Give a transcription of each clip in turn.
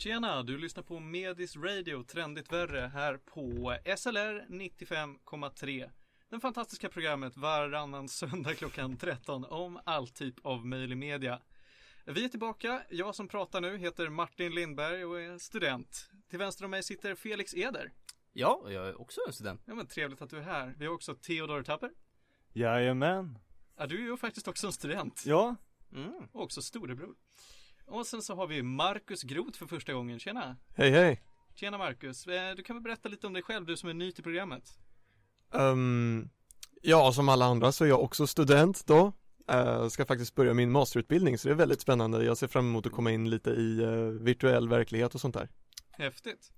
Tjena, du lyssnar på Medis Radio, trendigt värre, här på SLR 95,3. Det fantastiska programmet varannan söndag klockan 13 om all typ av möjlig media. Vi är tillbaka, jag som pratar nu heter Martin Lindberg och är student. Till vänster om mig sitter Felix Eder. Ja, jag är också en student. Ja men trevligt att du är här. Vi har också Theodor Tapper. Jajamän. Ja, du är ju faktiskt också en student. Ja. Mm. Och också storebror. Och sen så har vi Marcus Groth för första gången. Tjena! Hej hej! Tjena Marcus! Eh, Du kan väl berätta lite om dig själv, du som är ny till programmet? Um, ja, som alla andra så är jag också student då. Uh, ska faktiskt börja min masterutbildning så det är väldigt spännande. Jag ser fram emot att komma in lite i uh, virtuell verklighet och sånt där. Häftigt!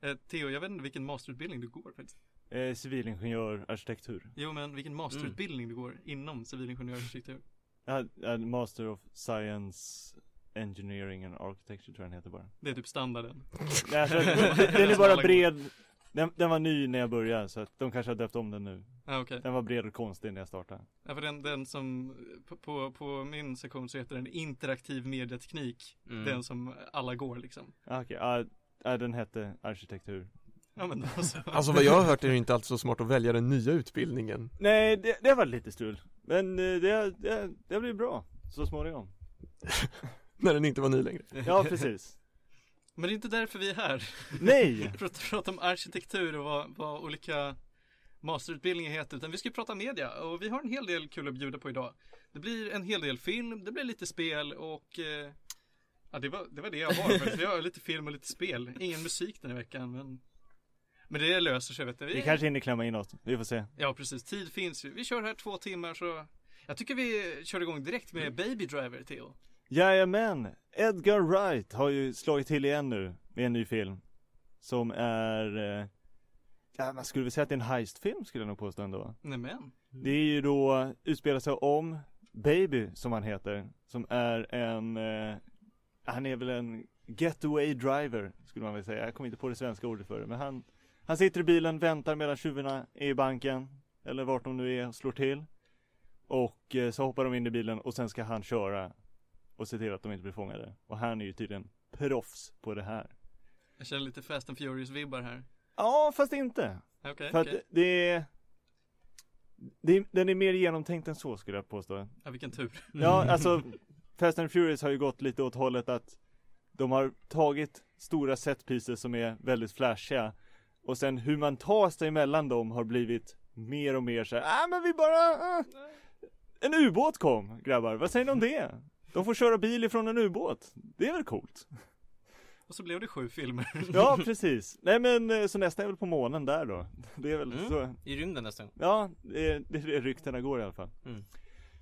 Eh, Theo, jag vet inte vilken masterutbildning du går faktiskt. Eh, civilingenjör, arkitektur. Jo, men vilken masterutbildning du går inom civilingenjörsarkitektur? Ja, ja, Master of Science Engineering and Architecture tror jag den heter bara. Det är typ standarden. Den är bara bred. Den, den var ny när jag började så att de kanske har döpt om den nu. Ja, okej. Den var bred och konstig när jag startade. Ja, för den, den som, på, på, på min sektion så heter den interaktiv mediateknik. Mm. Den som alla går liksom. Ah, Okej, ja, ja, den hette arkitektur. Ja men alltså. Alltså vad jag har hört är det inte alltid så smart att välja den nya utbildningen. Nej, det, det var lite strul. Men eh, det, det, det blir bra. Så småningom. När den inte var ny längre. Ja, precis. Men det är inte därför vi är här. Nej! För att prata om arkitektur och vad, vad olika masterutbildningar heter. Utan vi ska prata media och vi har en hel del kul att bjuda på idag. Det blir en hel del film, det blir lite spel och eh, Ja det var, det var det jag har faktiskt. Vi har lite film och lite spel. Ingen musik den här veckan men Men det löser sig vet du. Vi kanske hinner klämma in något. Vi får se. Ja precis, tid finns ju. Vi kör här två timmar så Jag tycker vi kör igång direkt med Baby Driver Theo. Jajamän! Edgar Wright har ju slagit till igen nu med en ny film. Som är, eh, ja man skulle väl säga att det är en heistfilm skulle jag nog påstå ändå. Nämen. Det är ju då, utspelar sig om Baby som han heter. Som är en, eh, han är väl en getaway driver skulle man väl säga. Jag kommer inte på det svenska ordet för det. Men han, han sitter i bilen, väntar medan tjuvarna är i banken. Eller vart de nu är och slår till. Och eh, så hoppar de in i bilen och sen ska han köra och se till att de inte blir fångade. Och han är ju tydligen proffs på det här. Jag känner lite Fast and Furious vibbar här. Ja, fast inte. Okej, För okej. att det är, det den är mer genomtänkt än så skulle jag påstå. Ja vilken tur. Ja, alltså Fast and Furious har ju gått lite åt hållet att de har tagit stora setpieces som är väldigt flashiga och sen hur man tar sig emellan dem har blivit mer och mer så här, ah men vi bara, ah. en ubåt kom grabbar, vad säger ni om det? De får köra bil ifrån en ubåt, det är väl coolt? Och så blev det sju filmer. Ja precis, nej men eh, så nästa är väl på månen där då, det är väl Mm. så I rymden nästan. Ja, det är det är det ryktena går i alla fall. Mm.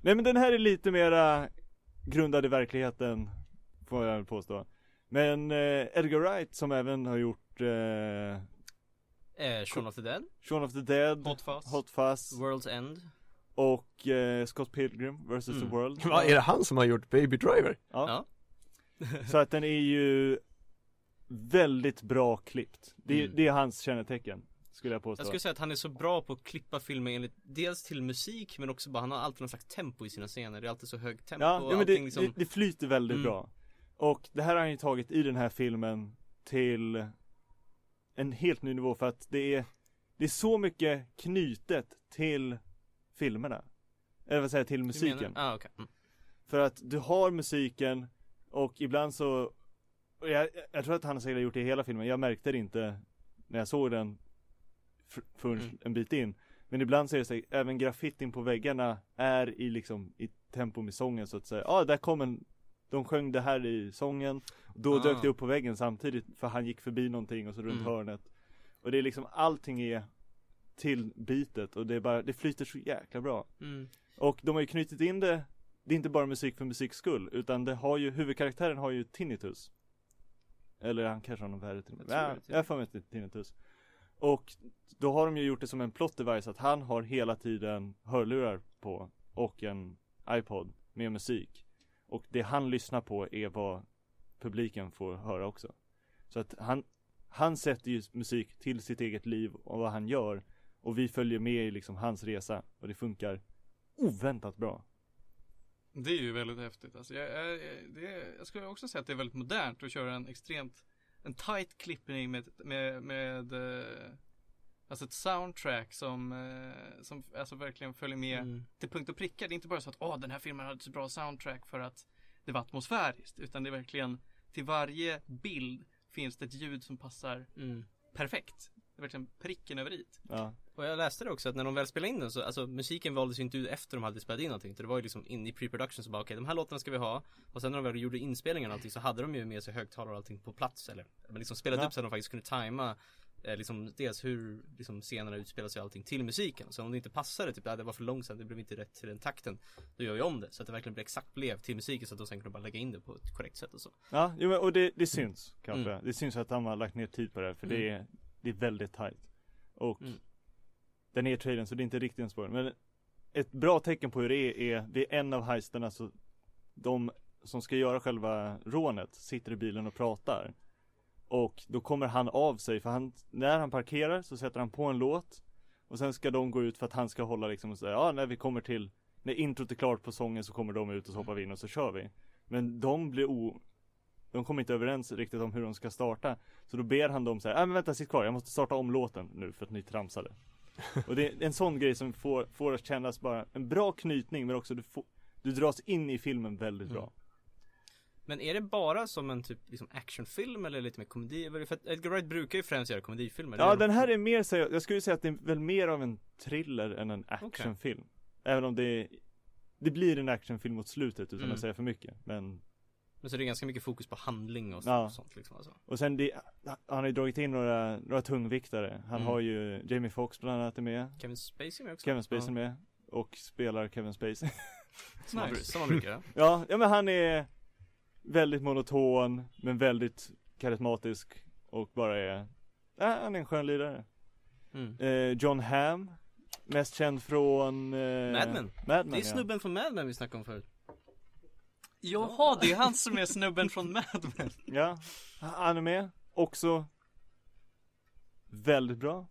Nej men den här är lite mera grundad i verkligheten, får jag väl påstå. Men eh, Edgar Wright som även har gjort eh, Eh, Shaun of the Dead, Shaun of the Dead, Hot Fuzz. Hot Fuzz World's End. Och eh, Scott Pilgrim vs. Mm. the World. Vad är det han som har gjort Baby Driver? Ja. Ja. Så att den är ju väldigt bra klippt. Det, Mm. det är hans kännetecken, skulle jag påstå. Jag skulle säga att han är så bra på att klippa filmer enligt dels till musik men också bara han har alltid någon slags tempo i sina scener. Det är alltid så högt tempo Ja, och ja men det, liksom det, det flyter väldigt Mm. bra. Och det här har han ju tagit i den här filmen till en helt ny nivå för att det är Det är så mycket knutet till filmerna. Eller vad säger jag, till musiken. Ah, okej. Mm. För att du har musiken och ibland så och jag, jag tror att han säkert har gjort det i hela filmen, jag märkte det inte när jag såg den förrän Mm. en bit in Men ibland så är det så, även graffitin på väggarna är i liksom i tempo med sången så att säga, ja ah, där kom en De sjöng det här i sången Då Ah. dök det upp på väggen samtidigt för han gick förbi någonting och så runt Mm. hörnet Och det är liksom allting är till bitet och det är bara, det flyter så jäkla bra Mm. och de har ju knutit in det Det är inte bara musik för musiks skull Utan det har ju, huvudkaraktären har ju tinnitus Eller han kanske har någon värre till det, typ. Jag har för mig att det är tinnitus Och då har de ju gjort det som en plot device att han har hela tiden hörlurar på Och en iPod med musik Och det han lyssnar på är vad publiken får höra också. Så att han, han sätter ju musik till sitt eget liv och vad han gör. Och vi följer med i liksom hans resa. Och det funkar oväntat bra. Det är ju väldigt häftigt. Alltså, jag, jag, det, jag skulle också säga att det är väldigt modernt att köra en extremt en tight klippning med, med, med eh, alltså ett soundtrack som, eh, som alltså verkligen följer med Mm. till punkt och pricka. Det är inte bara så att åh, den här filmen hade så bra soundtrack för att det var atmosfäriskt, utan det är verkligen till varje bild finns det ett ljud som passar Mm. perfekt. Det är verkligen pricken över i. Ja, Och jag läste det också att när de väl spelade in den så, alltså musiken valdes ju inte ut efter de hade spelat in någonting. Det var ju liksom in i pre-production så bara okej, de här låtarna ska vi ha. Och sen när de väl gjorde inspelningen och allting så hade de ju med sig högtalare och allting på plats eller, men liksom spelat Ja. upp så att de faktiskt kunde tajma eh, liksom dels hur liksom scenerna utspelar sig och allting till musiken. Så om det inte passade, typ det var för långsamt, det blev inte rätt till den takten. Då gör vi om det så att det verkligen blir exakt blev till musiken så att de sen kunde bara lägga in det på ett korrekt sätt och så. ja jo, och det, det syns kanske. Mm. Det syns att de har lagt ner tid på det. För det, är, det är väldigt tight. Och Mm den är trailern så det är inte riktigt en spoiler. Men ett bra tecken på hur det är, är vid en av heisterna så de som ska göra själva rånet sitter i bilen och pratar. Och då kommer han av sig för han, när han parkerar så sätter han på en låt. Och sen ska de gå ut för att han ska hålla liksom och säga, ja när vi kommer till, när introt är klart på sången så kommer de ut och så hoppar vi in och så kör vi. Men de blir o, de kommer inte överens riktigt om hur de ska starta. Så då ber han dem säga, nej men vänta sitt kvar, jag måste starta om låten nu för att ni tramsade. Och det är en sån grej som får, får att kännas bara en bra knytning men också du får, du dras in i filmen väldigt bra. Men är det bara som en typ liksom actionfilm eller lite mer komedi? För att Edgar Wright brukar ju främst göra komedifilmer. Ja den här är mer seriös, jag skulle säga att det är väl mer av en thriller än en actionfilm. Även om det det blir en actionfilm mot slutet utan Mm. att säga för mycket. Men, Men så det är ganska mycket fokus på handling och så, Ja. sånt liksom alltså. och sen det, han har ju dragit in några, några tungviktare. Han Mm. har ju Jamie Foxx bland annat är med. Kevin Spacey med också? Kevin Spacey är med. Och spelar Kevin Spacey. Som, man, Nice. brukar göra. Ja, ja men han är väldigt monoton men väldigt karismatisk och bara är, ja, han är en skön lirare. Mm. Eh, John Hamm, mest känd från eh, Mad Men. Mad Men Det är ja. snubben från Mad Men vi snackade om förut. Jaha, det är han som är snubben från Mad Men. Ja, han är med. Också väldigt bra.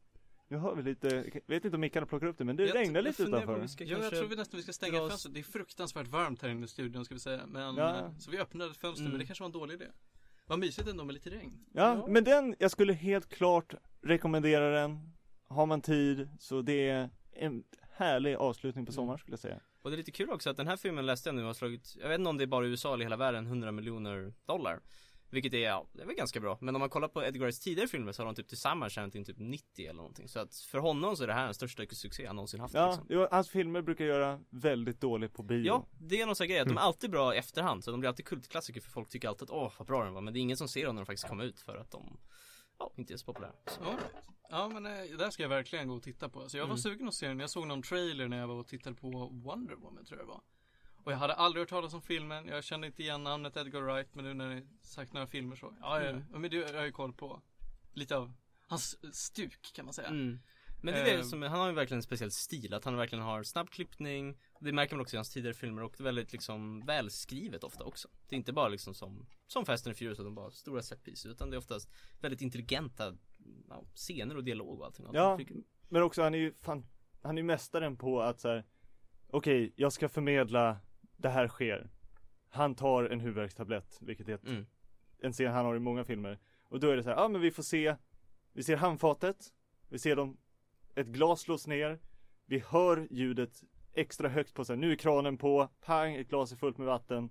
Nu har vi lite, jag vet inte om mickarna plockar upp det men det Jag- regnar lite utanför. vi ska Ja, jag tror vi nästan vi ska stänga oss- fönstret. Det är fruktansvärt varmt här inne i studion ska vi säga. Men, Ja. eh, så vi öppnade ett fönster, Mm. men det kanske var en dålig idé. Vad mysigt ändå med lite regn. Ja, Ja. men den, jag skulle helt klart rekommendera den. Har man tid så det är en härlig avslutning på Mm. sommaren skulle jag säga. Och det är lite kul också att den här filmen läste jag nu har slagit, jag vet inte om det är bara i USA eller hela världen, 100 miljoner dollar. Vilket är, ja, det är väl ganska bra. Men om man kollar på Edgar Wrights tidigare filmer så har de typ tillsammans tjänat in typ 90 eller någonting. Så att för honom så är det här den största succé han någonsin haft Ja, liksom. jo, hans filmer brukar göra väldigt dåligt på bio. Ja, det är någon sån grej att de är alltid bra i efterhand. Så de blir alltid kultklassiker för folk tycker alltid att åh vad bra den var. Men det är ingen som ser dem när de faktiskt kommer ut för att de, ja, inte så populära. Så. Ja men eh, där ska jag verkligen gå och titta på. Så jag var Mm. sugen att se den. Jag såg någon trailer när jag var och tittade på Wonder Woman tror jag det var. Och jag hade aldrig hört talas om filmen. Jag kände inte igen namnet Edgar Wright. Men nu när ni sagt några filmer så. Ja, ja, Mm. men du har ju koll på lite av hans stuk kan man säga. Mm. Men det är det Eh. som, han har ju verkligen en speciell stil, att han verkligen har snabb klippning Det märker man också i hans tidigare filmer och det är väldigt liksom välskrivet ofta också Det är inte bara liksom som, som Fast and Furious de bara stora setpieces utan det är oftast väldigt intelligenta ja, scener och dialog och allting Ja. Men också han är ju fan, han är ju mästaren på att så här. Okej, jag ska förmedla det här sker. Han tar en huvudvärkstablett, vilket är ett, mm. en scen han har i många filmer. Och då är det så här, ja men vi får se, vi ser handfatet, vi ser dem, ett glas slås ner, vi hör ljudet extra högt på så här, nu är kranen på, pang, ett glas är fullt med vatten,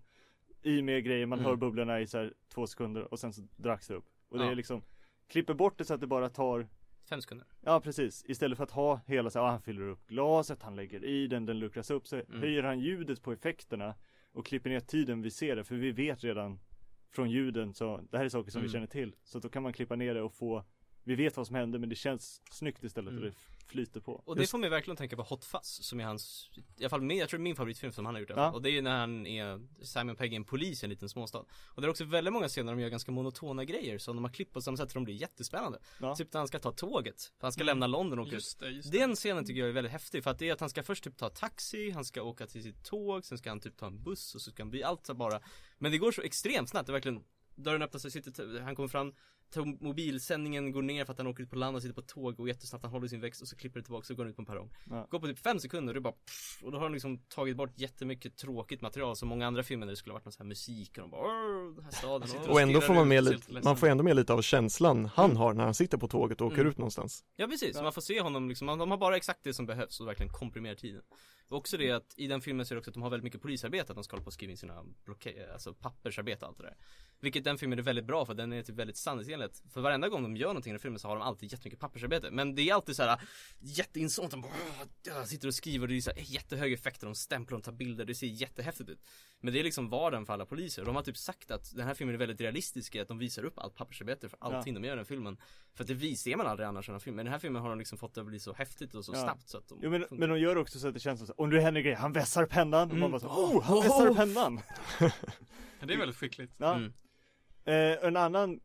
i med grejer, man Mm. hör bubblorna i så här två sekunder och sen så dracks det upp. Och det Ja. är liksom, klipper bort det så att det bara tar Fem sekunder Ja precis, istället för att ha hela så här, ah, han fyller upp glaset, han lägger i den, den luckras upp så Mm. höjer han ljudet på effekterna och klipper ner tiden vi ser det för vi vet redan från ljuden så det här är saker som Mm. vi känner till så då kan man klippa ner det och få vi vet vad som hände men det känns snyggt istället Mm. och det flyter på. Och det får mig verkligen tänka på Hot Fuzz som är hans, i alla fall min, jag tror det är min favoritfilm som han har gjort Ja. Och det är ju när han är, Simon Pegg är en polis i en liten småstad. Och det är också väldigt många scener där de gör ganska monotona grejer som de har klippt på samma sätt så de blir jättespännande. Ja. Typ när han ska ta tåget, för han ska Mm. lämna London och åka. Just det, just det. Den scenen tycker jag är väldigt häftig för att det är att han ska först typ ta taxi, han ska åka till sitt tåg, sen ska han typ ta en buss och så ska han bli allt så bara Men det går så extremt snabbt, det är verkligen Dörren öppnar sig, sitter, han kommer fram Mobilsändningen går ner för att han åker ut på land och sitter på tåg och jättesnabbt han håller sin växt och så klipper det tillbaka så går han ut på en perrong Ja. Går på typ fem sekunder och bara pff, och då har de liksom tagit bort jättemycket tråkigt material som många andra filmer där det skulle ha varit någon sån här musik och de bara "Åh, den här staden, åh." Och ändå får man med lite, man får ändå med lite av känslan han har när han sitter på tåget och åker Mm. ut någonstans Ja precis, Ja. man får se honom liksom, de har bara exakt det som behövs och verkligen komprimerar tiden och också det att i den filmen så är det också att de har väldigt mycket polisarbete, att de ska hålla på och skriva in sina blocke- alltså pappersarbete och allt det där. Vilket den filmen är väldigt bra för, den är typ väldigt sanningsenligt. För varenda gång de gör någonting i den filmen så har de alltid jättemycket pappersarbete. Men det är alltid så här jätteinsånt, de bara sitter och skriver och det är så här jättehöga effekter, de stämplar och tar bilder, det ser jättehäftigt ut. Men det är liksom vardagen för alla poliser, de har typ sagt att den här filmen är väldigt realistisk i att de visar upp allt pappersarbete för allting de gör i den filmen. För att det ser man aldrig annars i en film, men i den här filmen har de liksom fått det att bli så häftigt och så Ja. snabbt så att de Jo men, men de gör också så att det känns som så, om det händer grejer, han vässar pennan och man Mm. bara så, oh, han vässar pennan! Ja, det är väldigt skickligt. Ja. Mm. Eh, en annan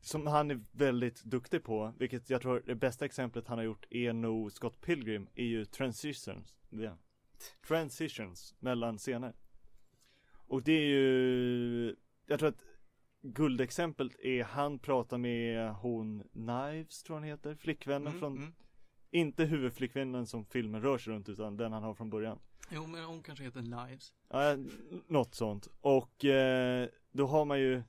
som han är väldigt duktig på, vilket jag tror det bästa exemplet han har gjort är nog Scott Pilgrim, är ju transitions. Ja. Transitions mellan scener. Och det är ju, jag tror att guldexemplet är han pratar med hon Knives tror han heter, flickvännen Mm, från, mm. Inte huvudflickvännen som filmen rör sig runt utan den han har från början. Jo, men hon kanske heter Knives. Ja, något sånt. Och eh, då har man ju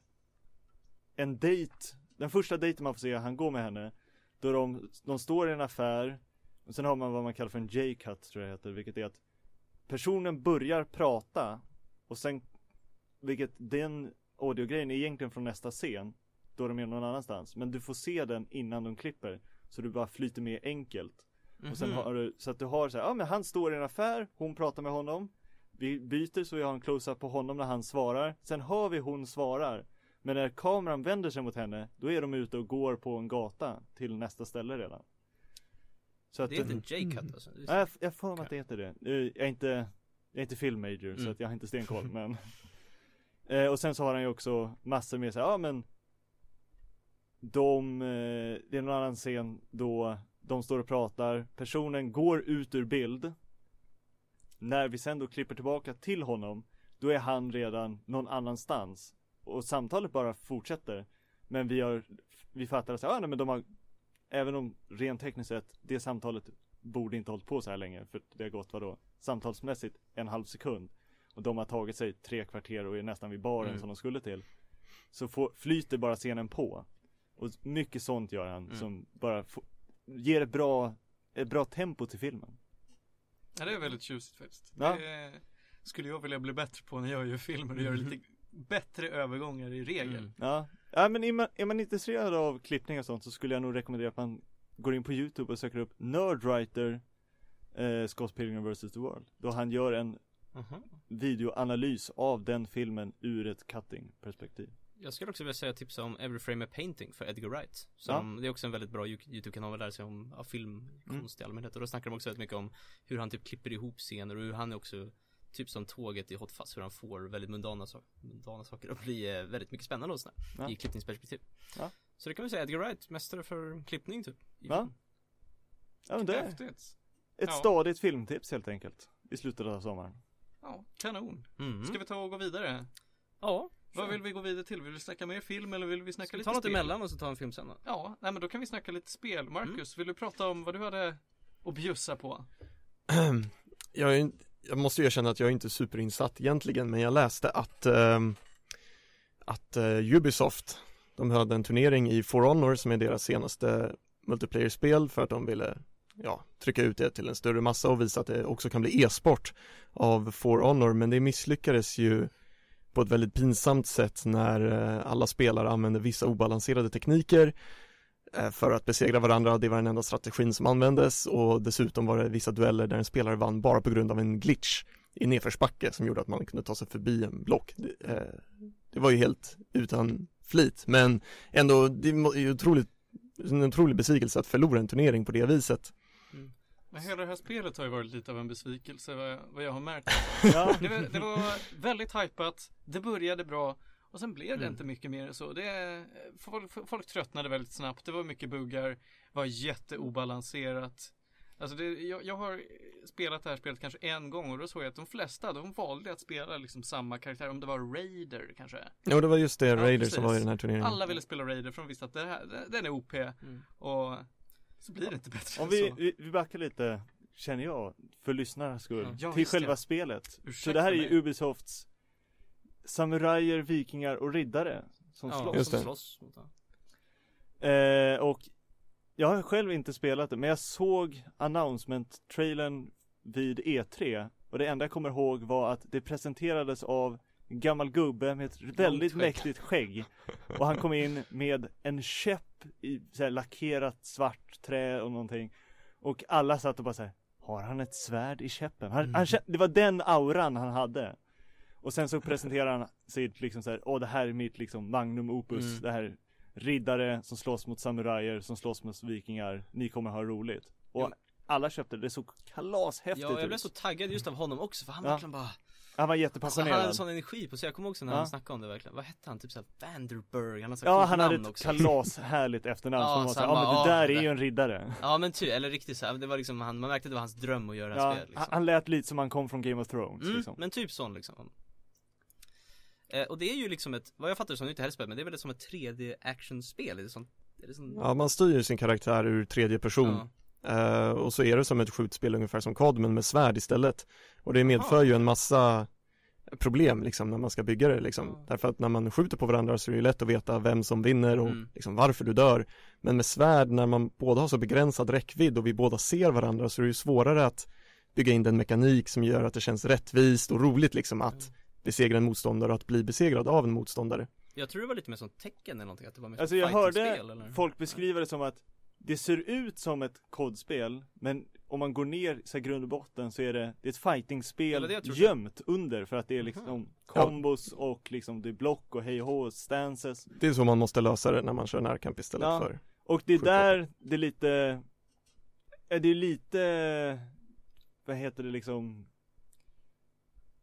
en dejt, den första dejten man får se, han går med henne, då de, de står i en affär, och sen har man vad man kallar för en J-cut tror jag det heter, vilket är att personen börjar prata, och sen, vilket den audiogrejen är egentligen från nästa scen, då de är någon annanstans, men du får se den innan de klipper, så du bara flyter med enkelt. Och sen Mhm. har du, så att du har så här, ja men han står i en affär, hon pratar med honom. Vi byter så vi har en close-up på honom när han svarar. Sen hör vi hon svarar. Men när kameran vänder sig mot henne, då är de ute och går på en gata till nästa ställe redan. Så att Det är inte J-cut alltså. Det är så- Nej, jag, jag får mig att det heter det. Eh, Jag är inte, jag är inte film major så Mm. att jag har inte stenkoll men eh, Och sen så har han ju också massor med så här, ja men De, eh, det är någon annan scen då de står och pratar, personen går ut ur bild. När vi sen då klipper tillbaka till honom Då är han redan någon annanstans. Och samtalet bara fortsätter. Men vi har, vi fattar att, ja nej, men de har Även om rent tekniskt sett, det samtalet borde inte hållit på så här länge för det har gått vadå? Samtalsmässigt en halv sekund. Och de har tagit sig tre kvarter och är nästan vid baren Mm. som de skulle till. Så får, flyter bara scenen på och mycket sånt gör han Mm. som bara får, ger ett bra, ett bra tempo till filmen Ja, det är väldigt tjusigt faktiskt. Ja. Det skulle jag vilja bli bättre på när jag gör filmer och gör lite bättre övergångar i regel. Mm. Ja, ja men är man, är man intresserad av klippning och sånt så skulle jag nog rekommendera att man går in på youtube och söker upp Nerdwriter eh, Scott Pilgrim vs. The World då han gör en Aha. videoanalys av den filmen ur ett cutting perspektiv Jag skulle också vilja säga tipsa om Every Frame a Painting för Edgar Wright som, Det är också en väldigt bra Yout- YouTube-kanal att lära sig om ja, filmkonst i allmänhet och då snackar de också väldigt mycket om hur han typ klipper ihop scener och hur han är också Typ som tåget i Hot Fuzz, hur han får väldigt mundana, so- mundana saker att bli eh, väldigt mycket spännande och sådär Ja. I klippningsperspektiv Ja. Så det kan vi säga Edgar Wright, mästare för klippning typ i Ja. Ja men det är Häftigt. ett Ja. stadigt filmtips helt enkelt I slutet av sommaren Ja, kanon. mm. Ska vi ta och gå vidare? Ja, Vad vill vi gå vidare till? Vill vi snacka mer film eller vill vi snacka Ska vi lite ta något spel? emellan och så ta en film sen då? Ja, nej men då kan vi snacka lite spel. Mm. Marcus, vill du prata om vad du hade att bjussa på? jag, är, jag måste ju erkänna att jag är inte superinsatt egentligen men jag läste att ehm, att eh, Ubisoft de hade en turnering i For Honor som är deras senaste multiplayer-spel för att de ville ja, trycka ut det till en större massa och visa att det också kan bli e-sport av For Honor men det misslyckades ju på ett väldigt pinsamt sätt när eh, alla spelare använde vissa obalanserade tekniker eh, för att besegra varandra. Det var den enda strategin som användes och dessutom var det vissa dueller där en spelare vann bara på grund av en glitch i nedförsbacke som gjorde att man kunde ta sig förbi en block. Det, eh, det var ju helt utan flit men ändå det är ju otroligt en otrolig besvikelse att förlora en turnering på det viset. Men hela det här spelet har ju varit lite av en besvikelse vad jag, vad jag har märkt. Ja, Det var, det var väldigt hypat, det började bra och sen blev det Mm. inte mycket mer så. Det, folk, folk tröttnade väldigt snabbt, det var mycket buggar, var jätteobalanserat. Alltså det, jag, jag har spelat det här spelet kanske en gång och då såg jag att de flesta, de valde att spela liksom samma karaktär, om det var Raider kanske. Ja, det var just det, Ja, Raider precis. som var i den här turneringen. Alla ville spela Raider för de visste att det här, den är OP Mm. och så blir det inte bättre om vi, så. vi, vi backar lite, känner jag, för lyssnarnas skull, Ja, till själva ja. spelet. Så Ursäkta det här är ju Ubisofts samurajer, vikingar och riddare som Ja, slåss. Som slåss. Eh, och jag har själv inte spelat det, men jag såg announcement-trailern vid E3 och det enda jag kommer ihåg var att det presenterades av en gammal gubbe med ett väldigt mäktigt skägg och han kom in med en käpp i så här, lackerat svart trä och någonting och alla satt och bara såhär Har han ett svärd i käppen? Han, han, kä- det var den auran han hade och sen så presenterar han sitt liksom såhär, åh det här är mitt liksom magnum opus, Mm. det här riddare som slåss mot samurajer, som slåss mot vikingar, ni kommer ha roligt. Och Ja. alla köpte det, det såg kalashäftigt Ja, jag blev ut. så taggad just av honom också för han Ja. verkligen bara Han var Alltså, han jättepassionerad. hade en sån energi på sig, jag kommer också när Ja. han snackade om det verkligen Vad hette han? Typ såhär Vanderburg, han har så ja, han hade ett också kalashärligt efternamn Ja, som var så såhär, ja men det "Ah, där är det- ju en riddare. Ja men ty, eller riktigt såhär, det var liksom han, man märkte att det var hans dröm att göra det Ja, här spelet liksom. han, lät lite som han kom från Game of Thrones mm, liksom. Men typ sån liksom eh, Och det är ju liksom ett, vad jag fattar det som, är inte heller spel, men det är väl som ett 3D actionspel, är det sånt? Är det sånt? Ja, man styr sin karaktär ur tredje person. Ja. Eh, och så är det som ett skjutspel ungefär som COD men med svärd istället. Och det medför ju en massa problem liksom när man ska bygga det liksom. Ja. Därför att när man skjuter på varandra så är det ju lätt att veta vem som vinner och Mm. liksom varför du dör. Men med svärd när man båda har så begränsad räckvidd och vi båda ser varandra så är det ju svårare att bygga in den mekanik som gör att det känns rättvist och roligt liksom att besegra en motståndare och att bli besegrad av en motståndare. Jag tror det var lite mer som tecken eller någonting, att det var mer Alltså jag hörde eller? folk beskriva det som att det ser ut som ett kodspel men om man går ner så här grund och botten så är det, det är ett Det fightingspel det trodde. gömt under för att det är liksom kombos och liksom det är block och hej och stances. Det är så man måste lösa det när man kör närkamp istället Ja. för Och det är där det är lite Är det är lite Vad heter det liksom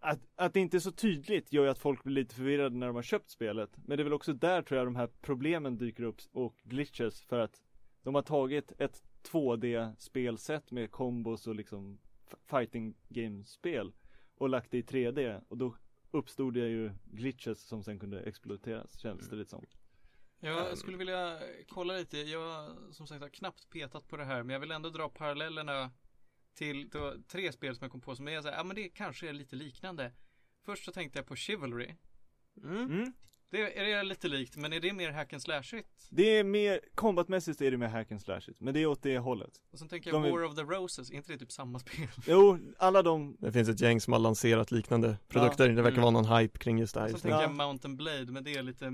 att, att det inte är så tydligt gör ju att folk blir lite förvirrade när de har köpt spelet. Men det är väl också där tror jag de här problemen dyker upp och glitches för att De har tagit ett 2D spelsätt med kombos och liksom fighting game spel Och lagt det i 3D och då uppstod det ju glitches som sen kunde exploateras känns det lite som Jag skulle vilja kolla lite, jag som sagt har knappt petat på det här men jag vill ändå dra parallellerna till då, tre spel som jag kom på som är så här, ja men det kanske är lite liknande. Först så tänkte jag på Chivalry. mm. mm. Det är det lite likt, men är det mer hack and slashigt? Det är mer, combatmässigt är det mer hack and slashigt, men det är åt det hållet Och sen tänker jag De är- War of the Roses, är inte det typ samma spel? Jo, alla de, Det finns ett gäng som har lanserat liknande produkter, det verkar Mm. vara någon hype kring just det här nu. tänker Ja. jag Mountain Blade, men det är lite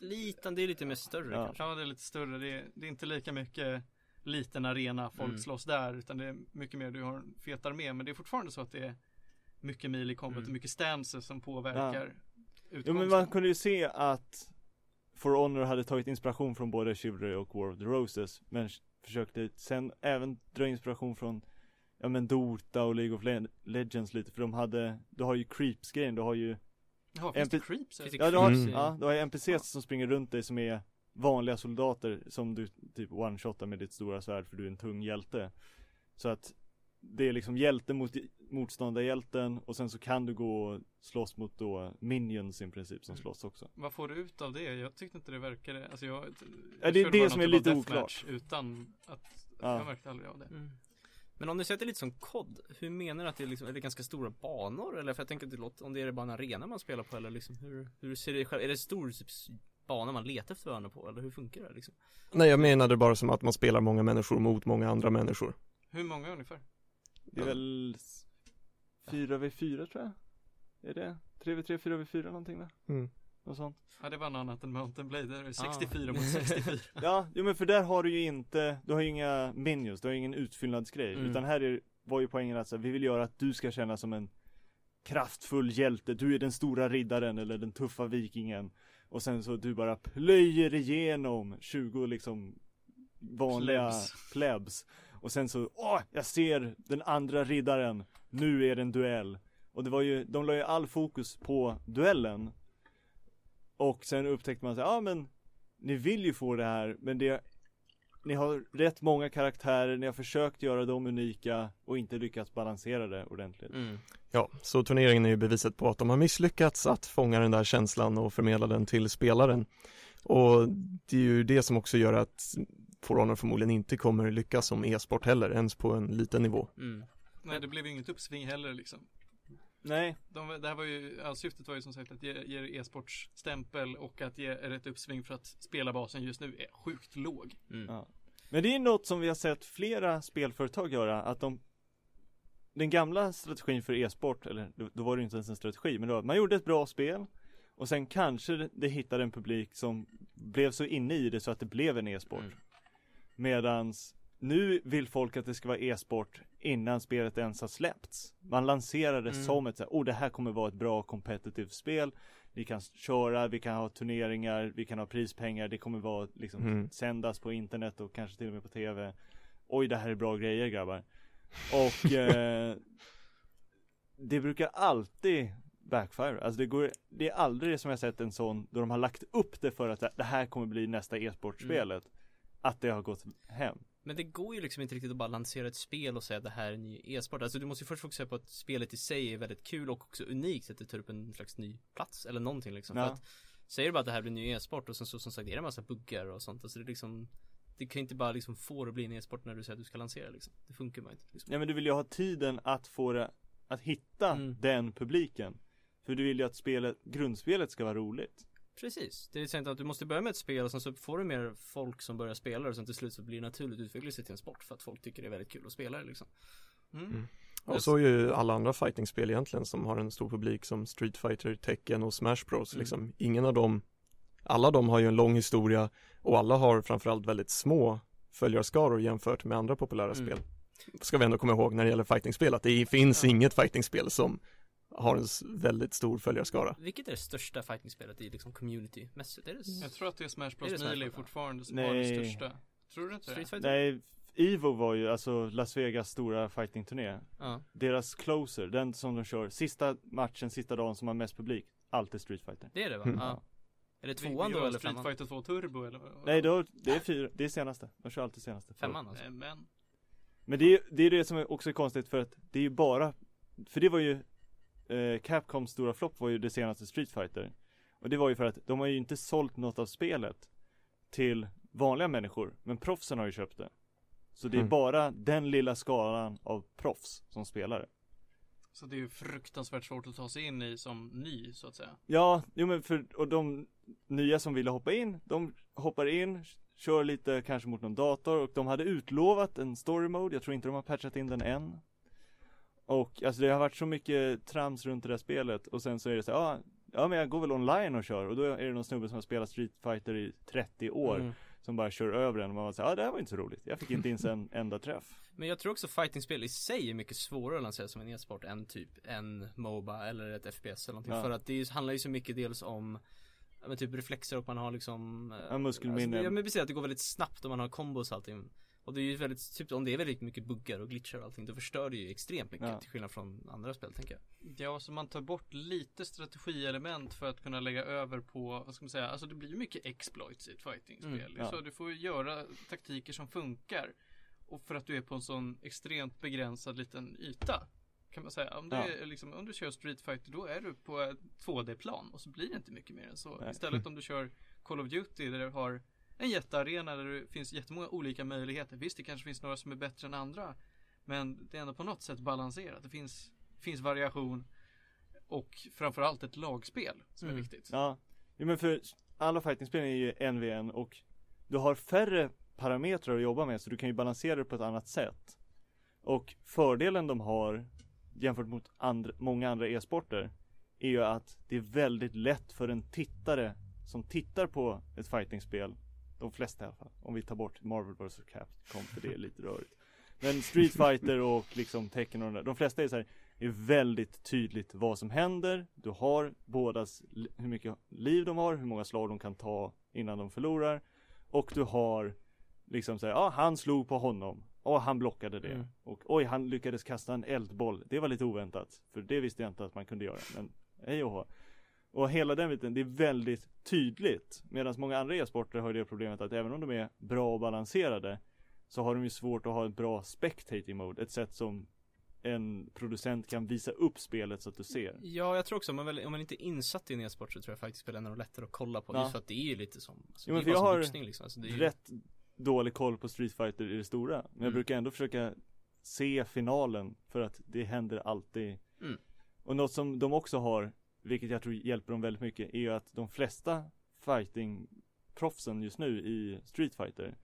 Liten, det är lite mer större Ja. kanske Ja, det är lite större. Det är, det är inte lika mycket liten arena, folk Mm. slåss där, utan det är mycket mer, du har en fet armé, men det är fortfarande så att det är mycket mil i combat Mm. och mycket stances som påverkar jo utgången. men man kunde ju se att For Honor hade tagit inspiration från både Chivalry och War of the Roses Men försökte sen även dra inspiration från Ja men Dota och League of Le- Legends lite, för de hade Du har ju Creeps-grejen, du har ju Jaha, finns det creeps? Ja du har, Mm. ja, du har ju NPCs som springer runt dig som är vanliga soldater som du typ one-shotar med ditt stora svärd för du är en tung hjälte Så att det är liksom hjälte mot motståndarhjälten och sen så kan du gå och slåss mot då minions i princip som Mm. slåss också Vad får du ut av det? Jag tyckte inte det verkade, alltså jag Ja, det är jag det som är typ lite deathmatch Utan att, Ja. jag märkte aldrig av det Mm. Men om du säger att det är lite som kod, hur menar du att det är liksom, är det ganska stora banor? Eller för jag tänker att det låter, om det är bara en arena man spelar på eller liksom hur, hur ser det själv, är det stor typ, bana man letar efter varandra på eller hur funkar det liksom? Nej jag menade bara som att man spelar många människor mot många andra människor. Hur många ungefär? Det är väl 4v4 tror jag Är det? 3v3, 4v4 någonting va? Mm. Något sånt Ja det var något annat än Mountain Blade, där är det Ah. 64 mot 64 Ja, jo men för där har du ju inte, du har ju inga minions, du har ju ingen utfyllnadsgrej Mm. Utan här är, var ju poängen att så, vi vill göra att du ska känna som en kraftfull hjälte, du är den stora riddaren eller den tuffa vikingen Och sen så du bara plöjer igenom 20 liksom vanliga Plebs. plebs. Och sen så, åh, jag ser den andra riddaren, nu är det en duell. Och det var ju, de la ju all fokus på duellen. Och sen upptäckte man så ja ah, men, ni vill ju få det här, men det ni har rätt många karaktärer, ni har försökt göra dem unika och inte lyckats balansera det ordentligt. Mm. Ja, så turneringen är ju beviset på att de har misslyckats att fånga den där känslan och förmedla den till spelaren. Och det är ju det som också gör att For Honor förmodligen inte kommer lyckas som e-sport heller, ens på en liten nivå. Mm. Nej, det blev ju inget uppsving heller liksom. Nej, De, det här var ju, ja, syftet var ju som sagt att ge, ge e-sportsstämpel och att ge ett uppsving för att spelarbasen just nu är sjukt låg. Mm. Ja. Men det är något som vi har sett flera spelföretag göra, att de Den gamla strategin för e-sport, eller då- var det inte ens en strategi, men då, man gjorde ett bra spel Och sen kanske det, det hittade en publik som blev så inne i det så att det blev en e-sport Mm. Medans nu vill folk att det ska vara e-sport innan spelet ens har släppts. Man lanserar det Mm. som ett så här, oh det här kommer vara ett bra competitive spel. Vi kan köra, vi kan ha turneringar, vi kan ha prispengar, det kommer vara liksom Mm. sändas på internet och kanske till och med på tv Oj det här är bra grejer grabbar. Och eh, Det brukar alltid backfire, alltså det går Det är aldrig som jag sett en sån då de har lagt upp det för att det här kommer bli nästa e-sportspelet Att det har gått hem Men det går ju liksom inte riktigt att bara lansera ett spel och säga att det här är en ny e-sport. Alltså du måste ju först fokusera på att spelet i sig är väldigt kul och också unikt. Att det tar upp en slags ny plats eller någonting liksom. Ja. För att säger du bara att det här blir en ny e-sport och sen så som sagt är det en massa buggar och sånt. Alltså det är liksom Det kan inte bara liksom få det att bli en e-sport när du säger att du ska lansera liksom. Det funkar bara inte. Liksom. Ja men du vill ju ha tiden att få det Att hitta Mm. den publiken För du vill ju att spelet, grundspelet ska vara roligt Precis. Det är sant att du måste börja med ett spel och sen så får du mer folk som börjar spela och sen till slut så blir det naturligt utveckla sig till en sport för att folk tycker det är väldigt kul att spela det liksom. Mm. Mm. Och så är ju alla andra fightingspel egentligen som har en stor publik som Street Fighter, Tekken och Smash Bros Mm. liksom. Ingen av dem Alla de har ju en lång historia och alla har framförallt väldigt små följarskaror jämfört med andra populära Mm. spel. Ska vi ändå komma ihåg när det gäller fightingspel att det finns Ja. inget fightingspel som har en väldigt stor följarskara. Vilket är det största fightingspelet i liksom community-mässigt? Är det s- Jag tror att det är Smash Är Bros det Smash Melee fortfarande som Nej. har det största. Tror du inte Street det? Nej, Evo var ju alltså Las Vegas stora fightingturné Ja. Deras closer, den som de kör sista matchen, sista dagen som har mest publik Alltid Street Fighter Det är det va? Mm. Ja. Är det tvåan då eller Street femman? Fighter 2 Turbo eller? Nej då, det är fyra, det är senaste De kör alltid senaste Femman alltså? Men Men det är, det är det som är också konstigt för att det är ju bara För det var ju eh, Capcoms stora flopp var ju det senaste Street Fighter Och det var ju för att de har ju inte sålt något av spelet Till vanliga människor Men proffsen har ju köpt det Så det är Mm. bara den lilla skalan av proffs som spelar det Så det är ju fruktansvärt svårt att ta sig in i som ny så att säga. Ja, jo men för, och de nya som ville hoppa in, de hoppar in, kör lite kanske mot någon dator och de hade utlovat en story mode, jag tror inte de har patchat in den än. Och alltså det har varit så mycket trams runt det där spelet och sen så är det så ja, ja men jag går väl online och kör och då är det någon snubbe som har spelat Street Fighter i 30 år Mm. som bara kör över en och man så här, ja det här var inte så roligt, jag fick inte ens en enda träff. Men jag tror också fightingspel i sig är mycket svårare att lansera som en e-sport än typ en Moba eller ett FPS eller någonting. Ja. För att det handlar ju så mycket dels om men typ reflexer och man har liksom Ja, muskelminne. Alltså, ja men precis att det går väldigt snabbt och man har kombos och allting. Och det är ju väldigt, typ om det är väldigt mycket buggar och glitchar och allting då förstör det ju extremt mycket Ja. till skillnad från andra spel tänker jag. Ja, så man tar bort lite strategielement för att kunna lägga över på, vad ska man säga, alltså det blir ju mycket exploits i ett fightingspel. Mm, ja. Så du får ju göra taktiker som funkar. Och för att du är på en sån extremt begränsad liten yta. Kan man säga. Om du, Ja. är, liksom, om du kör Street Fighter då är du på ett 2D-plan och så blir det inte mycket mer än så. Nej. Istället om du kör Call of Duty där du har en jättearena där det finns jättemånga olika möjligheter. Visst, det kanske finns några som är bättre än andra. Men det är ändå på något sätt balanserat. Det finns, finns variation och framförallt ett lagspel som är Mm. viktigt. Ja, jo, men för alla fightingspel är ju en v en och du har färre parametrar att jobba med så du kan ju balansera det på ett annat sätt. Och fördelen de har jämfört mot andra, många andra e-sporter är ju att det är väldigt lätt för en tittare som tittar på ett fightingspel de flesta i alla fall, om vi tar bort Marvel vs Capcom för det är lite rörigt. Men Street Fighter och liksom Tekken och de där, de flesta är så här, är väldigt tydligt vad som händer. Du har bådas, hur mycket liv de har, hur många slag de kan ta innan de förlorar. Och du har Liksom säga, ja han slog på honom. Och han blockade det. Mm. Och oj, han lyckades kasta en eldboll. Det var lite oväntat. För det visste jag inte att man kunde göra. Men hej och hå. Och hela den biten, det är väldigt tydligt. Medan många andra e-sporter har det problemet att även om de är bra och balanserade så har de ju svårt att ha ett bra spectating mode. Ett sätt som en producent kan visa upp spelet så att du ser. Ja, jag tror också om man, väl, om man inte är insatt i en e-sport så tror jag faktiskt spelar är lättare att kolla på. Ja. Just för att det är ju lite som, alltså, Jo, men det är jag har boxning liksom. Alltså, det är ju, Rätt dålig koll på Street Fighter i det stora. Men jag Mm. brukar ändå försöka se finalen för att det händer alltid. Mm. Och något som de också har, vilket jag tror hjälper dem väldigt mycket, är ju att de flesta fighting-proffsen just nu i Street Fighter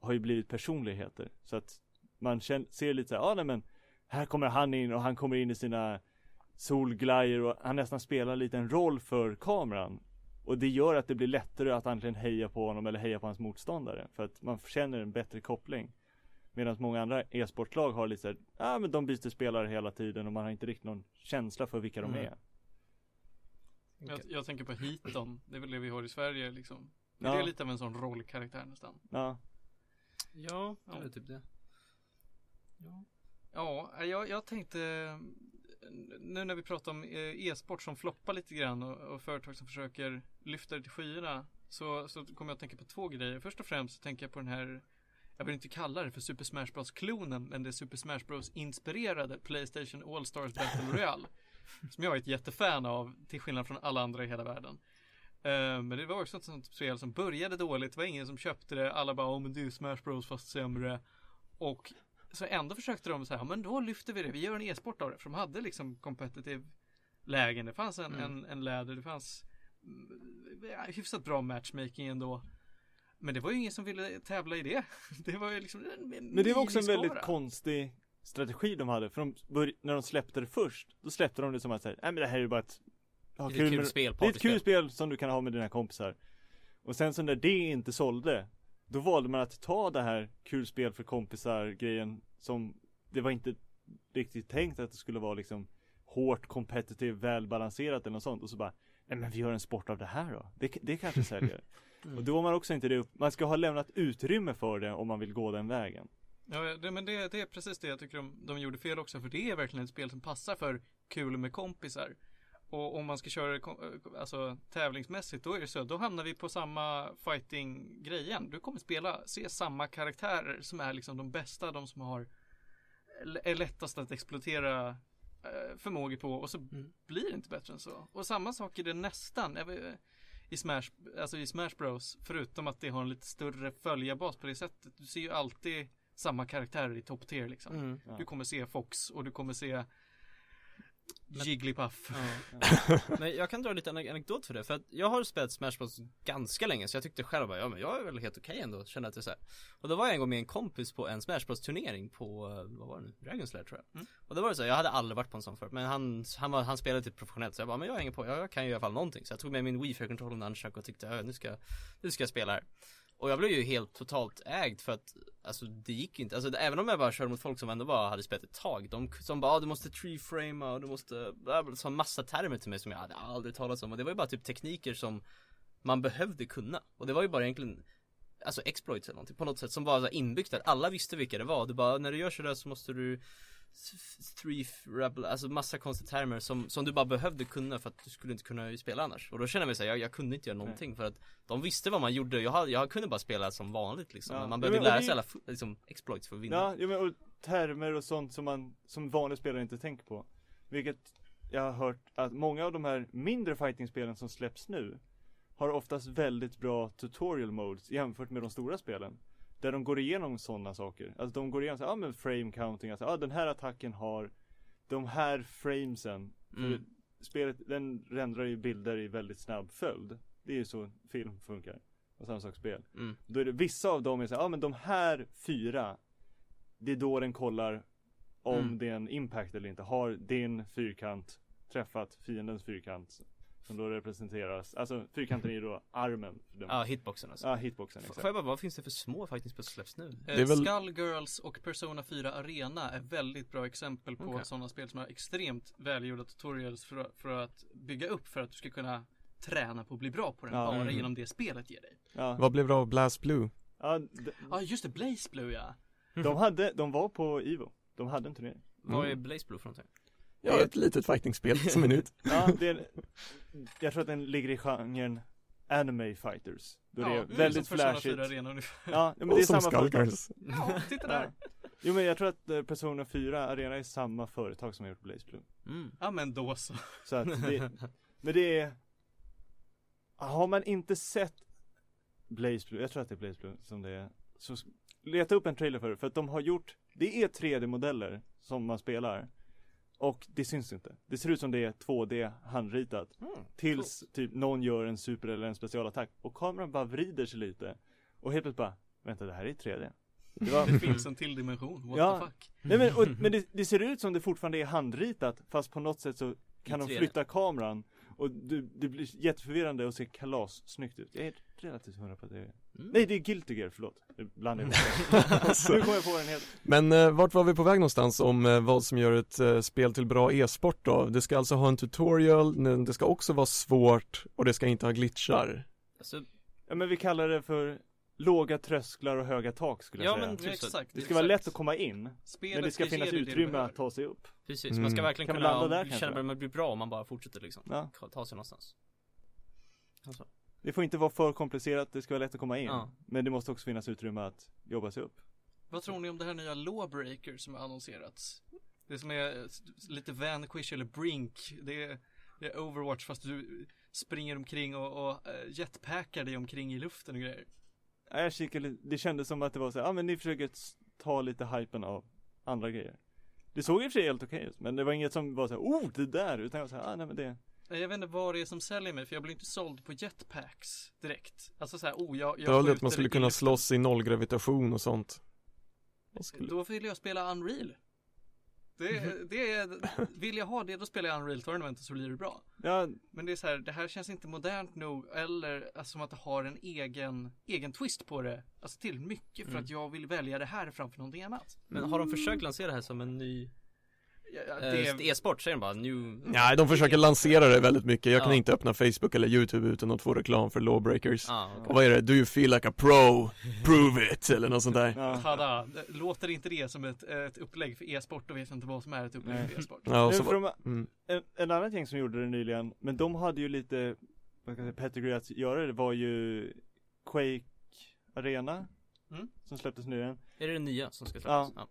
har ju blivit personligheter. Så att man känner, ser lite så här, ja nej men här kommer han in och han kommer in i sina solglajjor och han nästan spelar lite en roll för kameran. Och det gör att det blir lättare att antingen heja på honom eller heja på hans motståndare. För att man känner en bättre koppling. Medan många andra e-sportlag har lite såhär, ja ah, men de byter spelare hela tiden och man har inte riktigt någon känsla för vilka de Mm. Är. Jag, jag tänker på Heaton, det är väl det vi har i Sverige liksom. Ja. Det är lite av en sån rollkaraktär nästan. Ja, ja, Ja. det är typ det. Ja, ja jag, jag tänkte nu när vi pratar om eh, e-sport som floppar lite grann och, och företag som försöker lyfta det till skyarna så, så kommer jag att tänka på två grejer. Först och främst så tänker jag på den här jag vill inte kalla det för Super Smash Bros klonen men det är Super Smash Bros inspirerade Playstation All-Stars Battle Royale som jag är ett jättefan av till skillnad från alla andra i hela världen. Eh, men det var också ett sånt spel som började dåligt, det var ingen som köpte det, alla bara, åh men det är ju Smash Bros fast sämre. Och så ändå försökte de säga, ja men då lyfter vi det, vi gör en e-sport av det. För de hade liksom competitive lägen, det fanns en, Mm. en, en läder, det fanns mm, ja, hyfsat bra matchmaking ändå. Men det var ju ingen som ville tävla i det. Det var ju liksom en men det var också en väldigt konstig strategi de hade. För de bör- när de släppte det först, då släppte de det som att säga, nej men det här är ju bara ett ha Det är ett kul med- spel, Det är ett kul spel som du kan ha med dina kompisar. Och sen så när det inte sålde, då valde man att ta det här kul spel för kompisar grejen som det var inte riktigt tänkt att det skulle vara liksom hårt, competitive, välbalanserat eller något sånt och så bara Nej men vi gör en sport av det här då, det, det kanske säljer. Mm. Och då har man också inte det upp, man ska ha lämnat utrymme för det om man vill gå den vägen. Ja, det, men det, det är precis det jag tycker de, de gjorde fel också. För det är verkligen ett spel som passar för kul med kompisar. Och om man ska köra det kom- alltså, tävlingsmässigt, då är det så. Då hamnar vi på samma fighting-grejen. Du kommer spela, se samma karaktärer som är liksom de bästa, de som har är lättast att exploatera eh, förmågor på och så Mm. blir det inte bättre än så. Och samma sak är det nästan i Smash, alltså i Smash Bros. Förutom att det har en lite större följarbas på det sättet. Du ser ju alltid samma karaktärer i top tier liksom. Mm. Ja. Du kommer se Fox och du kommer se Men- Jigglypuff. Ja. Men jag kan dra lite ane- anekdot för det, för att jag har spelat Smash Bros ganska länge så jag tyckte själv bara, ja men jag är väl helt okej ändå, kände att det är så här. Och då var jag en gång med en kompis på en Smash Bros turnering på, eh, vad var det nu, Dragon's Lair tror jag. Mm. Och då var det så här, jag hade aldrig varit på en sån förut, men han, han, var, han spelade typ professionellt så jag bara, men jag hänger på, jag, jag kan ju i alla fall någonting. Så jag tog med min Wii Fair Control och Nunchuck och tyckte, ja nu ska, nu ska jag spela här. Och jag blev ju helt totalt ägd för att Alltså det gick ju inte, alltså även om jag bara körde mot folk som ändå bara hade spelat ett tag De som bara, ah, du måste treeframa och du måste, Sa massa termer till mig som jag hade aldrig talat om. Och det var ju bara typ tekniker som Man behövde kunna. Och det var ju bara egentligen Alltså exploits eller någonting på något sätt som var inbyggt där, alla visste vilka det var, du bara, ah, när du gör sådär så måste du Three rebel, alltså massa konstiga termer som, som du bara behövde kunna för att du skulle inte kunna spela annars Och då kände jag mig såhär, jag, jag kunde inte göra någonting för att De visste vad man gjorde, jag, jag kunde bara spela som vanligt liksom Ja. Man Ja, behövde men- lära sig det- alla liksom, exploits för att vinna Ja, ja men och termer och sånt som man som vanlig spelare inte tänker på. Vilket jag har hört att många av de här mindre fightingspelen som släpps nu har oftast väldigt bra tutorial modes jämfört med de stora spelen. Där de går igenom sådana saker. Alltså de går igenom så ja ah, men frame counting, alltså ah, den här attacken har de här framesen. För Mm. spelet, den rendrar ju bilder i väldigt snabb följd. Det är ju så film funkar. Och samma sak spel. Mm. Då är det vissa av dem är så ja ah, men de här fyra Det är då den kollar om Mm. det är en impact eller inte. Har din fyrkant träffat fiendens fyrkant? Som då representeras, alltså fyrkanten är ju då armen. Ja, hitboxen alltså Ja, hitboxen F- exakt. Får jag bara, vad finns det för små fightingspel som släpps nu? Eh, Det är väl- Skullgirls och Persona 4 Arena är väldigt bra exempel på Okej. sådana spel som har extremt välgjorda tutorials för, för att bygga upp för att du ska kunna träna på att bli bra på den Ja. bara Mm. genom det spelet ger dig. Ja, Vad blev det av Blast Blue? Ja, de, Ja just det, Blaze Blue ja. de hade, de var på Ivo. De hade en turnering. Vad är Mm. Blaze Blue för någonting? Ja, ett litet fightingspel som är nytt. Ja, det är, jag tror att den ligger i genren Anime Fighters. Då det är ja, väldigt som Persona flashigt. 4 Arena. Ja, men det är som samma företag. Skullgirls. Ja, titta där. Ja. Jo men jag tror att eh, Persona 4 Arena är samma företag som har gjort Blaze Blue. Mm. Ja men då så. Så att det, men det är Har man inte sett Blaze Blue, jag tror att det är Blaze Blue som det är Så leta upp en trailer för det, för att de har gjort Det är 3D-modeller som man spelar Och det syns inte Det ser ut som det är 2D handritat Mm. Tills typ någon gör en super eller en specialattack Och kameran bara vrider sig lite Och helt plötsligt bara Vänta det här är 3D det var, Det finns en till dimension, what Ja. the fuck. Nej men, och, men det, det ser ut som det fortfarande är handritat Fast på något sätt så kan de 3D. flytta kameran Och du, det blir jätteförvirrande och ser kalas snyggt ut Jag är relativt hundra på att det är Mm. Nej det är Guilty Gear, förlåt är det Nu kommer jag på den helt Men eh, vart var vi på väg någonstans om eh, vad som gör ett eh, spel till bra e-sport då? Det ska alltså ha en tutorial, men det ska också vara svårt och det ska inte ha glitchar. Alltså, Ja men vi kallar det för Låga trösklar och höga tak skulle jag ja säga men Ja, typ exakt. Det ska vara lätt att komma in Spelet Men det ska finnas det utrymme att ta sig upp Precis, Mm. man ska verkligen Kan kunna landa där känna att man blir bra om man bara fortsätter liksom ja. Ta sig någonstans alltså. Det får inte vara för komplicerat, det ska vara lätt att komma in Ja. Men det måste också finnas utrymme att jobba sig upp Vad tror ni om det här nya Lawbreaker som har annonserats? Det som är eh, lite Vanquish eller Brink. Det är, det är Overwatch fast du springer omkring och, och eh, jetpackar dig omkring i luften och grejer. Ja, Jag kikade lite, det kändes som att det var så ja ah, men ni försöker ta lite hypen av andra grejer Det såg i och för sig helt okej ut, men det var inget som var så här, oh det där, utan jag var så här, ah nej men det Jag vet inte vad det är som säljer mig för jag blir inte såld på jetpacks direkt. Alltså så här, oh jag, jag väl att man skulle kunna slåss i nollgravitation och sånt. Skulle- Då vill jag spela Unreal. Det, det är, vill jag ha det då spelar jag Unreal Tournament och så blir det bra. Ja, Men det är så här, det här känns inte modernt nog eller alltså, som att det har en egen, egen twist på det. Alltså till mycket för Mm. att jag vill välja det här framför någonting annat. Men har de försökt lansera det här som en ny det, e-sport? Säger de bara new Nej, de försöker lansera det väldigt mycket. Jag kan Ja. inte öppna Facebook eller YouTube utan att få reklam för Lawbreakers. ah. Och vad är det? Do you feel like a pro? Prove it! Eller något sånt där. ja. Hada, låter inte det som ett, ett upplägg för e-sport då vet jag inte vad som är ett upplägg Nej. för e-sport. Ja, och så var, mm. en, en annan gäng som gjorde det nyligen, men de hade ju lite, vad kan säga, pedigree att göra det var ju Quake Arena Mm. Som släpptes nyligen Är det det nya som ska släppas? Ja.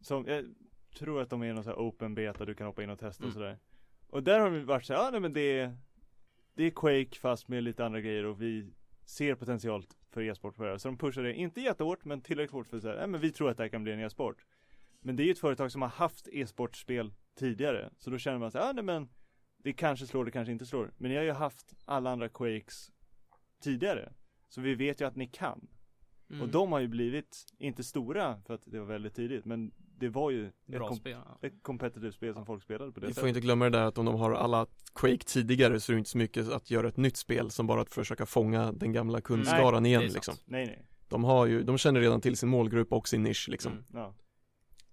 Som, jag tror att de är någon sån här open beta, du kan hoppa in och testa och Mm. sådär Och där har vi varit såhär, ja nej men det är Det är Quake fast med lite andra grejer och vi ser potential för e-sport på det här. Så de pushar det, inte jättehårt men tillräckligt hårt för att säga, nej men vi tror att det här kan bli en e-sport Men det är ju ett företag som har haft e-sportspel tidigare Så då känner man sig, ja nej men Det kanske slår, det kanske inte slår Men ni har ju haft alla andra Quakes Tidigare Så vi vet ju att ni kan Mm. Och de har ju blivit, inte stora för att det var väldigt tidigt Men det var ju ett, Bra kom- spel. Ja. ett competitive spel som folk spelade på det Vi får inte glömma det där att om de har alla Quake tidigare så är det inte så mycket att göra ett nytt spel som bara att försöka fånga den gamla kundskaran igen det är sant. liksom. Nej nej, De har ju, de känner redan till sin målgrupp och sin nisch liksom. Mm. ja,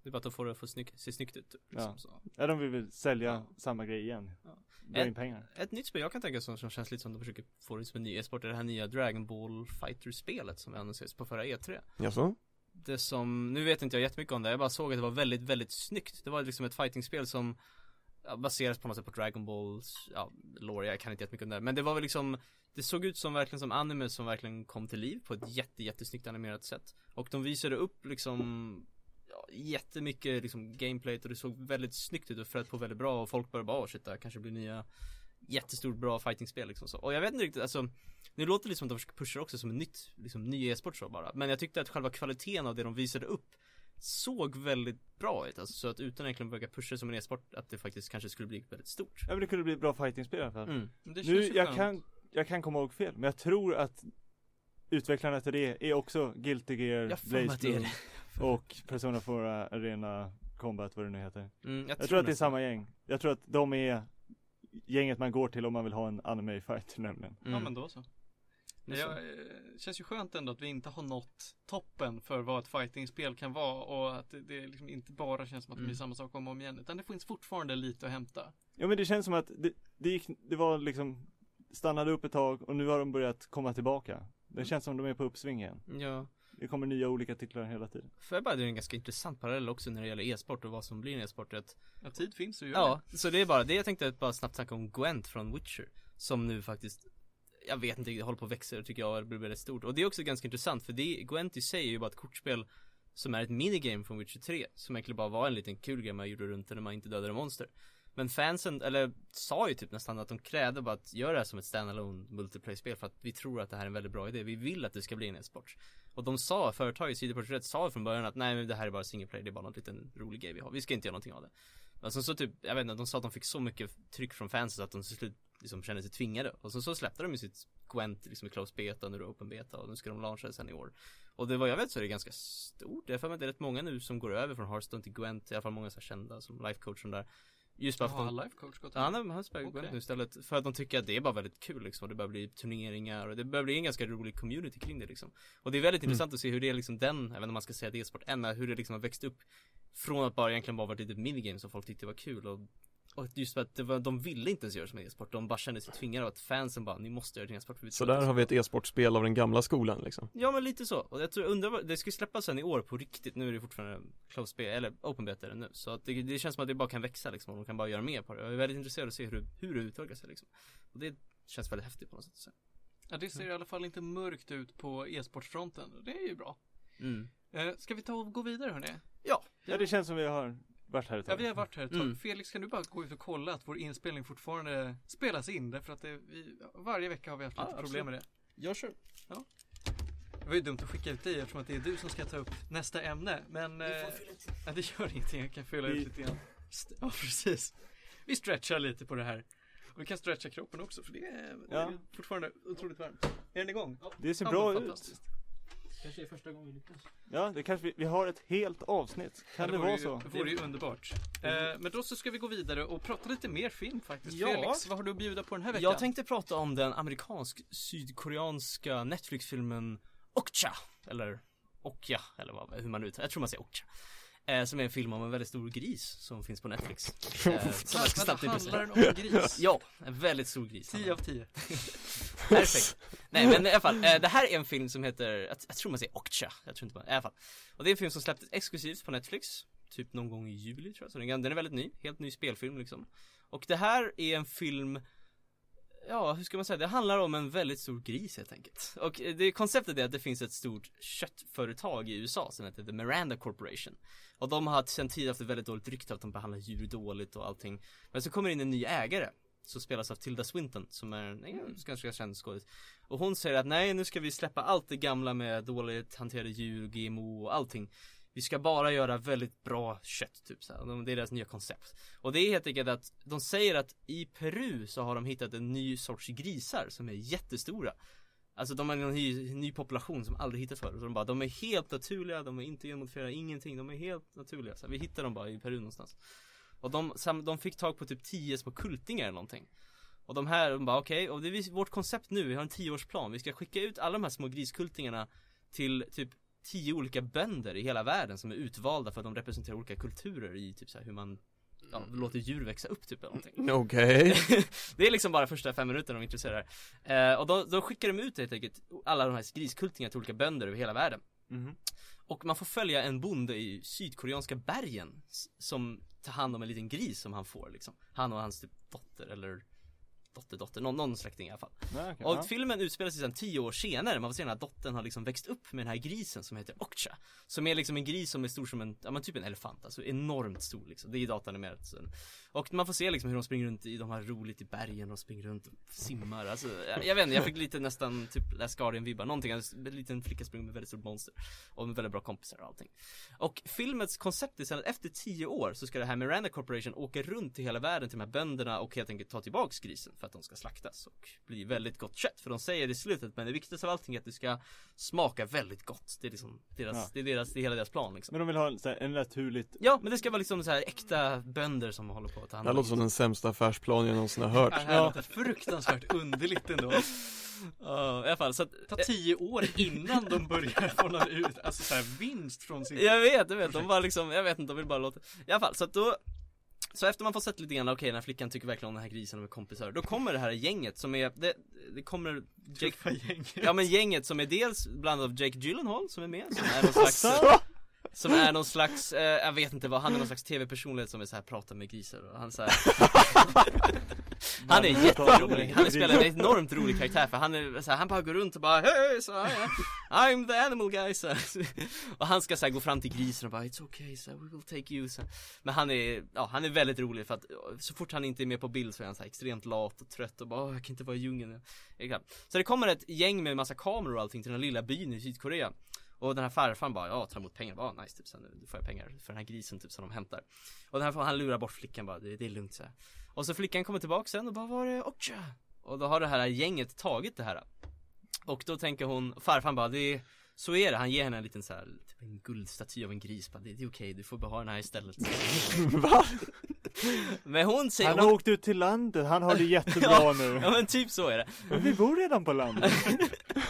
Det är bara att de får det att få snygg, se snyggt ut. Liksom, Ja. så. ja de vill väl sälja Ja. samma grej igen Ja. Dra in Ett- pengar Ett nytt spel jag kan tänka som, som känns lite som de försöker få det som en ny e-sport är det här nya Dragon Ball Fighter-spelet som annonserades på förra E3. Jaså? Det som, nu vet inte jag jättemycket om det, jag bara såg att det var väldigt, väldigt snyggt. Det var liksom ett fightingspel som baseras på något sätt på Dragon Balls, ja, lore, jag kan inte jättemycket om det. Men det var väl liksom, det såg ut som verkligen som anime som verkligen kom till liv på ett jätte, jättesnyggt animerat sätt. Och de visade upp liksom ja, jättemycket liksom gameplay och det såg väldigt snyggt ut och flöt på väldigt bra och folk började bara, oh shit, det här kanske blir nya jättestort bra fightingspel liksom så. Och jag vet inte riktigt, alltså nu låter det som att de försöker pusha också som en nytt, liksom ny e-sport så bara. Men jag tyckte att själva kvaliteten av det de visade upp såg väldigt bra ut. Alltså så att utan egentligen börja pusha som en e-sport, att det faktiskt kanske skulle bli väldigt stort. Ja men det kunde bli ett bra fightingspel i alla fall Mm. Det Nu, känns ju jag kan, jag kan komma ihåg fel, men jag tror att Utvecklarna till det är också Guilty Gear, Jag Blaze Blue och Persona 4 Arena Combat, vad det nu heter Mm, Jag tror att det är samma gäng Jag tror att de är gänget man går till om man vill ha en anime fighter nämligen Ja Mm. men då så. Det är Det eh, känns ju skönt ändå att vi inte har nått toppen för vad ett fightingspel kan vara och att det, det liksom inte bara känns som att det Mm. blir samma sak om och om igen utan det finns fortfarande lite att hämta. Ja men det känns som att det, det gick, det var liksom Stannade upp ett tag och nu har de börjat komma tillbaka Det känns som de är på uppsving igen. Ja. Det kommer nya olika titlar hela tiden. Får jag bara dra en ganska intressant parallell också när det gäller e-sport och vad som blir en e-sport. Att, Ja, tid finns att göra ja, så det är bara det jag tänkte att bara snabbt snacka om Gwent från Witcher. Som nu faktiskt jag vet inte, det håller på att växa tycker jag blir väldigt stort. Och det är också ganska intressant för det, Gwent i sig är ju bara ett kortspel som är ett minigame från Witcher 3. Som egentligen bara var en liten kul grej man gjorde runt när man inte dödade monster. Men fansen, eller sa ju typ nästan att de krävde bara att göra det här som ett standalone multiplayer-spel för att vi tror att det här är en väldigt bra idé. Vi vill att det ska bli en e-sport. Och de sa, företaget CD Projekt sa från början att nej men det här är bara single player, det är bara någon liten rolig grej vi har. Vi ska inte göra någonting av det. Men sen så typ, jag vet inte, de sa att de fick så mycket tryck från fansen att de till slut liksom kände sig tvingade. Och sen så släppte de ju sitt Gwent liksom i close beta, nu är det open beta och nu ska de launcha det sen i år. Och det vad jag vet så är det ganska stort. Jag har för mig att det är rätt många nu som går över från Hearthstone till Gwent, i alla fall många så här kända som lifecoachen där. Just bara för att de, life coach gått Ja, han har, han spelar Okej. Gwent nu istället för att de tycker att det är bara väldigt kul liksom och det börjar bli turneringar och det börjar bli en ganska rolig community kring det liksom Och det är väldigt Mm. intressant att se hur det är liksom den, inte om man ska säga det e-sport än, men hur det liksom har växt upp Från att bara egentligen bara vara ett litet minigame som folk tyckte var kul och och just för att det var, de ville inte ens göra det som e-sport, de bara kände sig tvingade av att fansen bara, ni måste göra det e-sport för vi Så där har vi ett e-sportspel av den gamla skolan liksom. Ja men lite så, och jag tror, undrar vad, det ska ju släppas sen i år på riktigt, nu är det fortfarande close beta, eller open beta nu Så att det, det känns som att det bara kan växa liksom, och de kan bara göra mer på det Jag är väldigt intresserad av att se hur, det- hur det utvecklar sig liksom Och det känns väldigt häftigt på något sätt så. Ja, det ser i alla fall inte mörkt ut på e-sportfronten. och Det är ju bra. Mm. Eh, ska vi ta och gå vidare hörni? Ja, Ja, det känns som vi har varit här ett Ja, tag. vi har varit här ett tag. Mm. Felix, kan du bara gå ut och kolla att vår inspelning fortfarande spelas in? Därför att det, vi, varje vecka har vi haft Ja, lite absolut. problem med det. jag kör Det var ju dumt att skicka ut dig eftersom att det är du som ska ta upp nästa ämne. Men eh, ja, det gör ingenting, jag kan fylla Vi- ut lite grann. Ja, precis. Vi stretchar lite på det här. Och vi kan stretcha kroppen också för det är, det Ja. är fortfarande otroligt varmt. Är den igång? Det ser Ja, bra ut. Kanske är första gången vi lyckas Ja, det kanske vi, vi har ett helt avsnitt. Kan Ja, det, vore vara ju, så? Det vore ju underbart. Eh, men då så ska vi gå vidare och prata lite mer film faktiskt. Ja. Felix, vad har du att bjuda på den här veckan? Jag tänkte prata om den amerikansk-sydkoreanska Netflix-filmen Okja Eller Okja, eller vad, hur man uttalar Jag tror man säger Okja eh, Som är en film om en väldigt stor gris som finns på Netflix. Eh, Som jag ska snabbt handlar den om en gris? Ja, en väldigt stor gris. 10 av 10. Perfekt. Nej men i alla fall, eh, det här är en film som heter, jag, jag tror man säger Okja, jag tror inte man, i alla fall. Och det är en film som släpptes exklusivt på Netflix Typ någon gång i juli tror jag, så den är väldigt ny, helt ny spelfilm liksom. Och det här är en film Ja, hur ska man säga? Det handlar om en väldigt stor gris helt enkelt. Och det konceptet är att det finns ett stort köttföretag i USA som heter The Miranda Corporation. Och de har sedan tidigare haft ett väldigt dåligt rykte att de behandlar djur dåligt och allting. Men så kommer in en ny ägare som spelas av Tilda Swinton som är en en ganska känd skådis. Och hon säger att nej, nu ska vi släppa allt det gamla med dåligt hanterade djur, GMO och allting. Vi ska bara göra väldigt bra kött typ så här. Det är deras nya koncept. Och det är helt enkelt att de säger att i Peru så har de hittat en ny sorts grisar som är jättestora. Alltså de har en ny, ny population som aldrig hittat förut. Och de bara, de är helt naturliga, de är inte genmodifierade, ingenting. De är helt naturliga. Så här, vi hittar dem bara i Peru någonstans. Och de, sam, de fick tag på typ 10 små kultingar eller någonting. Och de här, de bara okej, och det är vårt koncept nu, vi har en tioårsplan. Vi ska skicka ut alla de här små griskultingarna till typ tio olika bönder i hela världen som är utvalda för att de representerar olika kulturer i typ så här hur man ja, låter djur växa upp typ eller någonting. Okej. det är liksom bara första fem minuterna de är intresserade. Eh, och då, då skickar de ut helt enkelt alla de här griskultingarna till olika bönder över hela världen. Mhm. Och man får följa en bonde i sydkoreanska bergen som tar hand om en liten gris som han får liksom. Han och hans typ dotter eller dotter, någon, någon släkting i alla fall. Okej, Och ja. filmen utspelar sig sedan tio år senare, man får se när dottern har liksom växt upp med den här grisen som heter Okcha Som är liksom en gris som är stor som en, ja men typ en elefant, alltså enormt stor liksom, det är datanimerat. Och man får se liksom hur de springer runt i, de har roligt i bergen och springer runt och simmar, alltså jag, jag vet inte, jag fick lite nästan typ Last Guardian-vibbar, någonting, en liten flicka springer med väldigt stort monster Och med väldigt bra kompisar och allting Och filmens koncept är sen att efter tio år så ska det här Miranda Corporation åka runt i hela världen till de här bönderna och helt enkelt ta tillbaks grisen för att de ska slaktas och bli väldigt gott kött. För de säger i slutet, men det viktigaste av allting är att det ska smaka väldigt gott. Det är liksom deras, Ja. det är deras, det är hela deras plan liksom. Men de vill ha en, så här, en naturligt Ja, men det ska vara liksom så här äkta bönder som håller på att ta hand Det om låter som den sämsta affärsplan jag någonsin har hört. Det här låter fruktansvärt underligt ändå. Ja, i alla fall så att Det tar tio år innan de börjar få någon ut, alltså så här vinst från sin Jag vet, jag vet, de bara liksom, jag vet inte, de vill bara låta I alla fall, så att då så efter man får sett lite grann, okej den här flickan tycker verkligen om den här grisen och är kompisar Då kommer det här gänget som är, det, det kommer Jake, gänget. Ja men gänget som är dels bland av Jake Gyllenhaal som är med, som är någon slags Som är någon slags, eh, jag vet inte vad, han är någon slags tv-personlighet som är så här pratar med grisar och han så här, Han är jätterolig, han spelar en enormt rolig karaktär för han är så här, han bara går runt och bara hej så här, I'm the animal guy så här. Och han ska så här, gå fram till grisen och bara It's okay, här, we will take you så här. Men han är, ja han är väldigt rolig för att så fort han inte är med på bild så är han så här extremt lat och trött och bara "Åh, jag kan inte vara i djungeln. Så det kommer ett gäng med massa kameror och allting till den här lilla byn i Sydkorea och den här farfaren bara, ja tar emot pengar, bara nice typ sen nu får jag pengar för den här grisen typ som de hämtar Och den här han lurar bort flickan bara, det, det är lugnt så här. Och så flickan kommer tillbaka sen och bara, var är Ocha? Och då har det här gänget tagit det här Och då tänker hon, farfaren bara, det är så är det, han ger henne en liten så här, typ en guldstaty av en gris bara, det, det är okej, du får bara ha den här istället. Va? Men hon säger, Han har hon, åkt ut till landet, han har det jättebra nu. ja men typ så är det. Men vi bor redan på landet.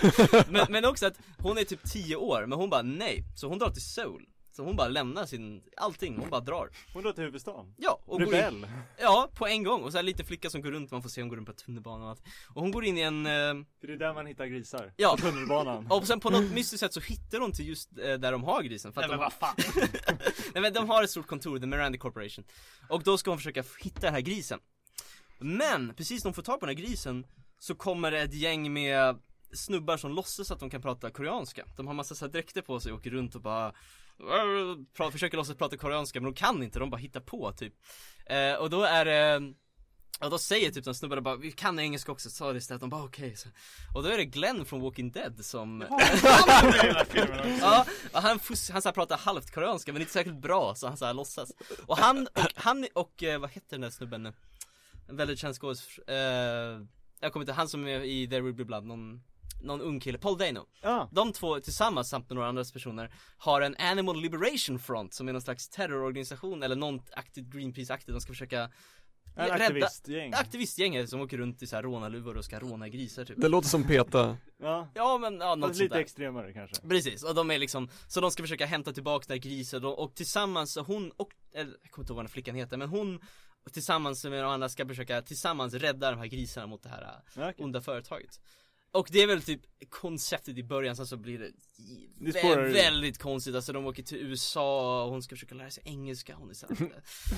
Men, men också att hon är typ 10 år, men hon bara nej. Så hon drar till Seoul Så hon bara lämnar sin, allting, hon bara drar. Hon drar till huvudstaden. Ja, och går in, Rebell. Ja, på en gång, och så här lite flicka som går runt, man får se hon går runt på tunnelbanan och allt. Och hon går in i en, eh, För det är där man hittar grisar. Ja. På tunnelbanan. Och sen på något mystiskt sätt så hittar hon till just eh, där de har grisen för att Nej men de, vad fan. Nej men de har ett stort kontor, The Miranda Corporation. Och då ska hon försöka hitta den här grisen. Men, precis när hon får tag på den här grisen Så kommer det ett gäng med snubbar som låtsas att de kan prata koreanska. De har massa så här dräkter på sig och åker runt och bara Försöker låtsas prata koreanska men de kan inte, de bara hittar på typ eh, Och då är det och då säger typ de snubbarna bara, vi kan engelska också, sa det istället, de bara okej så. Och då är det Glenn från Walking Dead som. Ja, och han, han så pratar halvt koreanska men inte särskilt bra så han så här låtsas Och han och, han och, eh, vad heter den där snubben nu? En väldigt känd skådis, eh, jag kommer inte, han som är i There Will Be Blood, någon, någon ung kille, Paul Dano. Ja, De två tillsammans samt några andra personer har en Animal Liberation Front som är någon slags terrororganisation eller någon aktivt Greenpeace-aktigt, de ska försöka en aktivistgäng. Aktivistgänget som åker runt i så här rånarluvor och ska råna grisar typ. Det låter som PETA. Ja, Ja men, ja något fast sånt lite där. extremare kanske. Precis, och de är liksom, så de ska försöka hämta tillbaka den här grisen och, och tillsammans, så hon och, eller, jag kommer inte ihåg vad den flickan heter, men hon Tillsammans med de andra ska försöka tillsammans rädda de här grisarna mot det här ja, okej. onda företaget och det är väl typ konceptet i början, sen så blir det, Vä- spårar ur. väldigt konstigt, alltså de åker till USA och hon ska försöka lära sig engelska, hon är så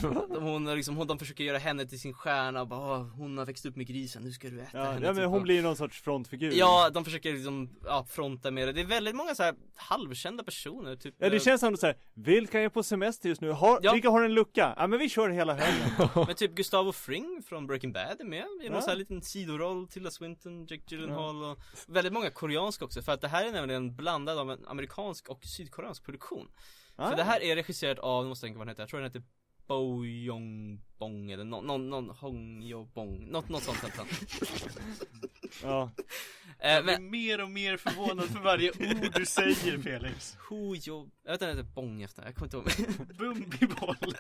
de, hon, liksom, hon, de försöker göra henne till sin stjärna och bara "Åh, hon har växt upp med grisen, nu ska du äta Ja, henne ja men typ, hon och- blir någon sorts frontfigur Ja, de försöker liksom, ja, fronta med det. Det är väldigt många så här halvkända personer, typ Ja det eh, känns som så här, vilka är på semester just nu? Har, Ja. Vilka har en lucka? Ja men vi kör hela helgen Men typ Gustavo Fring från Breaking Bad är med i någon Ja. sån här liten sidoroll, Tilda Swinton, Jake Gyllenhaal och väldigt många koreanska också för att det här är nämligen blandad av en amerikansk och sydkoreansk produktion ah. För det här är regisserat av, nu måste jag tänka vad den heter, jag tror den heter Bo Yong Bong eller någon, någon, någon Hong Yo Bong, något, något sånt nästan Ja, eh, Jag blir Men, mer och mer förvånad för varje ord du säger Felix. Ho Yo, jag vet inte, Bong efter, jag kommer inte ihåg Bumbiboll.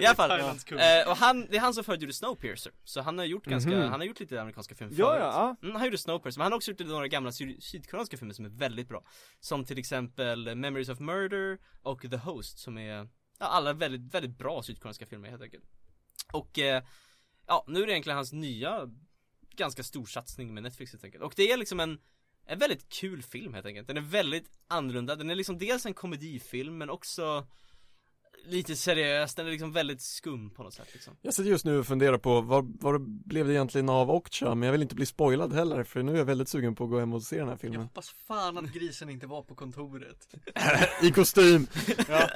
I alla fall. Eh, och han, det är han som förut gjorde Snowpiercer. Så han har gjort ganska, Mhm. han har gjort lite amerikanska filmer ja, ja, Mm, han gjorde Snowpiercer, men han har också gjort några gamla syd- sydkoreanska filmer som är väldigt bra. Som till exempel Memories of Murder och The Host som är ja, alla väldigt, väldigt bra sydkoreanska filmer helt enkelt. Och eh, ja, nu är det egentligen hans nya ganska stor satsning med Netflix helt enkelt. Och det är liksom en en väldigt kul film helt enkelt. Den är väldigt annorlunda, den är liksom dels en komedifilm men också Lite seriös, den är liksom väldigt skum på något sätt liksom Jag sitter just nu och funderar på vad, vad blev det egentligen av Okcha, men jag vill inte bli spoilad heller för nu är jag väldigt sugen på att gå hem och se den här Jag filmen hoppas fan att grisen inte var på kontoret. I kostym! ja.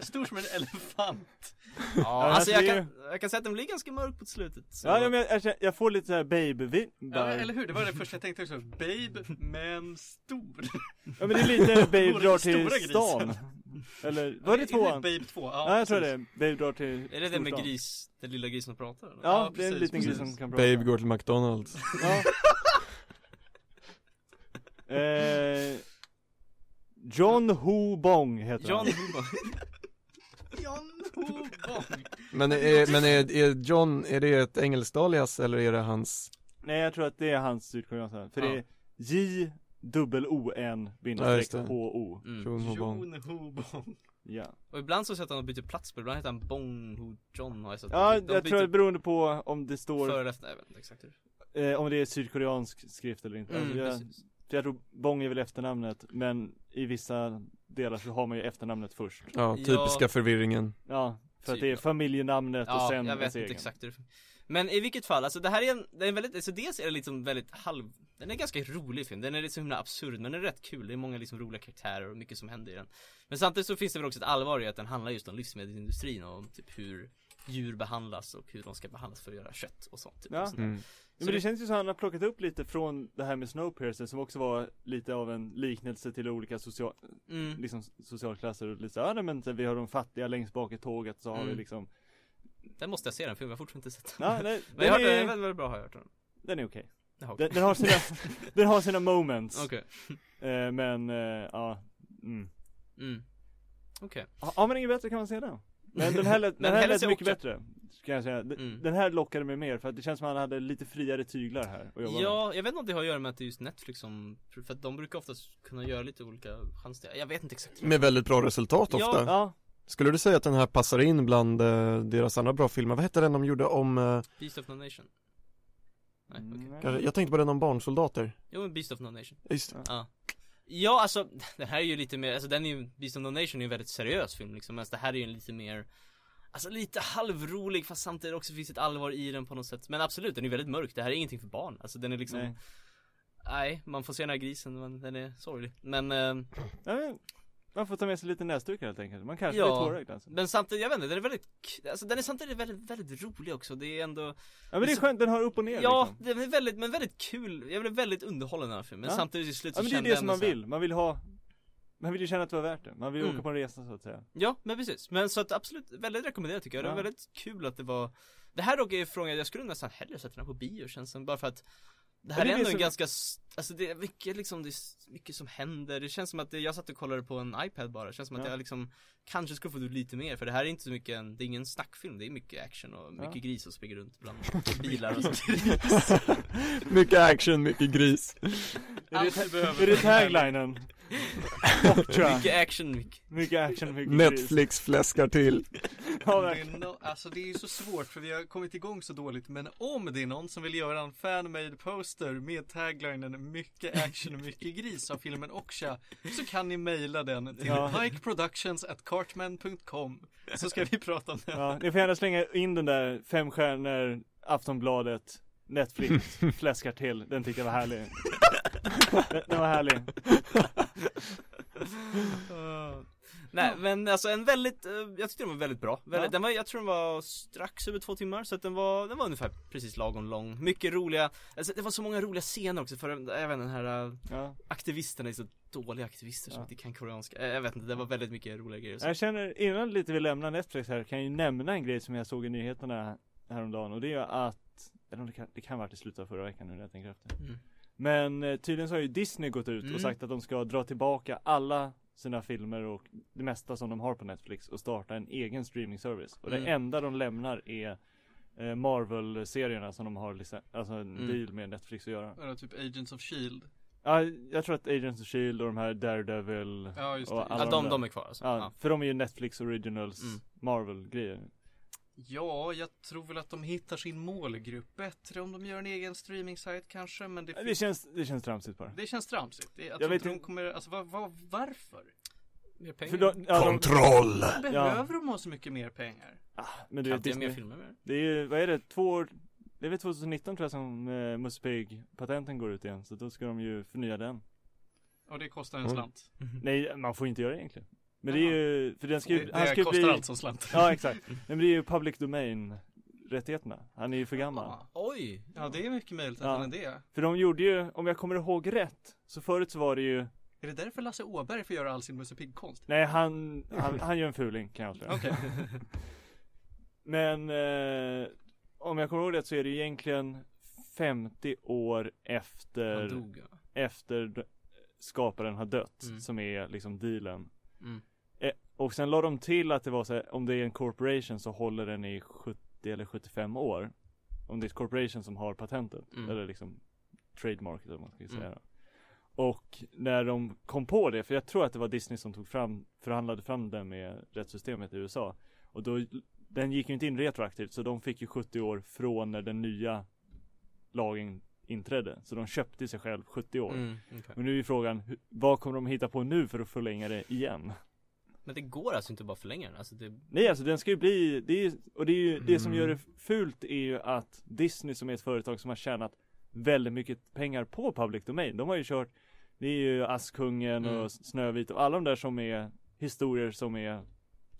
Stor som en elefant. Ja, alltså jag kan, jag kan säga att den blir ganska mörk på slutet så. ja, ja men jag, jag, jag får lite såhär Ja, baby-vibbar eller hur? Det var det första jag tänkte också. Babe, men stor. Ja men det är lite Babe drar till stan grisen. Eller, var det tvåan? Babe 2? Ja jag tror precis. det, Babe drar till Är det den med gris, den lilla grisen som pratar eller? Ja, Ja, det är en liten gris som kan prata Babe går till McDonalds Ja eh, John Ho Bong heter John han Hubo John Ho Bong. Men, är, men är, är John, är det ett engelskt alias eller är det hans? Nej jag tror att det är hans sydkoreanska, för det Ja. är J dubbel O N Ja, just bindestreck det. H O mm. John Ho Bong. Ja, Och ibland så sätter han och byter plats på ibland heter han Bong Ho John har jag sett ja De jag tror det beroende på om det står, Före eller efter, jag vet inte exakt hur eh, om det är sydkoreansk skrift eller inte mm, alltså, jag, precis. för jag tror Bong är väl efternamnet, men i vissa delar så har man ju efternamnet först Ja, Ja. typiska förvirringen Ja, för att Typ, det är ja. familjenamnet och Ja, sen jag vet inte egen. exakt hur det Men i vilket fall, alltså det här är en, det är en väldigt, alltså dels är det liksom väldigt halv Den är en ganska rolig film, den är liksom himla absurd men den är rätt kul, det är många liksom roliga karaktärer och mycket som händer i den Men samtidigt så finns det väl också ett allvar i att den handlar just om livsmedelsindustrin och om typ hur djur behandlas och hur de ska behandlas för att göra kött och sånt typ, Ja. och sånt mm. Ja, men det känns ju som att han har plockat upp lite från det här med Snowpiercer som också var lite av en liknelse till olika social, mm. liksom socialklasser och lite så, ja men så vi har de fattiga längst bak i tåget så har vi Mm. liksom Den måste jag se den filmen, jag har fortfarande inte sett Ja, nej, Men jag har den, hört den, den är är, väldigt, väldigt bra har jag hört den. Den är okej. Okej. den, den har sina, den har sina moments. Okej, eh, Men, eh, ja mm. mm. Okej, Ha- Har man inget bättre kan man se den Men den här lät, Men den här lät mycket också- bättre Kan jag säga, Mm. Den här lockade mig mer för att det känns som att han hade lite friare tyglar här att jobba med. Ja, jag vet inte om det har att göra med att det är just Netflix som För att de brukar oftast kunna göra lite olika chanser. Jag vet inte exakt. Med väldigt bra resultat Ja. ofta. Ja, Skulle du säga att den här passar in bland eh, deras andra bra filmer? Vad hette den de gjorde om, eh, Beast of No Nation? Nej, okej. Mm, jag tänkte på den om barnsoldater. Jo men Beast of No Nation. Just det. Ja. Ja alltså, den här är ju lite mer, alltså den är ju, Beast of No Nation är ju en väldigt seriös film liksom. Medan det här är ju en lite mer Alltså lite halvrolig fast samtidigt också finns ett allvar i den på något sätt. Men absolut, den är väldigt mörk, det här är ingenting för barn. Alltså den är liksom nej. Nej, man får se den här grisen men den är sorglig. Men, eh, Man får ta med sig lite näsdukar helt enkelt, man kanske Ja. blir tårögd alltså. men samtidigt, jag vet inte, den är väldigt, alltså den är samtidigt väldigt, väldigt rolig också Det är ändå Ja men det är Så- skönt, den har upp och ner Ja, liksom. den är väldigt, men väldigt kul, jag blev väldigt underhållen i den här filmen Men Ja. samtidigt i slutet Ja men det är det som man vill, man vill ha Man vill ju känna att det var värt det, man vill Mm. åka på en resa så att säga Ja, men precis. Men så att absolut, väldigt rekommenderat tycker jag. Det Ja. var väldigt kul att det var Det här dock är frågan, jag skulle nästan hellre sett den här på bio känns som, bara för att Det här Ja, det är är ändå en som- ganska, alltså det är mycket liksom, det är mycket som händer. Det känns som att det, jag satt och kollade på en iPad bara, det känns som att Ja. jag liksom Kanske skulle få ut lite mer, för det här är inte så mycket en, det är ingen snackfilm, det är mycket action och mycket Ja. gris som springer runt bland bilar och sånt. Mycket action, mycket gris. Är det, är taglinen? Mycket action, mycket. Mycket action, mycket gris. Netflix fläskar till. Ja, Det verkligen. är no, alltså det är ju så svårt för vi har kommit igång så dåligt. Men om det är någon som vill göra en fan-made poster med taglinen mycket action och mycket gris av filmen Oksha så kan ni mejla den till Ja. pikeproductions at cartman.com så ska vi prata om den. Ja, ni får gärna slänga in den där fem stjärnor, Aftonbladet, Netflix, fläskar till, den tyckte jag var härlig Den, den var härlig Nej men alltså en väldigt, eh, jag tyckte den var väldigt bra. Väldigt, Ja. Den var, jag tror den var strax över två timmar så att den var, den var ungefär precis lagom lång. Mycket roliga, alltså det var så många roliga scener också för inte, den här eh, ja. aktivisterna är så dåliga aktivister som Ja. inte kan koreanska. Eh, Jag vet inte, det var väldigt mycket roliga grejer. Så. Jag känner, innan lite vi lämnar Netflix här, kan jag ju nämna en grej som jag såg i nyheterna häromdagen och det är att, eller det kan, det kan varit i slutet av förra veckan nu när jag tänker efter Mm. Men tydligen så har ju Disney gått ut Mm. och sagt att de ska dra tillbaka alla sina filmer och det mesta som de har på Netflix och starta en egen streamingservice. Och Mm. det enda de lämnar är eh, Marvel-serierna som de har licen- alltså en Mm. deal med Netflix att göra. Eller typ Agents of Shield. Ja, jag tror att Agents of Shield och de här Daredevil Ja just det. Och Ja, alla de, där. de är kvar alltså. Ja, Ja. för de är ju Netflix Originals Mm. Marvel-grejer. Ja, jag tror väl att de hittar sin målgrupp bättre om de gör en egen streaming-sajt kanske, men det, Det känns, det känns tramsigt bara. det känns tramsigt. Det, jag, Jag tror vet inte de kommer, alltså vad, vad, varför? Mer pengar. För då, ja, de, Kontroll! Behöver de ha så mycket mer pengar? ah, men du kan vet inte göra mer Disney, filmer med det. är ju, vad är det, två år Det är väl 2019 tror jag som eh, Musse patenten går ut igen, så då ska de ju förnya den Och det kostar en Mm. slant. Nej, man får inte göra det egentligen Men det är ju, för den ska ju, Det, han det ska ju kostar bli alltså en slant. Ja exakt, Nej, men det är ju public domain rättigheterna Han är ju för gammal Ja. Oj! Ja, det är mycket möjligt att Ja. han är det. För de gjorde ju, om jag kommer ihåg rätt Så förut så var det ju Är det därför Lasse Åberg får göra all sin Musse Pigg-konst? Nej han, han, han gör en fuling kan jag avslöja Okej. Men eh, om jag kommer ihåg rätt så är det egentligen 50 år efter, dog ja. efter skaparen har dött Mm. som är liksom dealen Mm. Och sen la de till att det var så här, om det är en corporation så håller den i 70 eller 75 år Om det är ett corporation som har patentet Mm. eller liksom trademarket eller vad man ska säga Mm. Och när de kom på det, för jag tror att det var Disney som tog fram, förhandlade fram det med rättssystemet i USA. Och då, den gick ju inte in retroaktivt, så de fick ju 70 år från när den nya lagen inträdde. Så de köpte sig själv 70 år. Mm, okej. Men nu är frågan, vad kommer de hitta på nu för att förlänga det igen? Men det går alltså inte bara förlänga den, alltså det Nej alltså den ska ju bli, det är, och det är ju, det som Mm. gör det fult är ju att Disney som är ett företag som har tjänat väldigt mycket pengar på public domain, de har ju kört Det är ju Askungen Mm. och Snövit och alla de där som är historier som är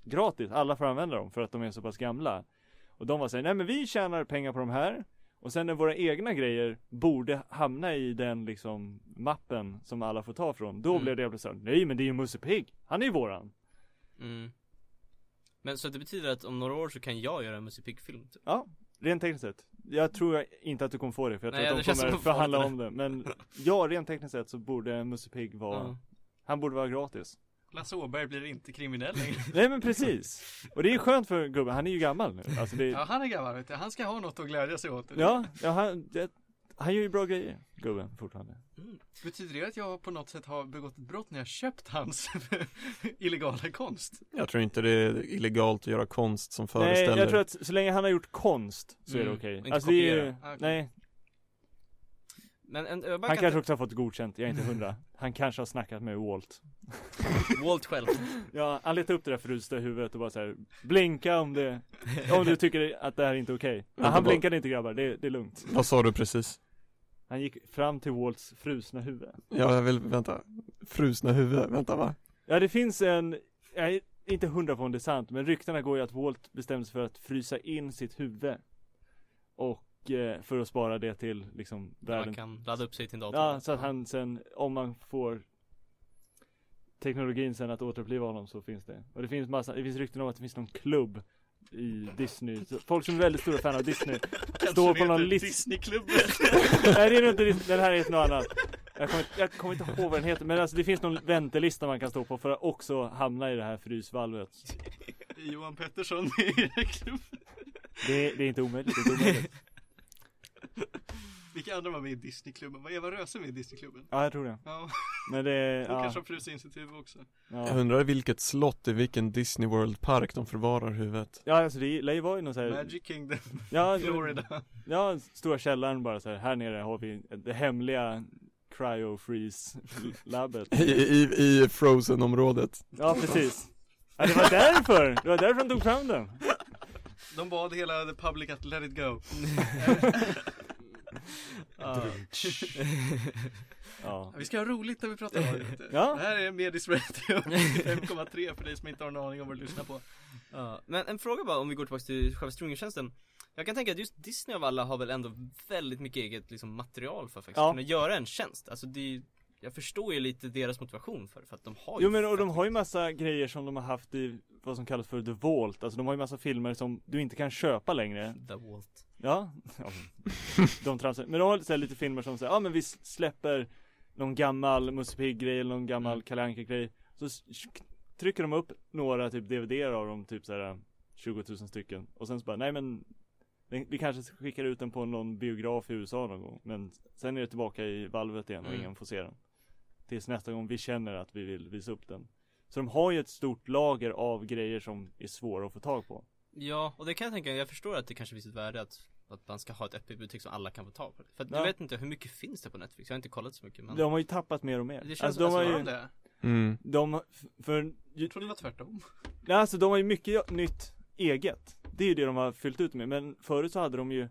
gratis, alla får använda dem för att de är så pass gamla Och de var såhär, nej men vi tjänar pengar på de här och sen när våra egna grejer borde hamna i den liksom mappen som alla får ta från, då Mm. blev det plötsligt nej men det är ju Musse Pigg, han är ju våran mm. Men så det betyder att om några år så kan jag göra en Musse Pigg-film typ. Ja, rent tekniskt sett. Jag tror inte att du kommer få det för jag Nej, tror det att de kommer som att få förhandla det. om det. Men ja, rent tekniskt sett så borde Musse Pigg vara, Ja. han borde vara gratis. Lasse Åberg blir inte kriminell längre. Nej men precis. Och det är skönt för gubben, han är ju gammal nu. Alltså det, Ja, ja, han är gammal vet du. Han ska ha något att glädja sig åt. ja, han, det, han gör ju bra grejer, gubben fortfarande. Betyder det att jag på något sätt har begått ett brott när jag köpt hans illegala konst? Jag tror inte det är illegalt att göra konst som Nej, föreställer jag tror att så länge han har gjort konst så är det Mm, okej. inte Alltså det är ju, kopiera. Ah, okej. nej, Men en, han kan kanske också har fått godkänt, jag är inte hundra. Han kanske har snackat med Walt. Walt själv Ja, han letade upp det där frusta huvudet och bara så här, blinka om det, om du tycker att det här är inte okej. Det han blinkade inte grabbar, det, det är lugnt. Vad sa du precis? Han gick fram till Walts frusna huvud. Ja, jag vill, vänta Frusna huvud, vänta va? Ja, det finns en, jag är inte hundra på om det är sant, men ryktena går ju att Walt bestämde sig för att frysa in sitt huvud. Och eh, för att spara det till liksom Man världen. kan ladda upp sig till en dator Ja, så att han sen, om man får teknologin sen att återuppliva honom så finns det. Och det finns massa, det finns rykten om att det finns någon klubb i Disney. Så folk som är väldigt stora fan av Disney står på någon lista. Disneyklubben. Nej det är inte den här heter något annat. Jag kommer, inte- jag kommer inte ihåg vad den heter men alltså det finns någon väntelista man kan stå på för att också hamna i det här frysvalvet. Johan Pettersson i klubben. Det, är- det är inte omöjligt, det är inte omöjligt. Vilka andra var med i Disneyklubben? Var Eva Röse med i Disneyklubben? Ja jag tror det. Ja, Men det, hon ja, kanske har frusit in sitt huvud också. Jag ja. undrar vilket slott i vilken Disney World park de förvarar huvudet Ja alltså det lär ju vara i någon så här, Magic Kingdom, ja, Florida. Ja, stora källaren bara så här. här nere har vi det hemliga cryo freeze labbet. I, i, i Frozen-området Ja, precis. Ja, det var därför! Det var därför de tog fram den. De bad hela the public att let it go. Ja. Vi ska ha roligt när vi pratar om det. Ja. Det här är Medis Radio 5,3 för dig som inte har en aning om vad du lyssnar på. Ja, men en fråga bara om vi går tillbaka till själva streamingtjänsten Jag kan tänka att just Disney av alla har väl ändå väldigt mycket eget liksom, material för att faktiskt Ja. kunna göra en tjänst Alltså det är, Jag förstår ju lite deras motivation för det, för att de har ju Jo men och de har ju massa grejer som de har haft i vad som kallas för The Vault. Alltså de har ju massa filmer som du inte kan köpa längre. The Walt Ja, ja. de tramsar. Men de har så lite filmer som säger, ja men vi släpper någon gammal Musse Pigg-grej eller någon gammal Mm. Kalle Anka-grej. Så trycker de upp några typ DVD av dem, typ såhär 20 000 stycken. Och sen så bara, nej men vi kanske skickar ut den på någon biograf i USA någon gång. Men sen är det tillbaka i valvet igen och Mm. ingen får se den. Tills nästa gång vi känner att vi vill visa upp den. Så de har ju ett stort lager av grejer som är svåra att få tag på. Ja, och det kan jag tänka, jag förstår att det kanske finns ett värde att att man ska ha ett öppet bibliotek som alla kan få tag på För att Ja. jag vet inte, hur mycket finns det på Netflix? Jag har inte kollat så mycket men De har ju tappat mer och mer. Det känns alltså, som- de har alltså, ju, det? mm. de, för Jag trodde det var tvärtom. Nej alltså de har ju mycket nytt eget Det är ju det de har fyllt ut med men förut så hade de ju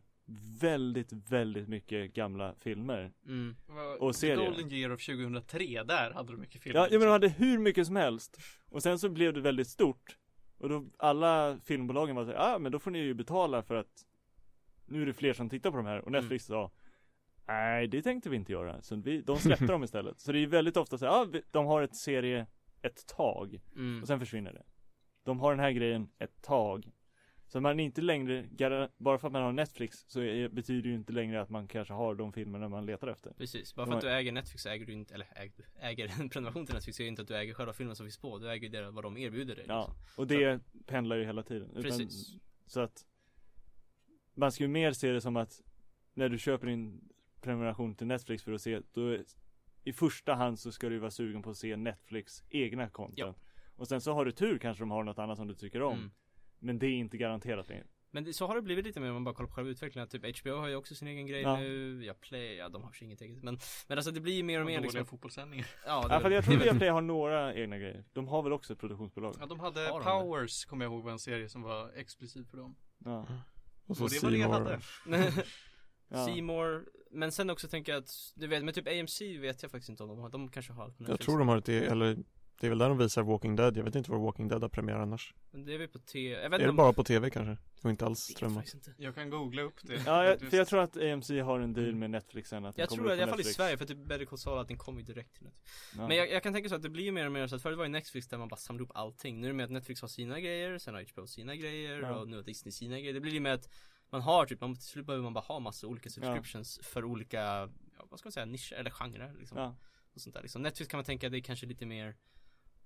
väldigt, väldigt mycket gamla filmer mm. Och The serier. Golden Year of 2003, där hade de mycket filmer. Ja, men de hade hur mycket som helst Och sen så blev det väldigt stort Och då alla filmbolagen var så ja ah, men då får ni ju betala för att Nu är det fler som tittar på de här och Netflix sa Nej det tänkte vi inte göra Så vi, de släppte dem istället Så det är ju väldigt ofta så ja ah, de har ett serie ett tag Mm. och sen försvinner det. De har den här grejen ett tag. Så man är inte längre, bara för att man har Netflix så är, betyder det ju inte längre att man kanske har de filmerna man letar efter. Precis, bara för att du äger Netflix så äger du inte, eller äger, äger en prenumeration till Netflix så är inte att du äger själva filmen som finns på, du äger ju det, vad de erbjuder dig Ja, liksom. och det pendlar ju hela tiden. Utan- Precis. Så att man ska ju mer se det som att när du köper din prenumeration till Netflix för att se, då i första hand så ska du vara sugen på att se Netflix egna content. Ja. Och sen så har du tur kanske de har något annat som du tycker om. Mm. Men det är inte garanterat längre. Men det, så har det blivit lite mer om man bara kollar på själva utvecklingen. Typ HBO har ju också sin egen grej Ja. nu. Ja, Play, ja de har sig inget eget. Men, men alltså det blir ju mer och mer Dåliga liksom. fotbollssändningar. Ja, det, Ja, för jag tror väl- Viaplay har några egna grejer. De har väl också ett produktionsbolag? Ja, de hade Har? Powers, kommer jag ihåg var en serie som var exklusiv för dem. Ja. Och så Och det var det jag hade. Ja. Seymour, men sen också tänker jag att, du vet, men typ AMC vet jag faktiskt inte om de har, de kanske har Jag tror de har ett, e- eller det är väl där de visar Walking Dead, jag vet inte var Walking Dead har premiär annars. Men det är väl på T, jag vet Är det om bara på tv kanske? Och inte alls strömmat? Jag kan googla upp det. Ja, jag, för jag tror att AMC har en deal med Netflix sen att Jag kommer tror upp att i alla fall i. Sverige, för typ Better Call Saul, att den kommer ju direkt till Netflix. Ja. Men jag, jag kan tänka så att det blir ju mer och mer så att förut var ju Netflix där man bara samlade ihop allting. Nu är det med att Netflix har sina grejer, sen har HBO sina grejer Ja. och nu har Disney sina grejer. Det blir ju med att man har typ, man, till slut behöver man bara ha massa olika subscriptions för olika, ja, vad ska man säga, nischer eller genrer liksom. Ja. Och sånt där liksom. Netflix kan man tänka det är kanske lite mer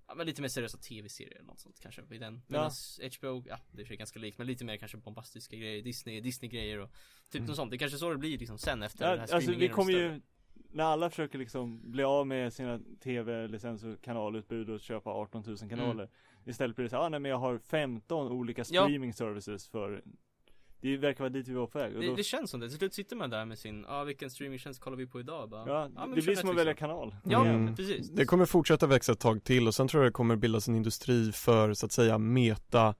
Ja men lite mer seriösa tv-serier eller något sånt kanske i den. Medan HBO, ja det är ganska likt men lite mer kanske bombastiska grejer, Disney, Disney-grejer och typ Mm. något sånt. Det är kanske så det blir liksom sen efter Ja, den här alltså vi kommer ju När alla försöker liksom bli av med sina tv-licens och kanalutbud och köpa 18 000 kanaler Istället blir det så ah, nej men jag har 15 olika Ja. streaming services för Det verkar vara dit vi var på väg Det, då, det känns som det, till slut sitter man där med sin, ja ah, vilken streamingtjänst kollar vi på idag? Bara, Ja, men det blir som att välja kanal Ja, Mm. precis. Det kommer fortsätta växa ett tag till och sen tror jag det kommer bildas en industri för så att säga meta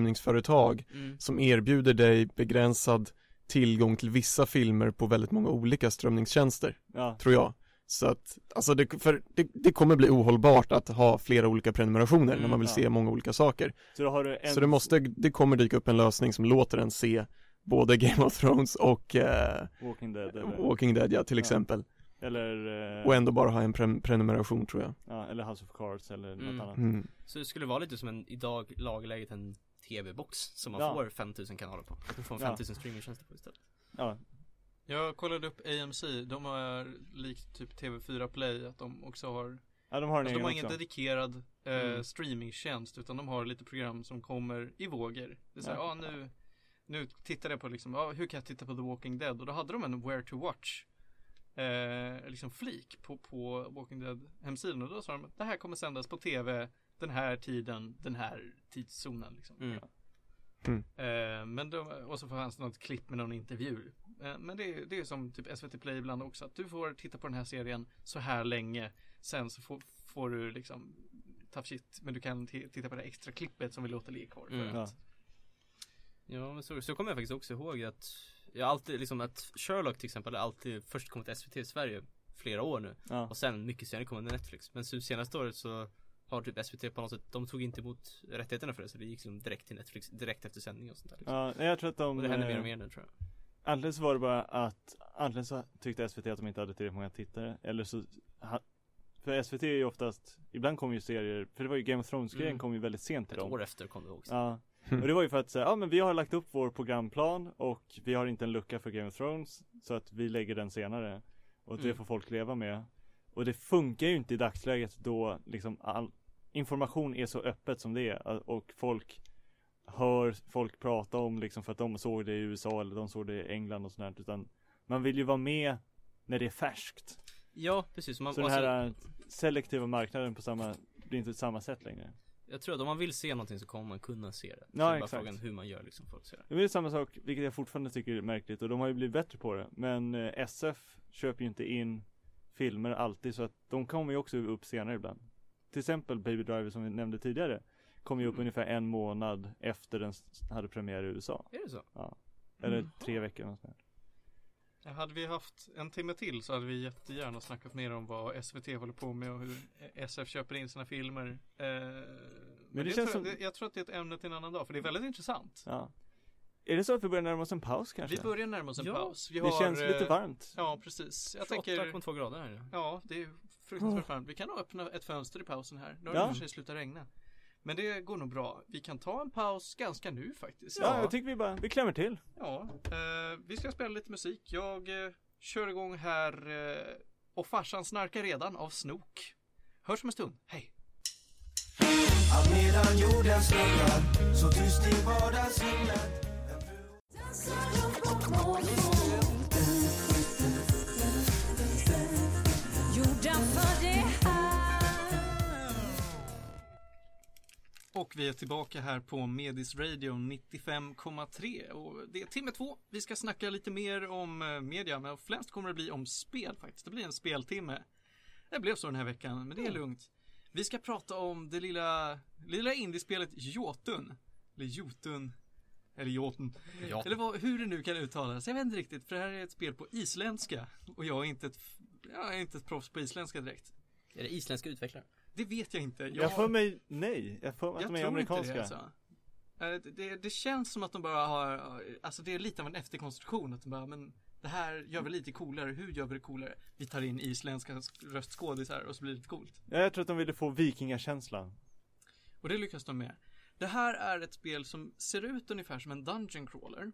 strömningsföretag Mm. som erbjuder dig begränsad tillgång till vissa filmer på väldigt många olika strömningstjänster, Ja, tror jag. Så att, alltså det, för det, det kommer bli ohållbart att ha flera olika prenumerationer när Mm, man vill ja. se många olika saker. så då har du en Så det måste, det kommer dyka upp en lösning som låter en se både Game of Thrones och eh, Walking Dead eller, Walking Dead ja, till Ja. exempel. eller, eh, Och ändå bara ha en pre- prenumeration tror jag. ja, eller House of Cards eller Mm. något annat Mm. Så det skulle vara lite som en, idag lagläget en TV-box som man Ja. får 5000 kanaler på. Du får Ja. 5000 streamingtjänster på istället. Ja, Jag kollade upp AMC, de är likt typ TV4 Play, att de också har ja de har en Alltså de har egen ingen också dedikerad eh, Mm. streamingtjänst utan de har lite program som kommer i vågor. Det är såhär, ja Ja. nu, nu tittar jag på liksom, ja hur kan jag titta på The Walking Dead? Och då hade de en Where to Watch eh, liksom flik på, på Walking Dead hemsidan och då sa de att det här kommer sändas på TV den här tiden, den här tidszonen liksom. Mm. Eh, men de, och så fanns det något klipp med någon intervju. Eh, men det, är- det är som typ SVT Play ibland också. Att du får titta på den här serien så här länge. Sen så får, får du liksom tough shit. Men du kan titta på det extra klippet som vi låter ligga kvar. För Mm. att, Ja men så, så kommer jag faktiskt också ihåg att Jag alltid liksom att Sherlock till exempel alltid först kommit till SVT i Sverige Flera år nu Ja, och sen mycket senare kom det Netflix Men så senaste året så Har typ SVT på något sätt De tog inte emot rättigheterna för det så det gick liksom direkt till Netflix Direkt efter sändning och sånt där liksom. ja jag tror att de Och det händer mer eh, och mer nu tror jag Antingen så var det bara att Antingen så tyckte SVT att de inte hade tillräckligt många tittare. Eller så För SVT är ju oftast Ibland kommer ju serier För det var ju Game of Thrones grejen Mm. kom ju väldigt sent till Ett dem. år efter kom det också Ja. Mm. Och det var ju för att säga, ja men vi har lagt upp vår programplan och vi har inte en lucka för Game of Thrones Så att vi lägger den senare. Och det Mm. får folk leva med. Och det funkar ju inte i dagsläget då liksom all information är så öppet som det är. Och folk hör folk prata om liksom för att de såg det i USA eller de såg det i England och sånt där utan man vill ju vara med när det är färskt. Ja precis man, Så den alltså, här äh, selektiva marknaden på samma, blir inte på samma sätt längre. Jag tror att om man vill se någonting så kommer man kunna se det Så Ja, det är bara exakt. frågan hur man gör liksom för att se det Det är samma sak, vilket jag fortfarande tycker är märkligt och de har ju blivit bättre på det. Men eh, SF köper ju inte in filmer alltid så att de kommer ju också upp senare ibland. Till exempel Baby Driver som vi nämnde tidigare. Kom ju upp Mm. ungefär en månad efter den hade premiär i USA. Är det så? Eller Mm. tre veckor. Ja, Hade vi haft en timme till så hade vi jättegärna snackat mer om vad SVT håller på med och hur SF köper in sina filmer. Eh, men det det känns tror, som- jag, tror att det är ett ämne till en annan dag för det är väldigt intressant. Ja. Är det så att vi börjar närma oss en paus kanske? Vi börjar närma oss en Ja, paus. Vi det känns eh, lite varmt. Ja, precis. Jag 28,2 tänker, grader här ja, det är fruktansvärt varmt. Vi kan nog öppna ett fönster i pausen här. Nu har Ja. det i och för sig slutat regna. Men det går nog bra. Vi kan ta en paus ganska nu faktiskt. Ja, jag tycker vi bara, vi klämmer till. Ja, eh, vi ska spela lite musik. Jag eh, kör igång här eh, och farsan snarkar redan av Snook. Hörs om en stund. Hej! Allt medan jorden snurrar Så tyst i vardagshimlen vi är tillbaka här på Medis Radio 95,3 och det är timme två. Vi ska snacka lite mer om eh, media, men främst kommer det bli om spel faktiskt. Det blir en speltimme. Det blev så den här veckan, men det är lugnt. Vi ska prata om det lilla, lilla indiespelet Jotun. Eller Jotun. Eller Jotun. Ja. Eller vad, hur det nu kan uttalas. Jag vet inte riktigt, för det här är ett spel på isländska. Och jag är inte ett, jag är inte ett proffs på isländska direkt. Är det isländska utvecklare? Det vet jag inte. Jag får mig nej, jag får mig att Jag de är tror inte amerikanska. det alltså. Eh, det, det, det känns som att de bara har, alltså det är lite av en efterkonstruktion. Att de bara, men det här gör vi lite coolare. Hur gör vi det coolare? Vi tar in isländska röstskådisar och så blir det lite coolt. Ja, jag tror att de ville få vikingakänslan. Och det lyckas de med. Det här är ett spel som ser ut ungefär som en dungeon crawler.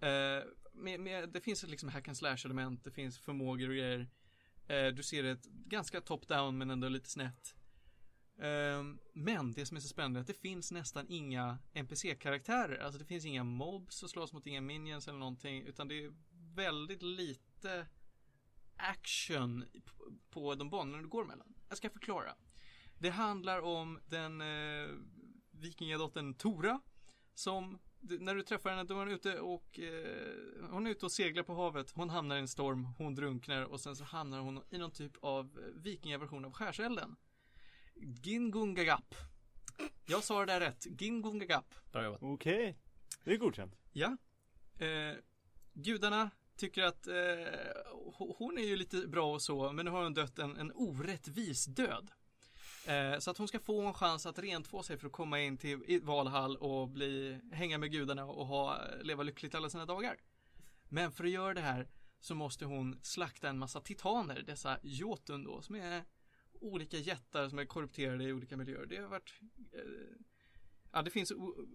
Eh, med, med, det finns ett liksom hack and slash element, det finns förmågor och grejer. Eh, du ser ett ganska top-down men ändå lite snett. Ehm, men det som är så spännande är att det finns nästan inga NPC-karaktärer. Alltså det finns inga mobs att slåss mot inga minions eller någonting. Utan det är väldigt lite action på- de banorna du går mellan. Jag ska förklara. Det handlar om den eh, vikingadottern Tora som när du träffar henne då är hon ute och eh, hon är ute och seglar på havet. Hon hamnar i en storm, hon drunknar och sen så hamnar hon i någon typ av eh, vikingaversion av skärselden. Gingungagap. Jag sa det där rätt. Gingungagap. Bra jobbat. Okej. Det är godkänt. Ja. Eh, gudarna tycker att eh, ho- hon är ju lite bra och så, men nu har hon dött en, en orättvis död. Eh, så att hon ska få en chans att rentvå sig för att komma in till Valhall och bli, hänga med gudarna och ha, leva lyckligt alla sina dagar. Men för att göra det här så måste hon slakta en massa titaner, dessa jotun då, som är olika jättar som är korrupterade i olika miljöer. Det har varit eh, Ja, det finns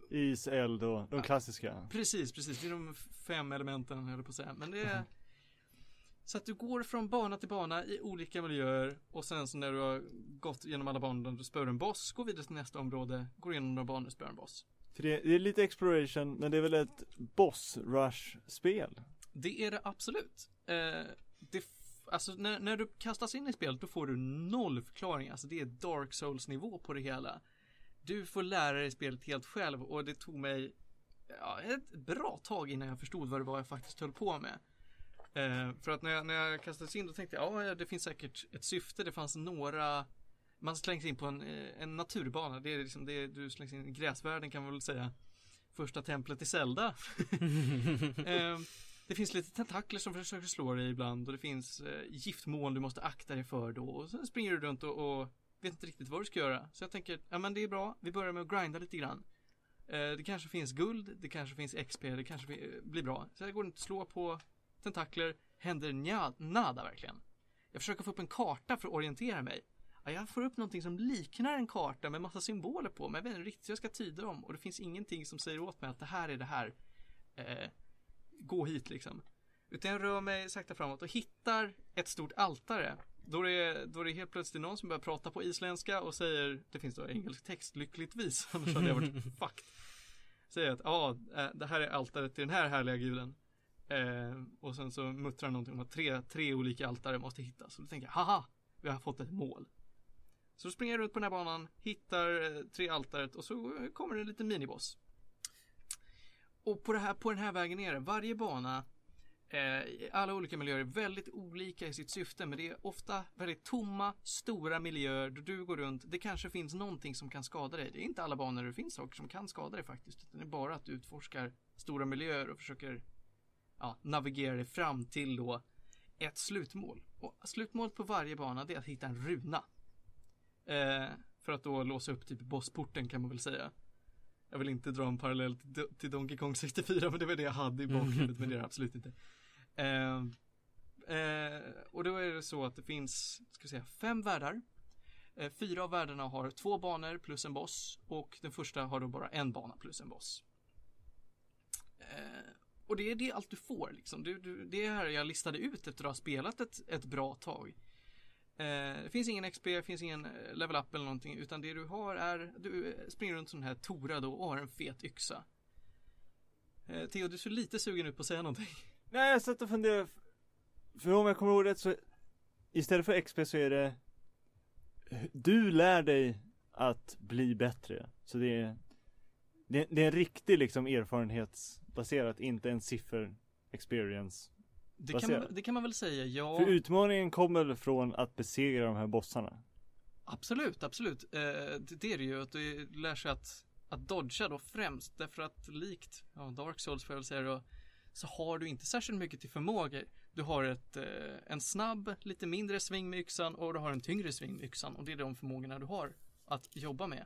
Is, eld och de klassiska. Precis, precis. Det är de fem elementen, höll på att säga. Men det är... Så att du går från bana till bana i olika miljöer och sen så när du har gått genom alla banor, du spör en boss, går vidare till nästa område, går igenom några banor och spör en boss. För det, det är lite exploration, men det är väl ett boss rush spel? Det är det absolut. Eh, det alltså när, när du kastas in i spelet då får du noll förklaring. Alltså det är Dark Souls nivå på det hela. Du får lära dig spelet helt själv och det tog mig ja, ett bra tag innan jag förstod vad det var jag faktiskt höll på med. Eh, för att när jag, när jag kastades in då tänkte jag, ja det finns säkert ett syfte, det fanns några man slängs in på en, eh, en naturbana, det är liksom det, du slängs in i gräsvärlden kan man väl säga. Första templet i Zelda. Eh, det finns lite tentakler som försöker slå dig ibland och det finns eh, giftmoln du måste akta dig för då och sen springer du runt och, och vet inte riktigt vad du ska göra. Så jag tänker, ja men det är bra, vi börjar med att grinda lite grann. Eh, det kanske finns guld, det kanske finns XP, det kanske eh, blir bra. Så jag går inte att slå på tentakler, händer nja, nada verkligen. Jag försöker få upp en karta för att orientera mig. Ja, jag får upp någonting som liknar en karta med massa symboler på, men jag vet inte riktigt hur jag ska tyda dem och det finns ingenting som säger åt mig att det här är det här. Eh, gå hit liksom. Utan jag rör mig sakta framåt och hittar ett stort altare. Då är, det, då är det helt plötsligt någon som börjar prata på isländska och säger, det finns då engelsk text lyckligtvis, annars hade jag varit fucked. Säger att, ja, eh, det här är altaret till den här härliga guden. Eh, och sen så muttrar någonting om att tre, tre olika altare måste hittas. Och då tänker jag, haha, vi har fått ett mål. Så då springer jag runt på den här banan, hittar eh, tre altaret och så kommer det en liten miniboss. Och på, det här, på den här vägen ner, varje bana eh, alla olika miljöer är väldigt olika i sitt syfte men det är ofta väldigt tomma, stora miljöer där du går runt. Det kanske finns någonting som kan skada dig. Det är inte alla banor där det finns saker som kan skada dig faktiskt. Utan det är bara att du utforskar stora miljöer och försöker ja, navigera dig fram till då ett slutmål. Och slutmålet på varje bana det är att hitta en runa. Eh, för att då låsa upp typ bossporten kan man väl säga. Jag vill inte dra en parallell till, till Donkey Kong 64 men det var det jag hade i bakhuvudet men det är det absolut inte. Eh, eh, och då är det så att det finns, ska säga, fem världar. Eh, fyra av världarna har två banor plus en boss och den första har då bara en bana plus en boss. Eh, och det är det allt du får liksom. Du, du, det är här jag listade ut efter att ha spelat ett, ett bra tag. Eh, det finns ingen XP, det finns ingen eh, level up eller någonting utan det du har är, du eh, springer runt sån här Tora då och har en fet yxa. Eh, Theo, du ser lite sugen ut på att säga någonting. Nej, jag satt och funderade. För om jag kommer ihåg rätt så istället för XP så är det du lär dig att bli bättre. Så det är, det, det är en riktig liksom erfarenhetsbaserat, inte en siffer experience. Det kan, man, det kan man väl säga, ja. För utmaningen kommer väl från att besegra de här bossarna. Absolut, absolut. Eh, det, är det ju, att du lär sig att, att dodga då främst. Därför att likt ja, Dark Souls får jag väl säga då, så har du inte särskilt mycket till förmågor. Du har ett, eh, en snabb, lite mindre sving med yxan och du har en tyngre sving med yxan. Och det är de förmågorna du har att jobba med.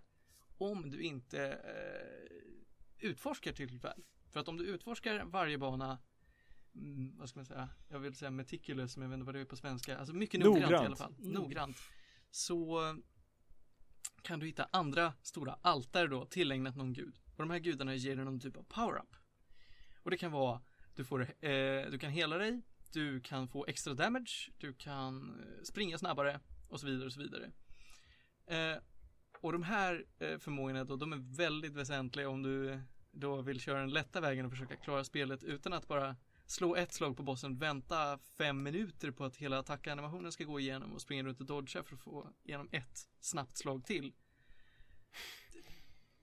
Om du inte eh, utforskar tillräckligt väl. För att om du utforskar varje bana vad ska man säga, jag vill säga meticulous, men jag vet inte vad det är på svenska, alltså mycket noggrant, Noggrant. i alla fall, noggrant, så kan du hitta andra stora altare då tillägnat någon gud. Och de här gudarna ger dig någon typ av power-up. Och det kan vara, du får, eh, du kan hela dig, du kan få extra damage, du kan eh, springa snabbare och så vidare och så vidare. Eh, och de här eh, förmågorna då, de är väldigt väsentliga om du då vill köra den lätta vägen och försöka klara spelet utan att bara slå ett slag på bossen, vänta fem minuter på att hela attackanimationen ska gå igenom och springa runt och dodga för att få igenom ett snabbt slag till.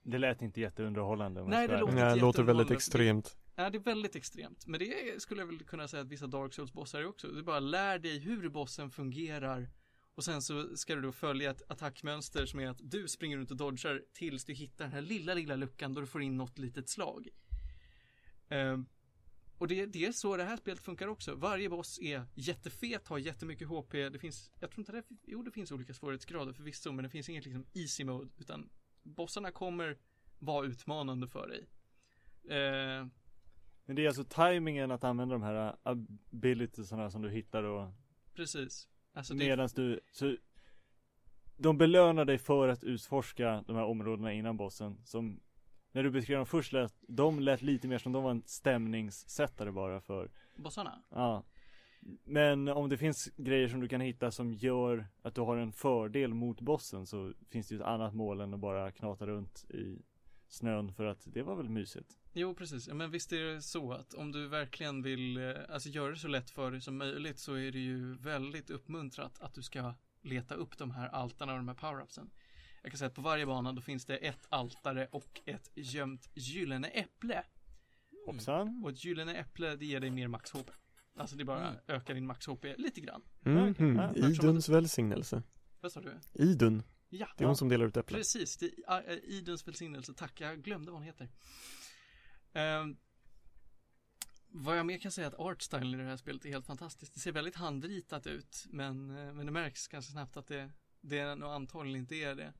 Det lät inte jätteunderhållande. Nej, det låter Nej, det låter väldigt extremt. Ja, det är väldigt extremt. Men det skulle jag väl kunna säga att vissa Dark Souls bossar är också. Du bara lär dig hur bossen fungerar och sen så ska du då följa ett attackmönster som är att du springer runt och dodgar tills du hittar den här lilla, lilla luckan då du får in något litet slag. Ehm, och det, det är så det här spelet funkar också. Varje boss är jättefet, har jättemycket HP. Det finns, jag tror inte det, jo det finns olika svårighetsgrader förvisso, men det finns inget liksom easy mode, utan bossarna kommer vara utmanande för dig. Ehm, Men det är alltså tajmingen att använda de här abilitiesarna som du hittar och Precis. Alltså det, medans du, så de belönar dig för att utforska de här områdena innan bossen som när du beskrev dem först lät, de lät lite mer som de var en stämningssättare bara för, bossarna. ja Men om det finns grejer som du kan hitta som gör att du har en fördel mot bossen så finns det ju ett annat mål än att bara knata runt i snön för att det var väl mysigt Jo, precis. Men visst är det så att om du verkligen vill eh, alltså, göra det så lätt för dig som möjligt så är det ju väldigt uppmuntrat att du ska leta upp de här altarna och de här power-upsen. Jag kan säga att på varje bana då finns det ett altare och ett gömt gyllene äpple. Hoppsan Och ett gyllene äpple det ger dig mer max HP. Alltså det bara Mm. ökar din max HP lite grann. Mhm. Ja, Iduns välsignelse. Vad sa du? Idun, Ja, det är hon som delar ut äpplen. Precis, det är äh, Idens välsignelse. Tack, jag glömde vad hon heter. Ehm, vad jag mer kan säga är att artstylen i det här spelet är helt fantastiskt. Det ser väldigt handritat ut, men, eh, men det märks ganska snabbt att det, det är nog antagligen inte är det.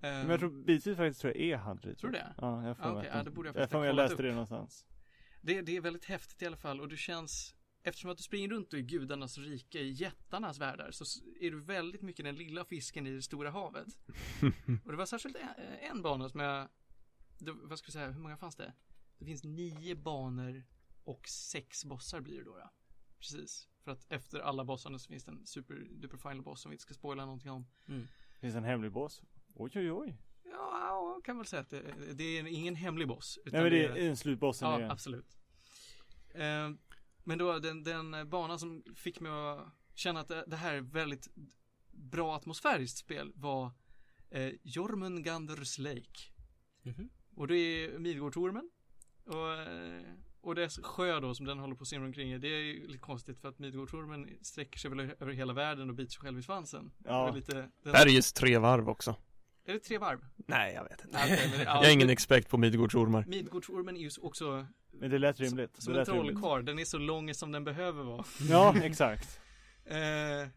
Ehm, Men jag tror bitvis faktiskt tror jag är handrit Tror du det? Ja, jag får Ah, att ja, de- det borde jag jag får jag läste upp. det någonstans det, det är väldigt häftigt i alla fall och du känns Eftersom att du springer runt i gudarnas rike, i jättarnas världar, så är du väldigt mycket den lilla fisken i det stora havet. Och det var särskilt en, en bana som jag, det, vad ska jag säga, hur många fanns det? Det finns nio banor och sex bossar blir det då. Ja. Precis. För att efter alla bossarna så finns det en super duper final boss som vi inte ska spoila någonting om. Finns en hemlig boss? Oj oj oj Ja, jag kan väl säga att det, det är ingen hemlig boss. Nej men det är en slutbossen Ja, är absolut. Eh, men då den, den banan som fick mig att känna att det, här är väldigt bra atmosfäriskt spel var eh, Jormunganders Lake. Mhm. Och det är Midgårdsormen. Och, eh, och dess sjö då som den håller på att simma omkring i. Det är ju lite konstigt för att Midgårdsormen sträcker sig väl över hela världen och biter sig själv i svansen. Ja. Det är, lite, den, Bergets tre varv också. Är det tre varv? Nej, jag vet inte. Nej, men ja, Jag är ingen expert på Midgårdsormar. Midgårdsormen är ju också Men det lät rimligt som det en lät trollkarl. Den är så lång som den behöver vara. Ja exakt Eh,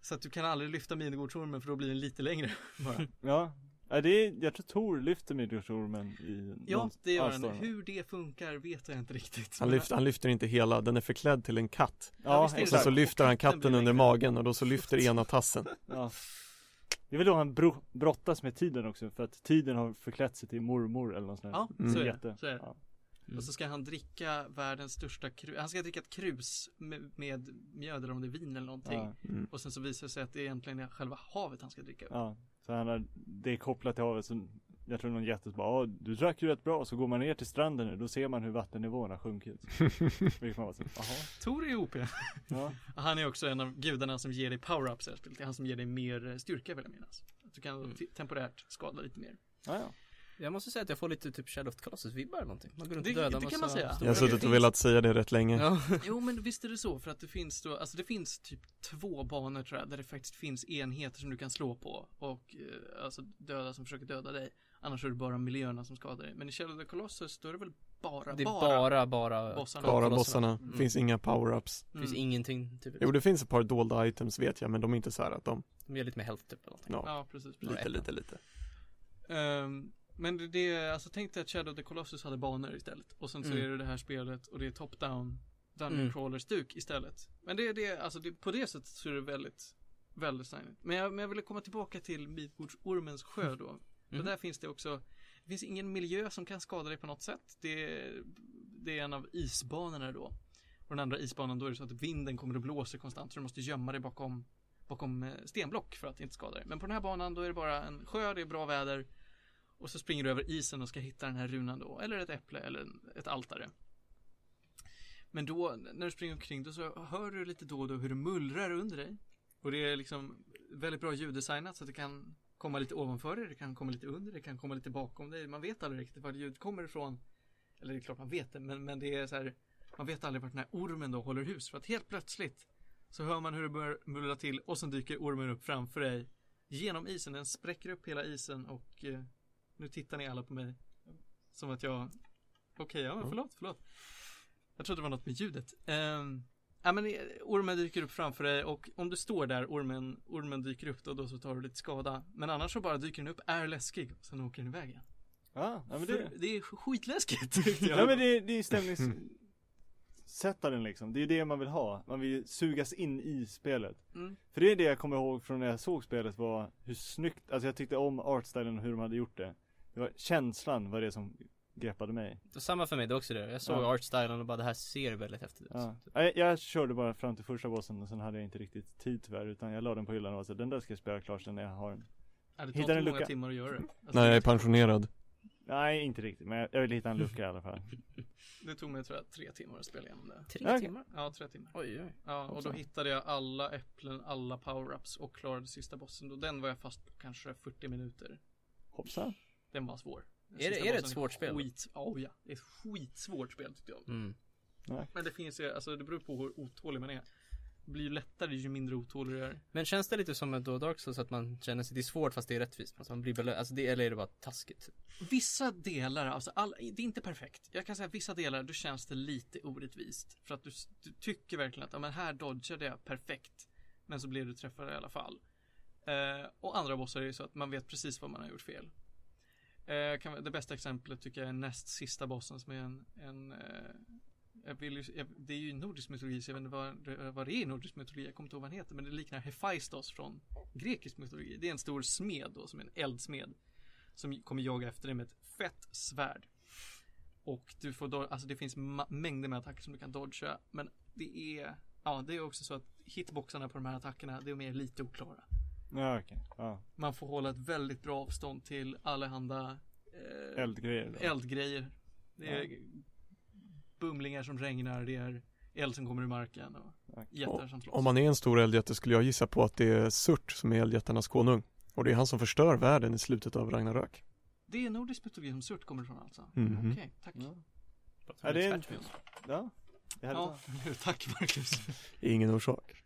så att du kan aldrig lyfta Midgårdsormen för då blir den lite längre bara. Ja Ja, det är, jag tror Tor lyfter Midgårdsormen i Ja, det gör stormarna. Hur det funkar vet jag inte riktigt. Han lyfter, han lyfter inte hela, den är förklädd till en katt. Ja, det Och sen så Och lyfter han katten under längre. magen och då så lyfter ena tassen. ja. Det är väl då han bro- brottas med tiden också för att tiden har förklätt sig till mormor eller något sånt där. Ja, Mm. så är det. Så är det. Ja. Mm. Och så ska han dricka världens största krus. Han ska dricka ett krus med, med mjöd eller om det är vin eller någonting. Ja, Mm. Och sen så visar det sig att det egentligen är själva havet han ska dricka upp. ja. Så han har, det är kopplat till havet så jag tror någon jätte bara, du drack ju rätt bra så går man ner till stranden nu då ser man hur vattennivån har sjunkit. Vilket man var så, jaha. Tor är OP. Ja. Han är också en av gudarna som ger dig power-ups i det här spelet. Det är han som ger dig mer eh, styrka vill jag minnas. Att du kan Mm. temporärt skada lite mer. Ja, ja. Jag måste säga att jag får lite typ Shadow of the Colossus vibbar eller någonting. Man går runt och dödar det kan man säga. Jag har suttit och velat säga det rätt länge. Ja. Jo men visst är det så för att det finns då, alltså det finns typ två banor tror jag där det faktiskt finns enheter som du kan slå på och eh, alltså döda som försöker döda dig. Annars är det bara miljöerna som skadar dig. Men i Shadow of the Colossus då är det väl bara, Det är bara, bara, bara bossarna. Bara bossarna, Mm. finns inga power-ups. Det finns Mm. ingenting typ. Jo det finns ett par dolda items vet jag men de är inte så här att de, De ger lite mer health typ eller någonting. ja, Ja precis. precis. lite lite lite. Ehm, men det, det, alltså tänk dig att Shadow of the Colossus hade banor istället. Och sen så Mm. är det det här spelet och det är top-down Dungeon Mm. crawler-stuk istället. Men det, det, alltså det, på det sättet så är det väldigt, väldigt ständigt. Men jag, men jag ville komma tillbaka till Midgårdsormens sjö då. Mm. där finns det också, det finns ingen miljö som kan skada dig på något sätt. Det, är- det är en av isbanorna då. Och den andra isbanan då är det så att vinden kommer och blåser konstant så du måste gömma dig bakom, bakom eh, stenblock för att inte skada dig. Men på den här banan då är det bara en sjö, det är bra väder. Och så springer du över isen och ska hitta den här runan då. Eller ett äpple eller ett altare. Men då, när du springer omkring då så hör du lite då och då hur det mullrar under dig. Och det är liksom väldigt bra ljuddesignat så att det kan komma lite ovanför dig, det kan komma lite under, det kan komma lite bakom dig. Man vet aldrig riktigt var ljud kommer ifrån. Eller det är klart man vet det, men, men det är så här. Man vet aldrig vart den här ormen då håller hus. För att helt plötsligt så hör man hur det börjar mullra till och sen dyker ormen upp framför dig. Genom isen, den spräcker upp hela isen och eh, nu tittar ni alla på mig. Som att jag Okej, ja men förlåt, förlåt. Jag trodde det var något med ljudet. Um, ja men eh, ormen dyker upp framför dig och om du står där, ormen, ormen dyker upp då, då så tar du lite skada. Men annars så bara dyker den upp, är läskig och sen åker den iväg igen. Ja, ja men För det, det är skitläskigt tyckte jag. ja, men det, det är stämningssättaren liksom. Det är det man vill ha. Man vill sugas in i spelet. Mm. För det är det jag kommer ihåg från när jag såg spelet var hur snyggt, alltså jag tyckte om artstylen och hur de hade gjort det. Det var känslan var det som greppade mig. Det var Samma för mig, det är också det. Jag såg Ja. artstylen och bara det här ser väldigt häftigt ut. Ja. Jag, jag körde bara fram till första bossen och sen hade jag inte riktigt tid tyvärr utan jag la den på hyllan och var så den där ska jag spela klart sen när jag har den. Ja, det tar Hittar inte en många timmar att göra det. Alltså, Nej jag är pensionerad. Nej inte riktigt men jag, jag vill hitta en lucka i alla fall. Det tog mig tror jag tre timmar att spela igenom det. Tre Ja, timmar? Ja, tre timmar. Oj, oj. Ja, och då hittade jag alla äpplen, alla power-ups och klarade sista bossen. Och den var jag fast på kanske 40 minuter. Hoppsan. Den var svår. Är det- är det ett svårt spel? Skit, oh, ja, det är ett skitsvårt spel tyckte jag. Mm. Men det finns ju, alltså det beror på hur otålig man är. Det blir ju lättare ju mindre otålig du är. Men känns det lite som ett då Dark Souls att man känner sig, det är svårt fast det är rättvist? Alltså man blir belö- alltså det, eller är det bara taskigt? Vissa delar, alltså all, det är inte perfekt. Jag kan säga att vissa delar, då känns det lite orättvist. För att du, du tycker verkligen att, ja men här dodgade jag perfekt. Men så blev du träffad i alla fall. Eh, och andra bossar är ju så att man vet precis vad man har gjort fel. Eh, kan, det bästa exemplet tycker jag är näst sista bossen som är en, en eh, jag vill ju, jag, det är ju nordisk mytologi så jag vet inte vad, det- eh, vad det är i nordisk mytologi, jag kommer inte ihåg vad han heter men det liknar Hephaistos från grekisk mytologi. Det är en stor smed då som är en eldsmed. Som kommer jaga efter dig med ett fett svärd. Och du får då, alltså det finns ma- mängder med attacker som du kan dodga. Men det är, ja det är också så att hitboxarna på de här attackerna, de är lite oklara. Ja okej. Ja. Man får hålla ett väldigt bra avstånd till allehanda eh, Eldgrejer då. eldgrejer. Det är bumlingar som regnar, det är eld som kommer ur marken och Ja. jättar som slåss. Om man är en stor eldjätte skulle jag gissa på att det är Surt som är eldjättarnas konung. Och det är han som förstör världen i slutet av Ragnarök. Det är nordisk mytologi som Surt kommer ifrån alltså? Mhm. Okej, tack. Ja. Ja, med det är en-. Ja. Det hade Ja, tack Marcus. Ingen orsak.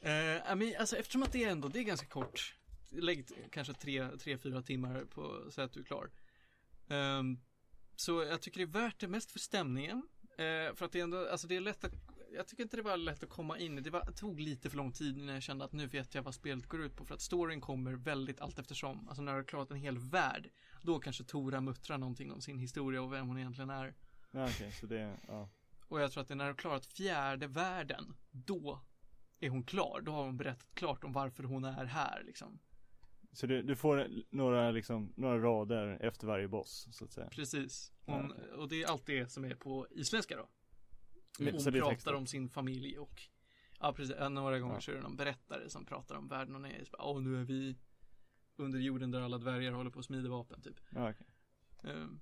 Eh, ja, men alltså eftersom att det är ändå, det är ganska kort. Lägg kanske tre, tre, fyra timmar på så att du är klar. Ehm, så jag tycker det är värt det mest för stämningen. Eh, för att det är ändå, alltså det är lätt att, jag tycker inte det var lätt att komma in i. Det var, tog lite för lång tid innan jag kände att nu vet jag vad spelet går ut på. För att storyn kommer väldigt allt eftersom. Alltså när du har klarat en hel värld. Då kanske Tora muttrar någonting om sin historia och vem hon egentligen är. Ja okej, så det, ja. Och jag tror att det är när du har klarat fjärde världen, då är hon klar. Då har hon berättat klart om varför hon är här liksom. Så du, du får några liksom, några rader efter varje boss så att säga. Precis. Hon, Och det är allt det som är på isländska då. Men- Hon pratar om sin familj och Ja precis, Ja, några gånger Ja. så är det någon berättare som pratar om världen hon är i. Åh nu är vi under jorden där alla dvärgar håller på att smida vapen typ. Ja okej. Ehm,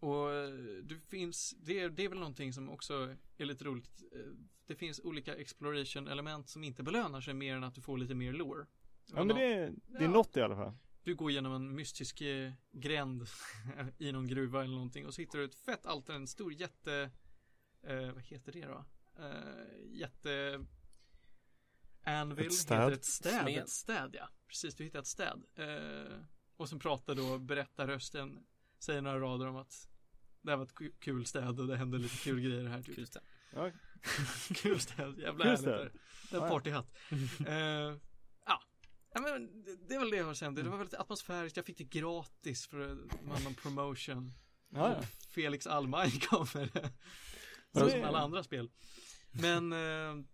och eh, det finns, det är, det är väl någonting som också är lite roligt. Eh, Det finns olika exploration element som inte belönar sig mer än att du får lite mer lore. Ja men det, är- det är Ja. något i alla fall. Du går genom en mystisk eh, gränd i någon gruva eller någonting och så hittar du ett fett alter, en stor jätte, eh, vad heter det då? Eh, jätte Anvil, Ett städ. heter ett städ, Smed. ett städ ja. Precis, du hittar ett städ. Eh, och sen pratar då berättarrösten, säger några rader om att det här var ett ku- kul städ och det hände lite kul grejer här typ. Kul. Ja, kul städ, jävla Kul härligt städ. där. Det är Ja, en ja. partyhatt. Eh, ja. ja, men det, det är väl det jag känt. Det var väldigt atmosfäriskt. Jag fick det gratis för någon promotion. ja, ja. Felix Almaj gav mig det. Ja, Som alla andra spel. Men eh,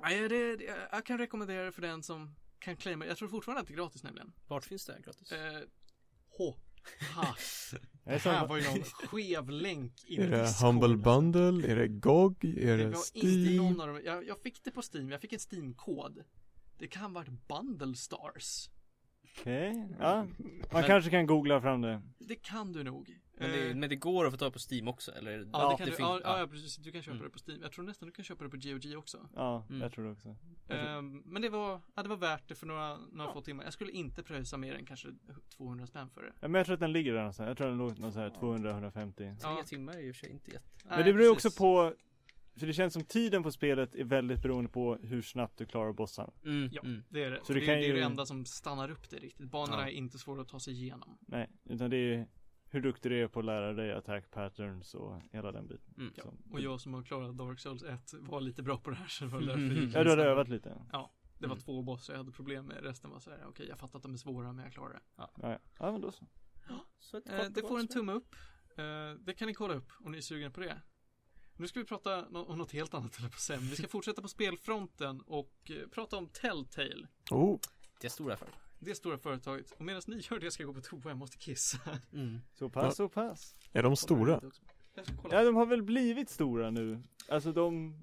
nej, det, det, jag kan rekommendera det för den som kan claima. Jag tror fortfarande att det är gratis nämligen. Vart finns det gratis? Eh, H. Ha. Det är här var ju någon skev länk in Är i det Discord. Humble Bundle? Är det GOG? Är Det det var inte någon Steam? av dem. Jag, jag fick det på Steam. Jag fick en Steam-kod. Det kan vara Bundle Stars. Okej, ja. Man kanske kan googla fram det. Det kan du nog. Men det, Eh, men det går att få tag på Steam också eller? Ja, Ja, det kan du, finns- ja, ja, precis. Du kan köpa Mm. det på Steam. Jag tror nästan du kan köpa det på GOG också. Ja, Mm. jag tror det också. Tror- Ehm, men det var, ja, det var värt det för några, några få timmar. Jag skulle inte pröjsa mer än kanske 200 spänn för det. Ja, men jag tror att den ligger där någonstans. Jag tror den låg någon så här 200-150. Tre timmar är och för sig inte jätte. Men det beror ju också på För det känns som tiden på spelet är väldigt beroende på hur snabbt du klarar bossarna. Mm, Ja. mm. Det är det. Så det det, kan det är ju- det enda som stannar upp det riktigt. Banorna Ja. är inte svåra att ta sig igenom. Nej, utan det är hur duktig du är på att lära dig attack patterns och hela den biten. Mm. Ja. Och jag som har klarat Dark Souls 1 var lite bra på det här så det var därför Mm. gick Ja, du hade övat lite? Det var Mm. två bossar jag hade problem med. Resten var så här, okej jag fattar att de är svåra men jag klarar det. Ja, ja. ja men då så. Så Eh, det får en tumme upp. Eh, det kan ni kolla upp om ni är sugna på det. Nu ska vi prata om något helt annat eller på. Men Vi ska fortsätta på spelfronten och eh, prata om Telltale. Oh, Det stora för. Det stora företaget. Och medan ni gör det ska jag gå på toa. Jag måste kissa. Mm. Så pass, så pass. är de stora? Ja, de har väl blivit stora nu. Alltså de,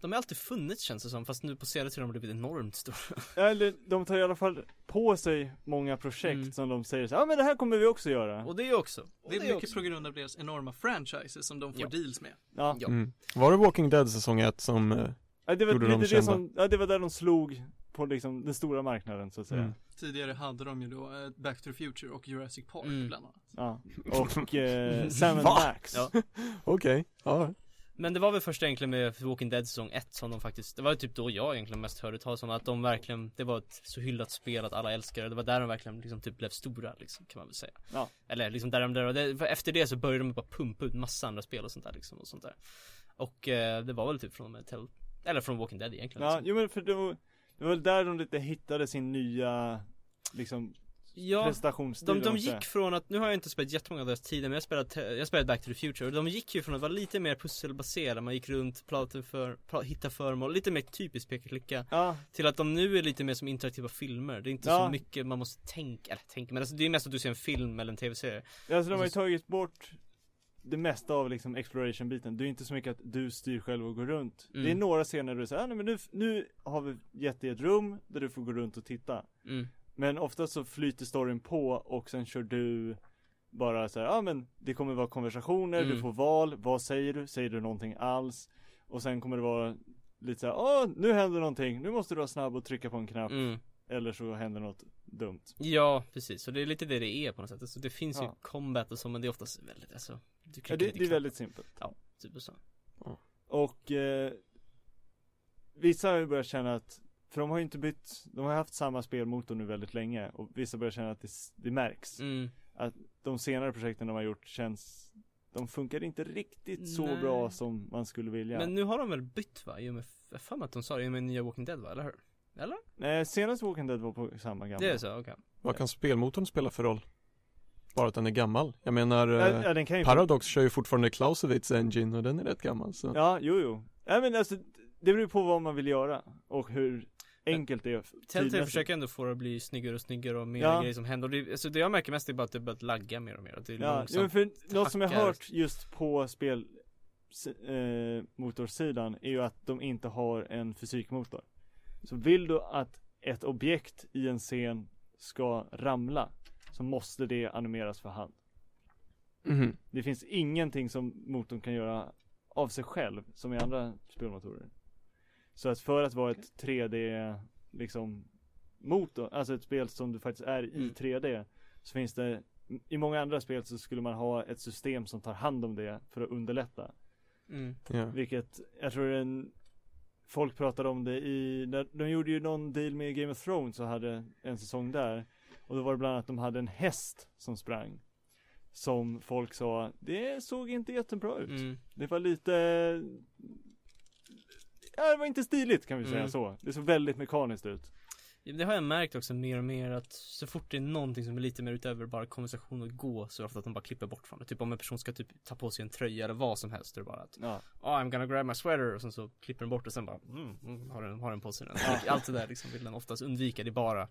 De har alltid funnits känns det som, fast nu på senare tid har de blivit enormt stora. eller de tar i alla fall på sig många projekt Mm. som de säger så ja men det här kommer vi också göra. Och det är också. Och Det är mycket också. på grund av deras enorma franchises som de får Ja. deals med. Ja, Ja. Mm. Var det Walking Dead säsong 1 som, eh, ja det var Gjorde det kända. som, ja det var där de slog på liksom den stora marknaden så att säga. Mm. Tidigare hade de ju då eh, Back to the Future och Jurassic Park Mm. bland annat. Ja, och eh, Sam Va? Max. Ja. okej, ja. Men det var väl först egentligen med Walking Dead säsong 1 som de faktiskt, det var typ då jag egentligen mest hörde talas om att de verkligen, det var ett så hyllat spel att alla älskade det. Det var där de verkligen liksom typ blev stora liksom, kan man väl säga. Ja. Eller liksom där de, där, det, efter det så började de bara pumpa ut massa andra spel och sånt där liksom och sånt där. Och eh, det var väl typ från Tell, eller från Walking Dead egentligen. Ja, liksom. jo men för det var, det var väl där de lite hittade sin nya liksom ja de, de gick från att, nu har jag inte spelat jättemånga av deras tider men jag spelade, jag spelade Back to the Future och de gick ju från att vara lite mer pusselbaserade, man gick runt, pratade för, hitta föremål, lite mer typiskt peka-klicka Ja, Till att de nu är lite mer som interaktiva filmer, det är inte Ja. så mycket man måste tänka, eller tänka, men alltså det är mest att du ser en film eller en tv-serie alltså de har ju Och så- tagit bort det mesta av liksom exploration-biten. Det är inte så mycket att du styr själv och går runt. Mm. Det är några scener där du säger, ah, nej men nu, nu har vi gett dig ett rum där du får gå runt och titta. mm. Men ofta så flyter storyn på och sen kör du bara så här, ja ah, men det kommer vara konversationer, Mm. du får val, vad säger du? Säger du någonting alls? Och sen kommer det vara lite så här, åh nu händer någonting, nu måste du vara snabb och trycka på en knapp. Mm. Eller så händer något dumt. Ja, precis, så det är lite det det är på något sätt, alltså det finns ju Ja. combat och så men det är oftast väldigt, alltså du Ja, det, det är väldigt simpelt. typ och så Och eh, vissa har ju börjat känna att, för de har ju inte bytt, de har haft samma spelmotor nu väldigt länge och vissa börjar känna att det, det märks. mm. De senare projekten de har gjort känns, de funkar inte riktigt så Nej. bra som man skulle vilja. Men nu har de väl bytt va? I och med, jag för mig att de sa det, i och med nya Walking Dead va, eller hur? Eller? Nej, senast Walking Dead var på samma gamla. Det är så, okej Vad kan spelmotorn spela för roll? Bara att den är gammal. Jag menar, Ja, eh, ja, ju Paradox kör ju fortfarande Clausewitz Engine och den är rätt gammal så. Ja, jo, jo. Nej men alltså, det beror på vad man vill göra och hur enkelt det är. Telltale försöker ändå få det att bli snyggare och snyggare och mer Ja. grejer som händer och det, alltså det jag märker mest är bara att det börjat lagga mer och mer, att det är Ja, långsamt ja för något som jag hackar. hört just på spel eh, motorsidan är ju att de inte har en fysikmotor. Så vill du att ett objekt i en scen ska ramla så måste det animeras för hand. Mhm. Det finns ingenting som motorn kan göra av sig själv som i andra spelmotorer. Så att för att vara ett 3D liksom motor, alltså ett spel som du faktiskt är i Mm. 3D Så finns det I många andra spel så skulle man ha ett system som tar hand om det för att underlätta Mm. Ja. Vilket, jag tror en Folk pratade om det i, när, de gjorde ju någon deal med Game of Thrones och hade en säsong där Och då var det bland annat att de hade en häst som sprang Som folk sa, det såg inte jättebra ut Mm. Det var lite det var inte stiligt kan vi säga Mm. så Det såg väldigt mekaniskt ut Det har jag märkt också mer och mer att så fort det är någonting som är lite mer utöver bara konversation och gå så är det ofta att de bara klipper bort från det. Typ om en person ska typ ta på sig en tröja eller vad som helst. Då är det bara att Ja, oh, I'm gonna grab my sweater och sen så klipper den bort och sen bara mm, mm, har, den, har den på sig den. Allt det där liksom vill den oftast undvika. Det är bara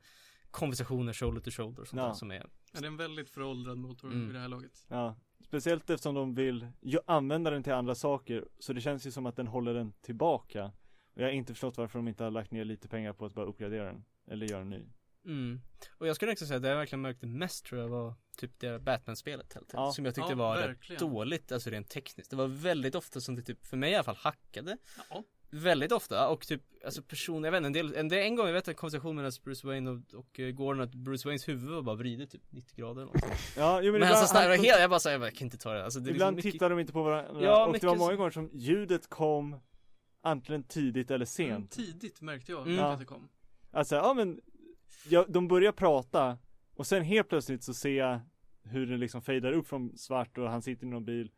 konversationer shoulder to shoulder sånt Ja. som är Ja, det är en väldigt föråldrad motor Mm. vid det här laget. ja Speciellt eftersom de vill ju använda den till andra saker Så det känns ju som att den håller den tillbaka Och jag har inte förstått varför de inte har lagt ner lite pengar på att bara uppgradera den Eller göra en ny Mm. Och jag skulle också säga att det jag verkligen märkte mest tror jag var typ det Batman-spelet Telltale, Ja. Som jag tyckte Ja, var verkligen. rätt dåligt, alltså rent tekniskt. Det var väldigt ofta som det typ, för mig i alla fall, hackade. Ja. Väldigt ofta och typ, alltså personer, jag vet inte, en del, en, en gång jag vet en konversation mellan Bruce Wayne och, och eh, Gordon att Bruce Waynes huvud var bara vridet typ 90 grader eller. Ja, jo, Men, men, alltså ibland, snabbt, jag, var han- helt, jag bara säger jag kan inte ta det, alltså det ibland liksom mycket, tittar de inte på varandra Ja, och det var mycket många gånger som ljudet kom Antingen tidigt eller Mm, sent tidigt märkte jag Mm. att det kom. Alltså, ja men ja, De börjar prata Och sen helt plötsligt så ser jag Hur det liksom fejdar upp från svart och han sitter i någon bil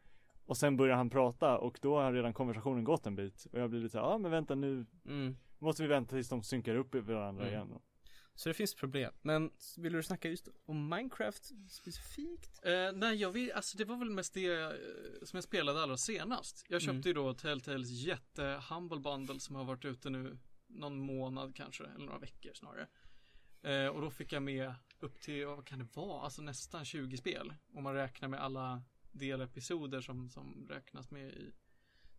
Och sen börjar han prata och då har redan konversationen gått en bit Och jag blir lite såhär, ja men vänta nu mm. Måste vi vänta tills de synkar upp i varandra Mm. igen Så det finns problem, men vill du snacka just om Minecraft specifikt? Eh, nej, jag vill, alltså det var väl mest det eh, som jag spelade allra senast. Jag köpte Mm. ju då Telltales jätte Humble Bundle som har varit ute nu någon månad kanske, eller några veckor snarare. Eh, och då fick jag med upp till, vad kan det vara, alltså nästan 20 spel. Om man räknar med alla delepisoder som, som räknas med i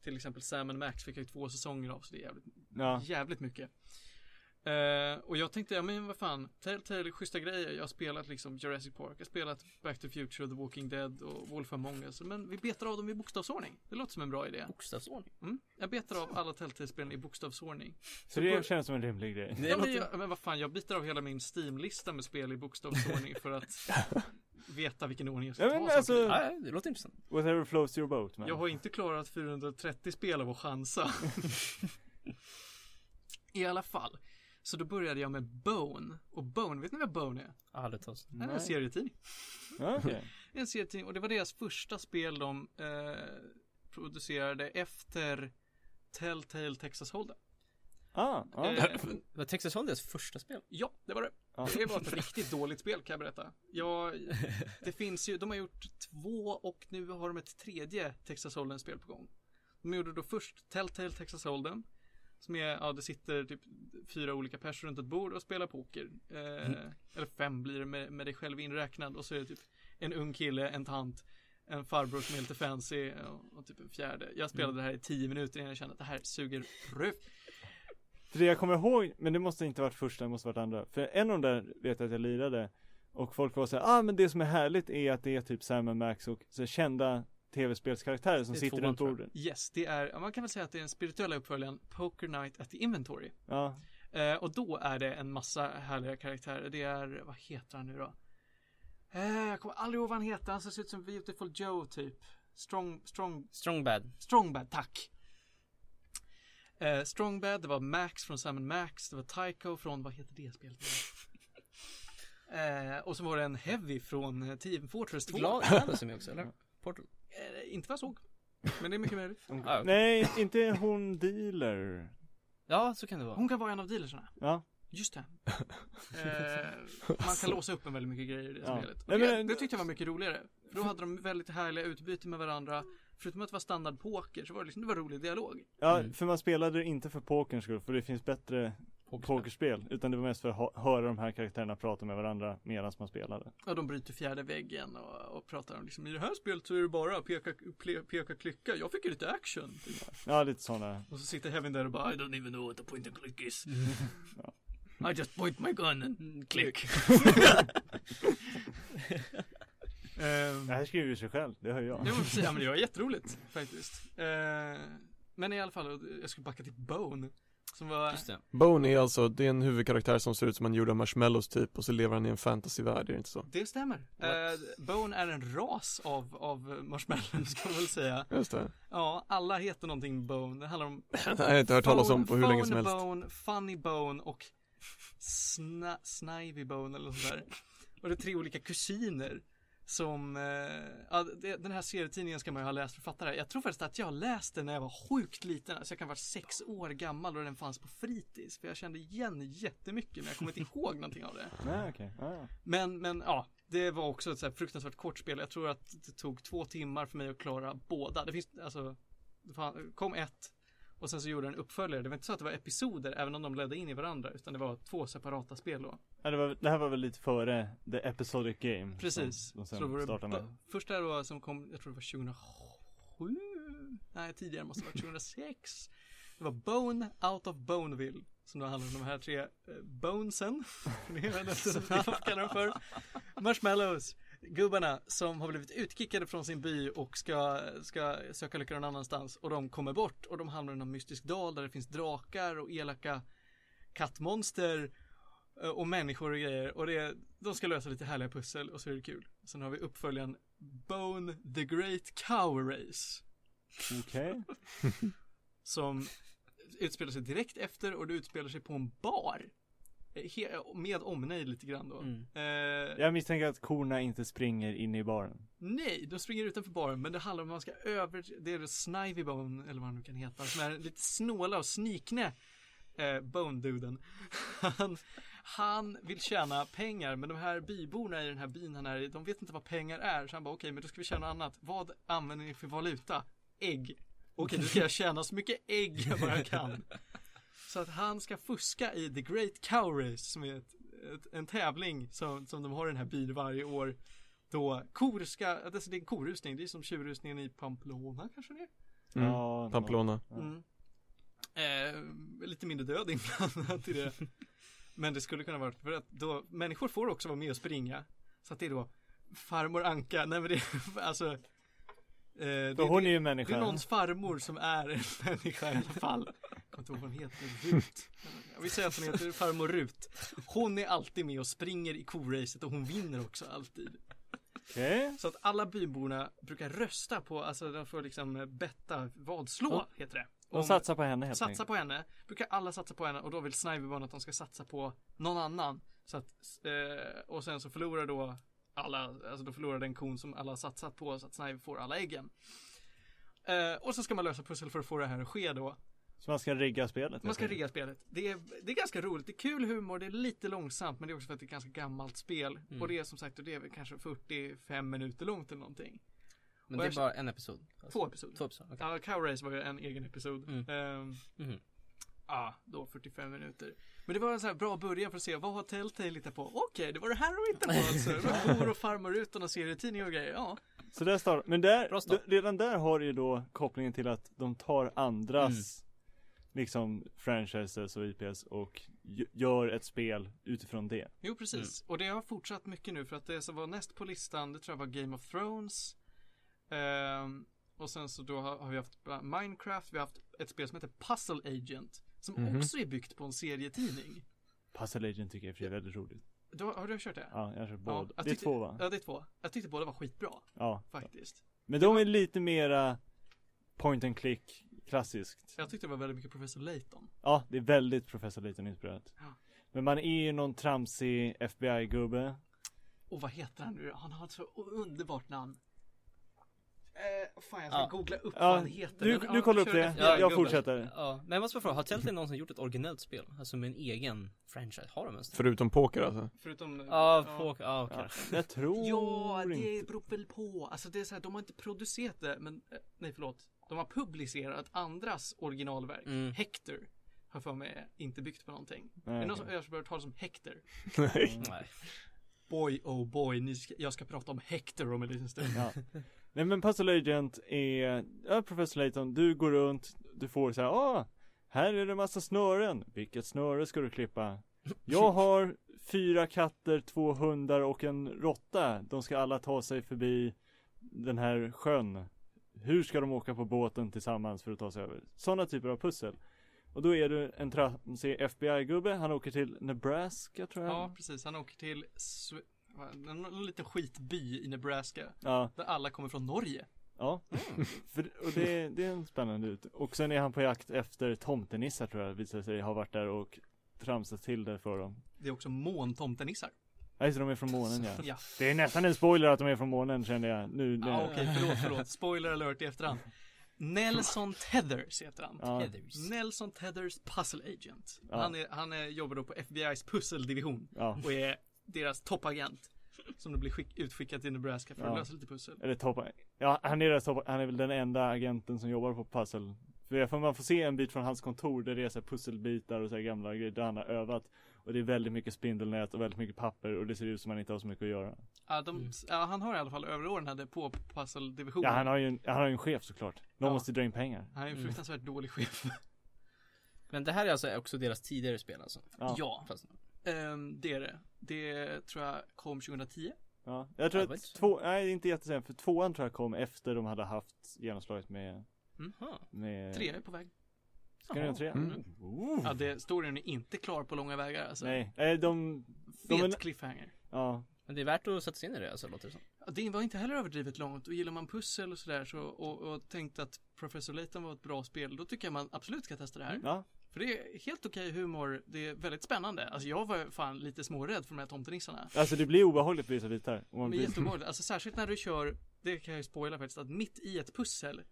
till exempel Sam Max fick jag ju två säsonger av så det är jävligt, Ja, jävligt mycket. Eh, och jag tänkte, ja men vad fan, Telltale är schyssta grejer. Jag har spelat liksom Jurassic Park, jag har spelat Back to the Future, The Walking Dead och Wolf Among Us. Men vi betar av dem i bokstavsordning. Det låter som en bra idé. Bokstavsordning? Mm. Jag betar av alla Telltale-spelen i bokstavsordning. så det känns som en rimlig grej Ja, men, jag, men vad fan, jag bitar av hela min Steam-lista med spel i bokstavsordning för att veta vilken ordning jag ska Ja, ta men saker alltså-. Ja, det låter intressant. Whatever floats your boat man Jag har inte klarat 430 spel av att chansa. I alla fall. Så då började jag med Bone. Och Bone, vet ni vad Bone är? Aldrig tas. Det är en serietidning. Okej. En serietidning och det var deras första spel de eh, producerade efter Telltale Texas Hold'em. Ah, ja. Eh, Var Texas Hold'em deras första spel? ja, det var det. Ja. Det var ett riktigt dåligt spel kan jag berätta. Ja, det finns ju, de har gjort två och nu har de ett tredje Texas Hold'em-spel på gång. De gjorde då först Telltale Texas Hold'em. Som är, ja det sitter typ fyra olika personer runt ett bord och spelar poker. Eh, Eller fem blir det med, med dig själv inräknad och så är det typ en ung kille, en tant, en farbror som är lite fancy och, och typ en fjärde. Jag spelade det här i tio minuter innan jag kände att det här suger röv. För det jag kommer ihåg, men det måste inte varit första, det måste varit andra För en av de där vet jag att jag lirade Och folk var såhär, ah men det som är härligt är att det är typ Sam Max och så kända tv-spelskaraktärer som sitter runt bordet Yes, det är, man kan väl säga att det är den spirituella uppföljaren Poker Night at the Inventory. Ja, Eh, och då är det en massa härliga karaktärer. Det är, vad heter han nu då? Eh, jag kommer aldrig ihåg vad han heter. Han ser ut som Beautiful Joe typ. Strong, strong, Strong Bad. Strongbad, tack. Eh, Strongbad, det var Max från Sam Max. Det var Tycho från, vad heter det spelet? eh, och så var det en Heavy från eh, Team Fortress 2. Glad, Gladys är med också, eller? Portal. Eh, inte vad jag såg. Men det är mycket möjligt. Ah, okej. nej inte hon dealer Ja, så kan det vara. Hon kan vara en av dealersarna. Ja, Just det. Eh, man kan låsa upp en väldigt mycket grejer i det Ja. spelet. Det, men- det tyckte jag var mycket roligare. För då hade de väldigt härliga utbyten med varandra. Förutom att det var standard poker så var det liksom, det var rolig dialog. ja Mm. för man spelade det inte för pokerns skull, för det finns bättre pokerspel Utan det var mest för att höra de här karaktärerna prata med varandra medan man spelade Och de bryter fjärde väggen och, och pratar om liksom i det här spelet så är det bara peka, ple, peka klicka. Jag fick ju lite action. Typ. Ja, lite sådana Och så sitter Heaven där och bara I don't even know what a point and click is. Ja. I just point my gun and click. Ehm, Det här skriver ju sig själv, det hör jag var precis, ja men det var jätteroligt faktiskt. Eh, men i alla fall, jag skulle backa till Bone. Som var, Just det. Bone är alltså, det är en huvudkaraktär som ser ut som en gjord av marshmallows typ och så lever han i en fantasyvärld, är det inte så? det stämmer. Eh, Bone är en ras av, av marshmallows kan man väl säga. Just det. Ja, alla heter någonting Bone. Det handlar om Det har jag inte hört talas om på hur länge som helst. Bone, Funny Bone och sna, Snivy Bone eller något sånt där. Och det är tre olika kusiner som, eh, ja, den här serietidningen ska man ju ha läst författare. Jag tror faktiskt att jag läste när jag var sjukt liten, alltså jag kan vara sex år gammal och den fanns på fritids. För jag kände igen jättemycket men jag kommer inte ihåg någonting av det. Nej ja, ja. Men, men ja, det var också ett så fruktansvärt kort spel. Jag tror att det tog två timmar för mig att klara båda. Det finns, alltså, det kom ett och sen så gjorde den en uppföljare. Det var inte så att det var episoder, även om de ledde in i varandra, utan det var två separata spel då. Ja det, var, det här var väl lite före The Episodic Game Precis. Som de Så var det första då som kom, jag tror det var 2007? Nej, tidigare måste det vara 2006. Det var Bone Out of Boneville. Som då handlar om de här tre eh, bonesen. Vad man kallar dem för. Marshmallows. Gubbarna som har blivit utkickade från sin by och ska, ska söka lycka någon annanstans. Och de kommer bort och de hamnar i någon mystisk dal där det finns drakar och elaka kattmonster och människor och grejer och det, de ska lösa lite härliga pussel och så är det kul. Sen har vi uppföljaren Bone the Great Cow Race Okej som utspelar sig direkt efter och det utspelar sig på en bar. Eh, he- Med omnejd lite grann då. Mm. Eh, Jag misstänker att korna inte springer in i baren Nej, de springer utanför baren men det handlar om att man ska över, det är Snivy Bone eller vad han nu kan heta, som är lite snåla och snikne eh, Bone-duden. Han, han vill tjäna pengar men de här byborna i den här byn han är i, de vet inte vad pengar är så han bara okej men då ska vi tjäna annat. Vad använder ni för valuta? Ägg. Okej, då ska jag tjäna så mycket ägg jag bara kan. Så att han ska fuska i The Great Cow Race som är ett, ett, en tävling som, som de har i den här byn varje år. Då kor ska, alltså det är en korusning, det är som tjurrusningen i Pamplona kanske det är? Mm. Ja, Pamplona. Mm. Eh, lite mindre död inblandat i det. Men det skulle kunna vara för att då, människor får också vara med och springa. Så att det är då farmor Anka, nej men det är alltså eh, det, För hon det, är ju det människa är någons farmor som är en människa i alla fall. Jag kommer inte ihåg vad hon heter, Rut. Jag vill säga att hon heter farmor Rut. Hon är alltid med och springer i koracet och hon vinner också alltid. Okej Så att alla byborna brukar rösta på, alltså de får liksom betta, vadslå Ja. heter det. De Om- satsar på henne helt satsa enkelt på henne, brukar alla satsa på henne och då vill Sniperbarn att de ska satsa på någon annan. Så att, eh, och sen så förlorar då alla, alltså då förlorar den kon som alla har satsat på så att Sniper får alla äggen. Eh, och så ska man lösa pussel för att få det här att ske då. Så man ska rigga spelet Man ska rigga spelet. Det är, det är ganska roligt, det är kul humor, det är lite långsamt men det är också för att det är ett ganska gammalt spel. Mm. Och det är som sagt, det är väl kanske 45 minuter långt eller någonting. Men Och det är bara en episod? Alltså, Två episoder. Två episoder, okej. Ja, Cow Race var ju en egen episod. Mm. Ehm, Mhm. Ja, då 45 minuter. Men det var en sån här bra början för att se vad har Telltale hittat på? Okej, det var det här de hittade på alltså. Var mor och farmor utan och serietidningar och grejer. Ja, Så där start, men där, redan där har du ju då kopplingen till att de tar andras liksom franchises och IPs och gör ett spel utifrån det. jo precis. Och det har fortsatt mycket nu för att det som var näst på listan, det tror jag var Game of Thrones. Ehm, och sen så då har, har vi haft Minecraft, vi har haft ett spel som heter Puzzle Agent. Som Mhm. också är byggt på en serietidning. Puzzle Agent tycker jag för är väldigt roligt. Då, har du kört det? Ja, jag har kört båda. jag det är tyckte- två va? Ja, det är två. Jag tyckte båda var skitbra, Ja. faktiskt. Men de är lite mera point and click klassiskt. Jag tyckte det var väldigt mycket Professor Layton. Ja, det är väldigt Professor Layton inspirerat. Ja. Men man är ju någon tramsig FBI-gubbe. Och vad heter han nu? Han har ett så underbart namn. Eh, fan jag ska Ja. googla upp Ja, vad han heter. du- Men, du ja, kollar upp det. Ja, jag gubben. fortsätter. Ja, men jag måste bara fråga, har Telltale någonsin gjort ett originellt spel? Alltså med en egen franchise? Har de ens det? Förutom poker alltså. Förutom Ja, på, ja okej. Ja, jag tror Ja, det beror väl på. Alltså det är så här, de har inte producerat det, men eh, nej förlåt. De har publicerat andras originalverk. Mm. Hector har för mig inte byggt på någonting. Nej, är det någon som jag har hört talas om Hector? Nej. Nej. Boy oh boy, ni ska, jag ska prata om Hector om en liten stund. Ja. Nej men Puzzle Agent är, ja Professor Layton, du går runt, du får så här, ah, här är det massa snören. Vilket snöre ska du klippa? Jag har fyra katter, två hundar och en råtta. De ska alla ta sig förbi den här sjön. Hur ska de åka på båten tillsammans för att ta sig över? Sådana typer av pussel. Och då är du en tramsig FBI-gubbe, han åker till Nebraska tror jag. Ja, precis. Han åker till en, en liten skitby i Nebraska. Ja, Där alla kommer från Norge. ja. För, och det, det är en spännande ut. Och sen är han på jakt efter tomtenissar tror jag, visar sig ha varit där och tramsat till det för dem. Det är också måntomtenissar. Ja just det, de är från månen ja. Ja, Det är nästan en spoiler att de är från månen kände jag nu. ah, okej, förlåt, förlåt. Spoiler alert i efterhand. Nelson Tethers heter han. Ja. Heathers. Nelson Tethers Puzzle Agent. Ja. Han, är, han är, jobbar då på FBI's pusseldivision Ja, och är deras toppagent. Som då blir skick, utskickad till Nebraska för att lösa lite pussel. eller topp. Ja, han är, deras topp, han är väl den enda agenten som jobbar på puzzle. För jag får, man får se en bit från hans kontor där det är så här pusselbitar och så här gamla grejer där han har övat. Och det är väldigt mycket spindelnät och väldigt mycket papper och det ser ut som han inte har så mycket att göra. Ja, de, ja, han har i alla fall överordnade på pusseldivisionen. Ja, han har ju en, han har en chef såklart. De Ja. måste dra in pengar. Han är en fruktansvärt dålig chef. Men det här är alltså också deras tidigare spel alltså? Ja. Ja, Fast, ehm, det är det. Det tror jag kom 2010. Ja, jag tror att så- två, nej inte jättesent för tvåan tror jag kom efter de hade haft genomslaget med, Aha. med Tre är på väg. Ska ni tre? Mm. Oh. Ja, det, storyn är inte klar på långa vägar alltså. Nej, nej de, de Fet cliffhanger. ja, Men det är värt att sätta sig in i det alltså, låter det som. Ja, Det var inte heller överdrivet långt och gillar man pussel och sådär så, och, och tänkte att Professor Layton var ett bra spel, då tycker jag man absolut ska testa det här. ja, För det är helt okej humor, det är väldigt spännande. Alltså jag var fan lite smårädd för de här tomtenissarna. alltså det blir obehagligt på vissa bitar. Men jätteobehagligt. Alltså särskilt när du kör, det kan jag ju spoila faktiskt, att mitt i ett pussel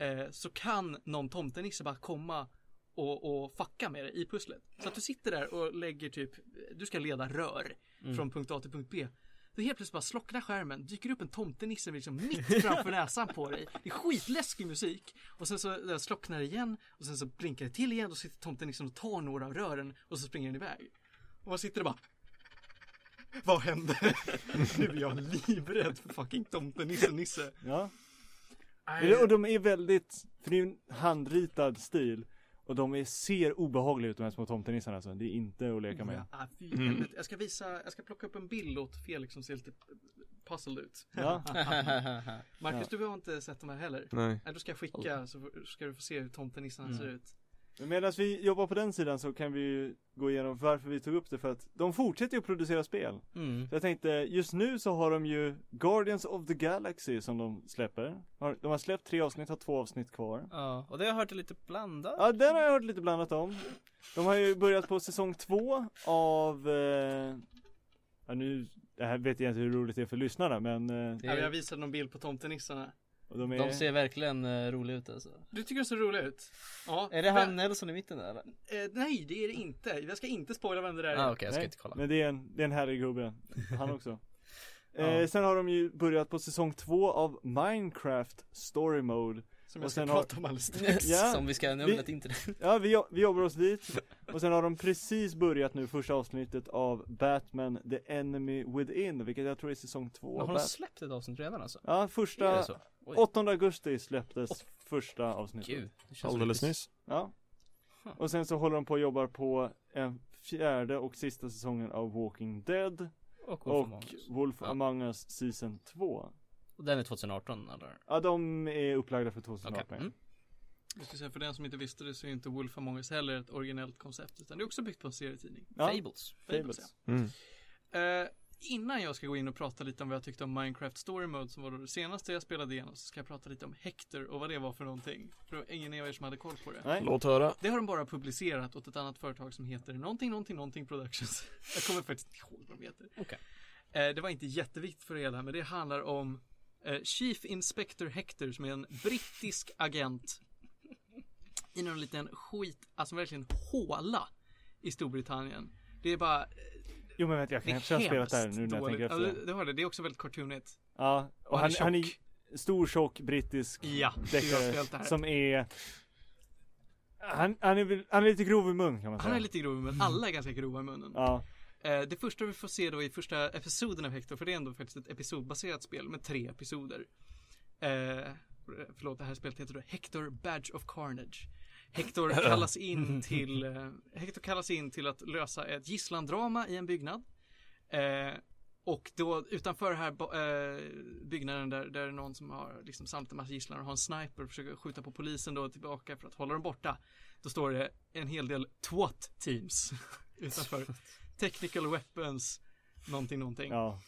eh, så kan någon tomtenisse bara komma och, och fucka med dig i pusslet. Så att du sitter där och lägger typ, du ska leda rör från punkt A till punkt B. Då helt plötsligt bara slocknar skärmen, dyker upp en tomtenisse liksom mitt framför näsan på dig. Det är skitläskig musik. Och sen så slocknar det igen och sen så blinkar det till igen och sitter tomtenissen och tar några av rören och så springer den iväg. Och man sitter där bara Vad hände? nu är jag livrädd för fucking tomtenissen Nisse. ja. Nej, Och de är väldigt, för det är en handritad stil. Och de är, ser obehagliga ut de här små tomtenissarna alltså. Det är inte att leka med. Ah, fy Mm. Jag ska visa, jag ska plocka upp en bild åt Felix som ser lite puzzled ut. Ja, Marcus, Ja. du har inte sett de här heller? Nej. Nej, då ska jag skicka så ska du få se hur tomtenissarna Mm. ser ut. Medan vi jobbar på den sidan så kan vi ju gå igenom varför vi tog upp det för att de fortsätter ju att producera spel. Mm. Så jag tänkte, just nu så har de ju Guardians of the Galaxy som de släpper. De har släppt tre avsnitt, har två avsnitt kvar. Ja, och det har jag hört lite blandat. Ja, den har jag hört lite blandat om. De har ju börjat på säsong två av, eh, ja nu, det här vet jag inte hur roligt det är för lyssnarna men, eh, Det Ja, jag visade någon bild på tomtenissarna. Och de är, de ser verkligen uh, roliga ut alltså. Du tycker de ser roliga ut? Ja. Är det han Men, Nelson i mitten där eller? eh, nej, det är det inte. Jag ska inte spoila vem det där är. Ah, okej, jag ska Nej, inte kolla. men det är en, det är en härlig gubbe, han också. Ja. eh, sen har de ju börjat på säsong två av Minecraft Story Mode. Som jag och ska sen har- prata om alldeles strax. Ja, Som vi ska vi- numret in till det. Ja, vi, vi jobbar oss dit. Och sen har de precis börjat nu första avsnittet av Batman The Enemy Within, vilket jag tror är säsong två. Men har de Bat- släppt ett avsnitt redan alltså? Ja, första, det så? Oj, 8 augusti släpptes första avsnittet. gud. Det känns Alldeles nyss. Ja. Huh. Och sen så håller de på och jobbar på en fjärde och sista säsongen av Walking Dead Och Wolf och Among Us. Wolf Ja. Among Us Season 2. Och den är 2018 eller? Ja, de är upplagda för Okej. 2018. Mm. Jag ska säga, för den som inte visste det så är inte Wolf Among Us heller ett originellt koncept utan det är också byggt på en serietidning. Ja, Fables. Fables, Fables. Mm. Eh, innan jag ska gå in och prata lite om vad jag tyckte om Minecraft Story Mode som var då det senaste jag spelade igenom så ska jag prata lite om Hector och vad det var för någonting. För det var ingen av er som hade koll på det. Nej. Låt höra. Det har de bara publicerat åt ett annat företag som heter någonting, någonting, någonting Productions. Jag kommer faktiskt inte ihåg vad de heter. Okej. Eh, det var inte jätteviktigt för det hela, men det handlar om Chief Inspector Hector som är en brittisk agent i någon liten skit, alltså verkligen håla i Storbritannien. Det är bara, Jo men vänta, jag det kanske har spelat där nu när jag tänker Ja, efter. det, det har det, det är också väldigt cartoonigt. Ja, och han han, är han är stor tjock brittisk Ja, det deckare det som är han, han, är han är lite grov i mun kan man säga. Han är lite grov men alla är ganska grova i munnen. Ja, Eh, det första vi får se då i första episoden av Hector, för det är ändå faktiskt ett episodbaserat spel med tre episoder. Eh, förlåt, det här spelet heter då Hector Badge of Carnage. Hector kallas in till, eh, Hector kallas in till att lösa ett gisslandrama i en byggnad. Eh, och då utanför här eh, byggnaden där, där är någon som har liksom samlat en massa gisslan och har en sniper och försöker skjuta på polisen då tillbaka för att hålla dem borta. Då står det en hel del twat teams utanför. Technical weapons, någonting, någonting. Ja.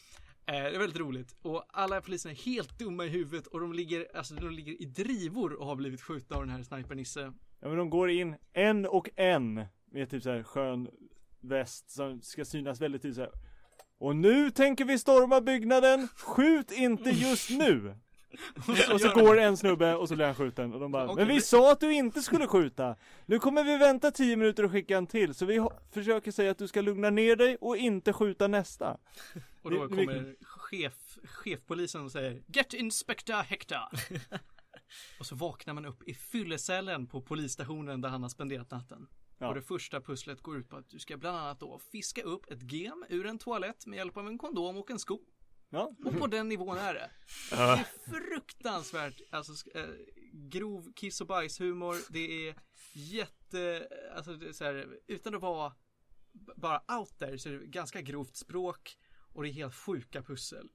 Eh, det är väldigt roligt. Och alla poliserna är helt dumma i huvudet och de ligger, alltså de ligger i drivor och har blivit skjutna av den här snipernisse. ja men de går in en och en med typ så här skön väst som ska synas väldigt tydligt så här. Och nu tänker vi storma byggnaden, skjut inte just nu! Och så går en snubbe och så blir han skjuten och de bara Okej, Men vi sa att du inte skulle skjuta! Nu kommer vi vänta 10 minuter och skicka en till så vi försöker säga att du ska lugna ner dig och inte skjuta nästa Och då Det- kommer chef, chefpolisen och säger Get Inspector Hector! och så vaknar man upp i fyllecellen på polisstationen där han har spenderat natten. Ja. Och det första pusslet går ut på att du ska bland annat då fiska upp ett gem ur en toalett med hjälp av en kondom och en sko. Ja, Och på den nivån är det. Det är fruktansvärt, alltså eh, grov kiss och bajshumor. Det är jätte, alltså det är så här, utan att vara bara out there så är det ganska grovt språk och det är helt sjuka pussel.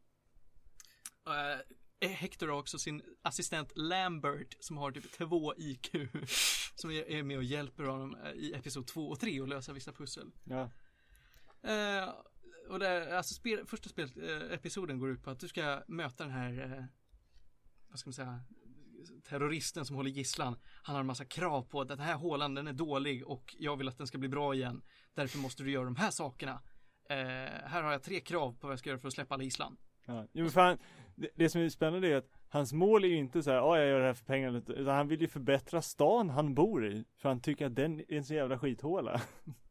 Eh, Hector har också sin assistent Lambert som har typ 2 IQ som är med och hjälper honom eh, i episod 2 och 3 att lösa vissa pussel. ja, Eh, och där, alltså spel, första spel, eh, episoden går ut på att du ska möta den här, eh, vad ska man säga, terroristen som håller gisslan. Han har en massa krav på att den här hålan den är dålig och jag vill att den ska bli bra igen. Därför måste du göra de här sakerna. Eh, här har jag tre krav på vad jag ska göra för att släppa alla gisslan. ja. Jo, men fan, det, det som är spännande är att hans mål är ju inte så här, ja jag gör det här för pengarna utan han vill ju förbättra stan han bor i för han tycker att den är en så jävla skithåla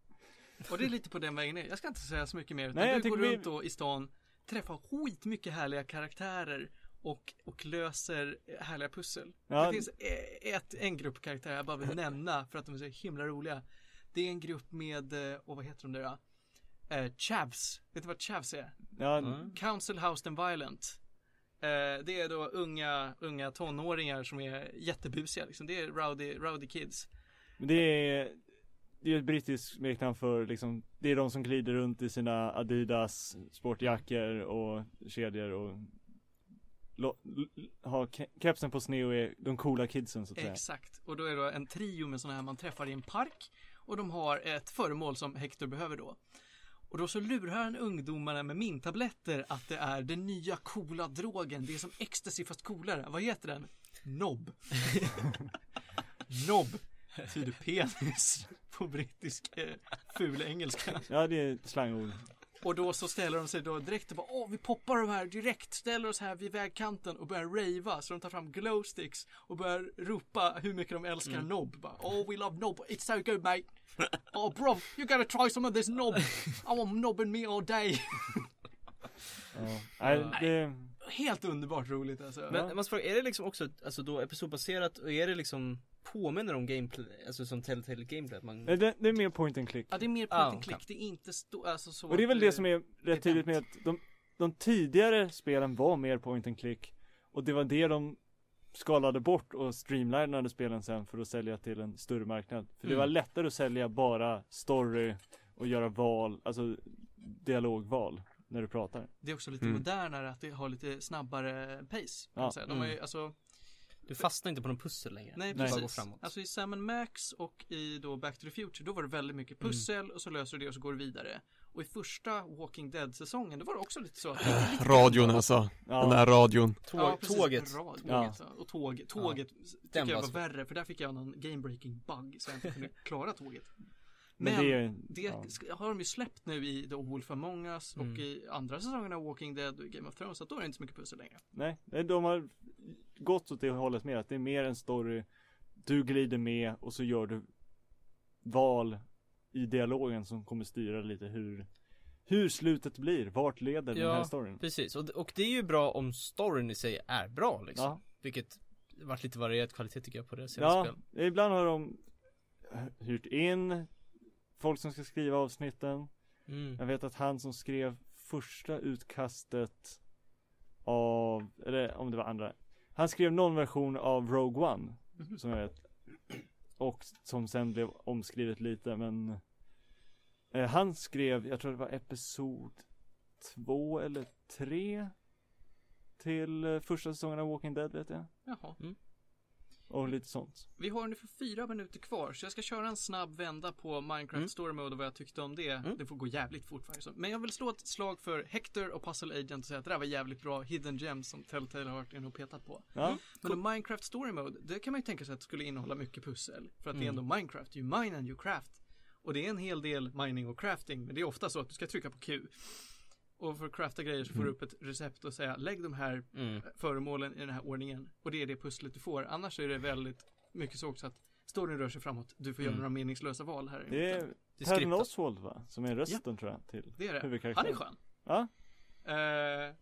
Och det är lite på den vägen ner. Jag ska inte säga så mycket mer. Utan Nej, du går vi- runt då i stan, träffar skitmycket härliga karaktärer och, och löser härliga pussel. Ja. Det finns e- ett, en grupp karaktärer jag bara vill nämna för att de är så himla roliga. Det är en grupp med, eh, och vad heter de där då? Eh, Chavs. Vet du vad Chavs är? Ja, Mm. Council Housed and Violent. Eh, det är då unga, unga tonåringar som är jättebusiga liksom. Det är rowdy, rowdy kids. Det är Det är ett brittiskt smeknamn för liksom Det är de som glider runt i sina Adidas sportjackor och kedjor och lo, l- Har ke- kepsen på sned och är de coola kidsen så att säga Exakt. Och då är det en trio med sådana här man träffar i en park. Och de har ett föremål som Hector behöver då. Och då så lurar han ungdomarna med mintabletter att det är den nya coola drogen. Det är som ecstasy fast coolare. Vad heter den? Nobb. Nobb. Betyder penis på brittisk eh, ful engelska. Ja det är slangord. Och då så ställer de sig då direkt och bara Åh vi poppar de här direkt. Ställer oss här vid vägkanten och börjar rava. Så de tar fram glowsticks Och börjar ropa hur mycket de älskar Mm. nobb bara, Oh we love nobb It's so good mate. Oh bro you gotta try some of this nobb I want nobb in me all day. Ja, nej Ja. det Helt underbart roligt alltså. Men jag måste fråga, är det liksom också alltså då episodbaserat och är det liksom påminner om gameplay, alltså som Telltale gameplay att man Nej, det, det är mer point and click Ja det är mer point Ah, and click Det är inte stå, alltså så Och det är väl det som är rätt tydligt med att de, de tidigare spelen var mer point and click Och det var det de skalade bort och streamlinade spelen sen för att sälja till en större marknad För det Mm. var lättare att sälja bara story och göra val, alltså dialogval när du pratar Det är också lite Mm. modernare att det har lite snabbare pace kan Ja, säga. De har ju, mm. alltså Du fastnar inte på någon pussel längre Nej Du bara går precis. framåt Alltså i Sam Max och i då Back to the Future då var det väldigt mycket Mm. pussel och så löser du det och så går du vidare. Och i första Walking Dead säsongen då var det också lite så att Radion alltså, Ja, den där radion Tåg, Ja, precis. Tåget Ra- tåget Ja. ja. Och tåg, tåget tycker Den jag var var värre för där fick jag någon game breaking bug så jag inte kunde klara tåget. men, Men det är Det ja. har de ju släppt nu i The Wolf Among Us och Mm. i andra säsongen av Walking Dead och Game of Thrones så att då är det inte så mycket pussel längre. Nej, nej, de har gått åt det hållet mer, att det är mer en story Du glider med och så gör du val i dialogen som kommer styra lite hur Hur slutet blir, vart leder den Ja. här storyn? Precis, och, och det är ju bra om storyn i sig är bra liksom. Ja, Vilket varit lite varierad kvalitet tycker jag på det senaste ja spel. ibland har de hyrt in folk som ska skriva avsnitten. Mm. Jag vet att han som skrev första utkastet av, eller om det var andra Han skrev någon version av Rogue One Mhm. Som jag vet Och som sen blev omskrivet lite men eh, Han skrev, jag tror det var episod två eller tre till eh, första säsongen av Walking Dead vet jag. Jaha. Och lite sånt. Vi har ungefär fyra minuter kvar så jag ska köra en snabb vända på Minecraft Mm. Story Mode och vad jag tyckte om det. Mm. Det får gå jävligt fort faktiskt. Men jag vill slå ett slag för Hector och Puzzle Agent och säga att det där var jävligt bra hidden gems som Telltale har varit inne och petat på. Ja, Men cool. Minecraft Story Mode, det kan man ju tänka sig att det skulle innehålla mycket pussel. För att det är Mm. ändå Minecraft, you mine and you craft. Och det är en hel del mining och crafting, men det är ofta så att du ska trycka på Q. Och för att crafta grejer så får du upp ett recept och säga lägg de här Mm. föremålen i den här ordningen. Och det är det pusslet du får. Annars är det väldigt mycket så också att storyn rör sig framåt. Du får göra Mm. några meningslösa val här. det är Det är Patton. Oswald va? Som är rösten tror jag till det är det. Han är skön. Ja, Eh,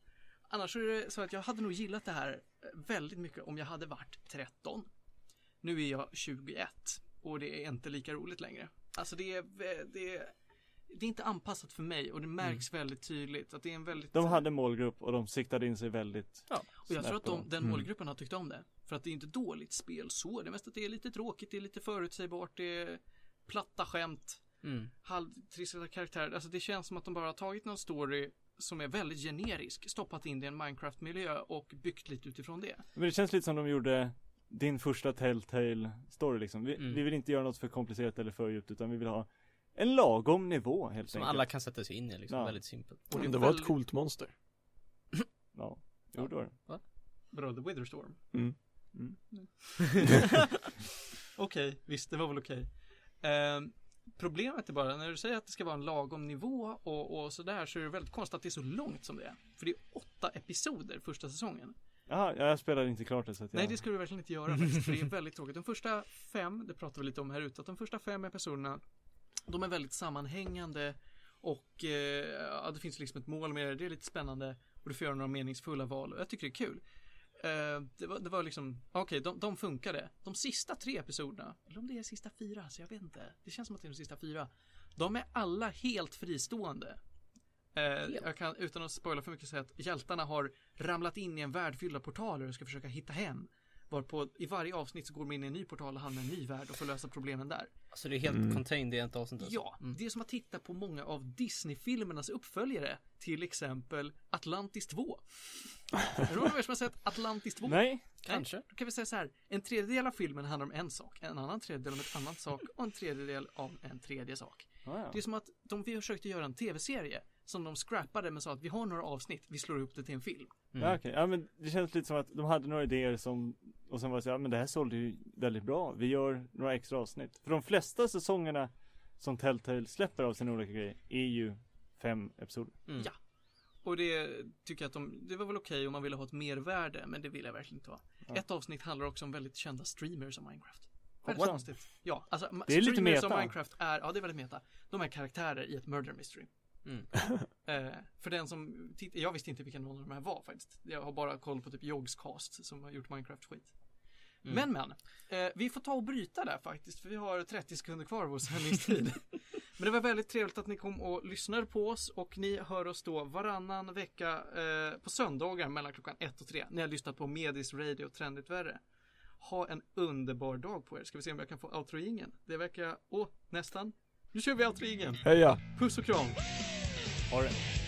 annars är det så att jag hade nog gillat det här eh, väldigt mycket om jag hade varit 13. Nu är jag 21 och det är inte lika roligt längre. Alltså det är, det är, det är inte anpassat för mig och det märks väldigt tydligt att det är en väldigt de hade målgrupp och de siktade in sig väldigt Och jag tror att de, den Mm. målgruppen har tyckt om det. För att det är inte dåligt spel så. Det är mest att det är lite tråkigt, det är lite förutsägbart, det är platta skämt, Mm. halvtrista karaktärer. Alltså det känns som att de bara har tagit någon story som är väldigt generisk, stoppat in det i en Minecraft-miljö och byggt lite utifrån det. Men det känns lite som de gjorde din första Telltale story liksom. Vi, Mm. vi vill inte göra något för komplicerat eller för djupt utan vi vill ha en lagom nivå helt Som enkelt. alla kan sätta sig in i liksom, Ja. väldigt simpelt. Och det Det, är var väldigt- ett coolt monster. Ja, jo det var det. Bra, The Witherstorm. Mm. Okej, visst, det var väl okej. Ehm, problemet är bara, när du säger att det ska vara en lagom nivå och, och sådär, så är det väldigt konstigt att det är så långt som det är. För det är åtta episoder första säsongen. Jaha, jag spelade inte klart det så att jag... Nej, det ska du verkligen inte göra faktiskt, för det är väldigt tråkigt. De första fem, det pratar vi lite om här ute, att de första fem episoderna, de är väldigt sammanhängande och eh, ja, det finns liksom ett mål med det, det är lite spännande och du får göra några meningsfulla val och jag tycker det är kul. Eh, det, var, det var liksom, okej, de, de funkade. De sista tre episoderna, eller om det är sista fyra, så jag vet inte. Det känns som att det är de sista fyra. De är alla helt fristående. Eh, jag kan utan att spoila för mycket säga att hjältarna har ramlat in i en värld fylld av portaler och ska försöka hitta hem. Varpå i varje avsnitt så går de in i en ny portal och hamnar i en ny värld och får lösa problemen där. Alltså det är helt Mm. contained i ett avsnitt alltså. Ja, Mm. det är som att titta på många av Disney-filmernas uppföljare. Till exempel Atlantis 2. Är det någon av er som har sett Atlantis 2? Nej, Kanske. Då kan vi säga så här. En tredjedel av filmen handlar om en sak, en annan tredjedel om ett annat sak och en tredjedel om en tredje sak. ah, ja. Det är som att de försökte göra en tv-serie som de scrappade men sa att vi har några avsnitt, vi slår ihop det till en film. Mm. Ja, okej. Ja men det känns lite som att de hade några idéer som Och sen var det så, ja men det här sålde ju väldigt bra Vi gör några extra avsnitt För de flesta säsongerna Som Telltale släpper av sina olika grejer Är ju fem episoder Mm. Ja. Och det tycker jag att de, det var väl okej om man ville ha ett mervärde, men det vill jag verkligen inte ha. Ja. Ett avsnitt handlar också om väldigt kända streamers av Minecraft. Väldigt konstigt. Ja, alltså Det är lite streamers meta. av Minecraft är, ja det är väldigt meta. De är karaktärer i ett murder mystery. Mm. Eh, för den som titt- jag visste inte vilken någon av de här var faktiskt. Jag har bara koll på typ Yogscast som har gjort Minecraft-skit. Mm. Men men, eh, vi får ta och bryta där faktiskt för vi har 30 sekunder kvar av vår sändningstid. men det var väldigt trevligt att ni kom och lyssnade på oss och ni hör oss då varannan vecka eh, på söndagar mellan klockan 1 och 3. Ni har lyssnat på Medis Radio Trendigt Värre. Ha en underbar dag på er. Ska vi se om jag kan få outro Det verkar, åh, nästan. Nu kör vi outro Heja! Puss och kram! Ha det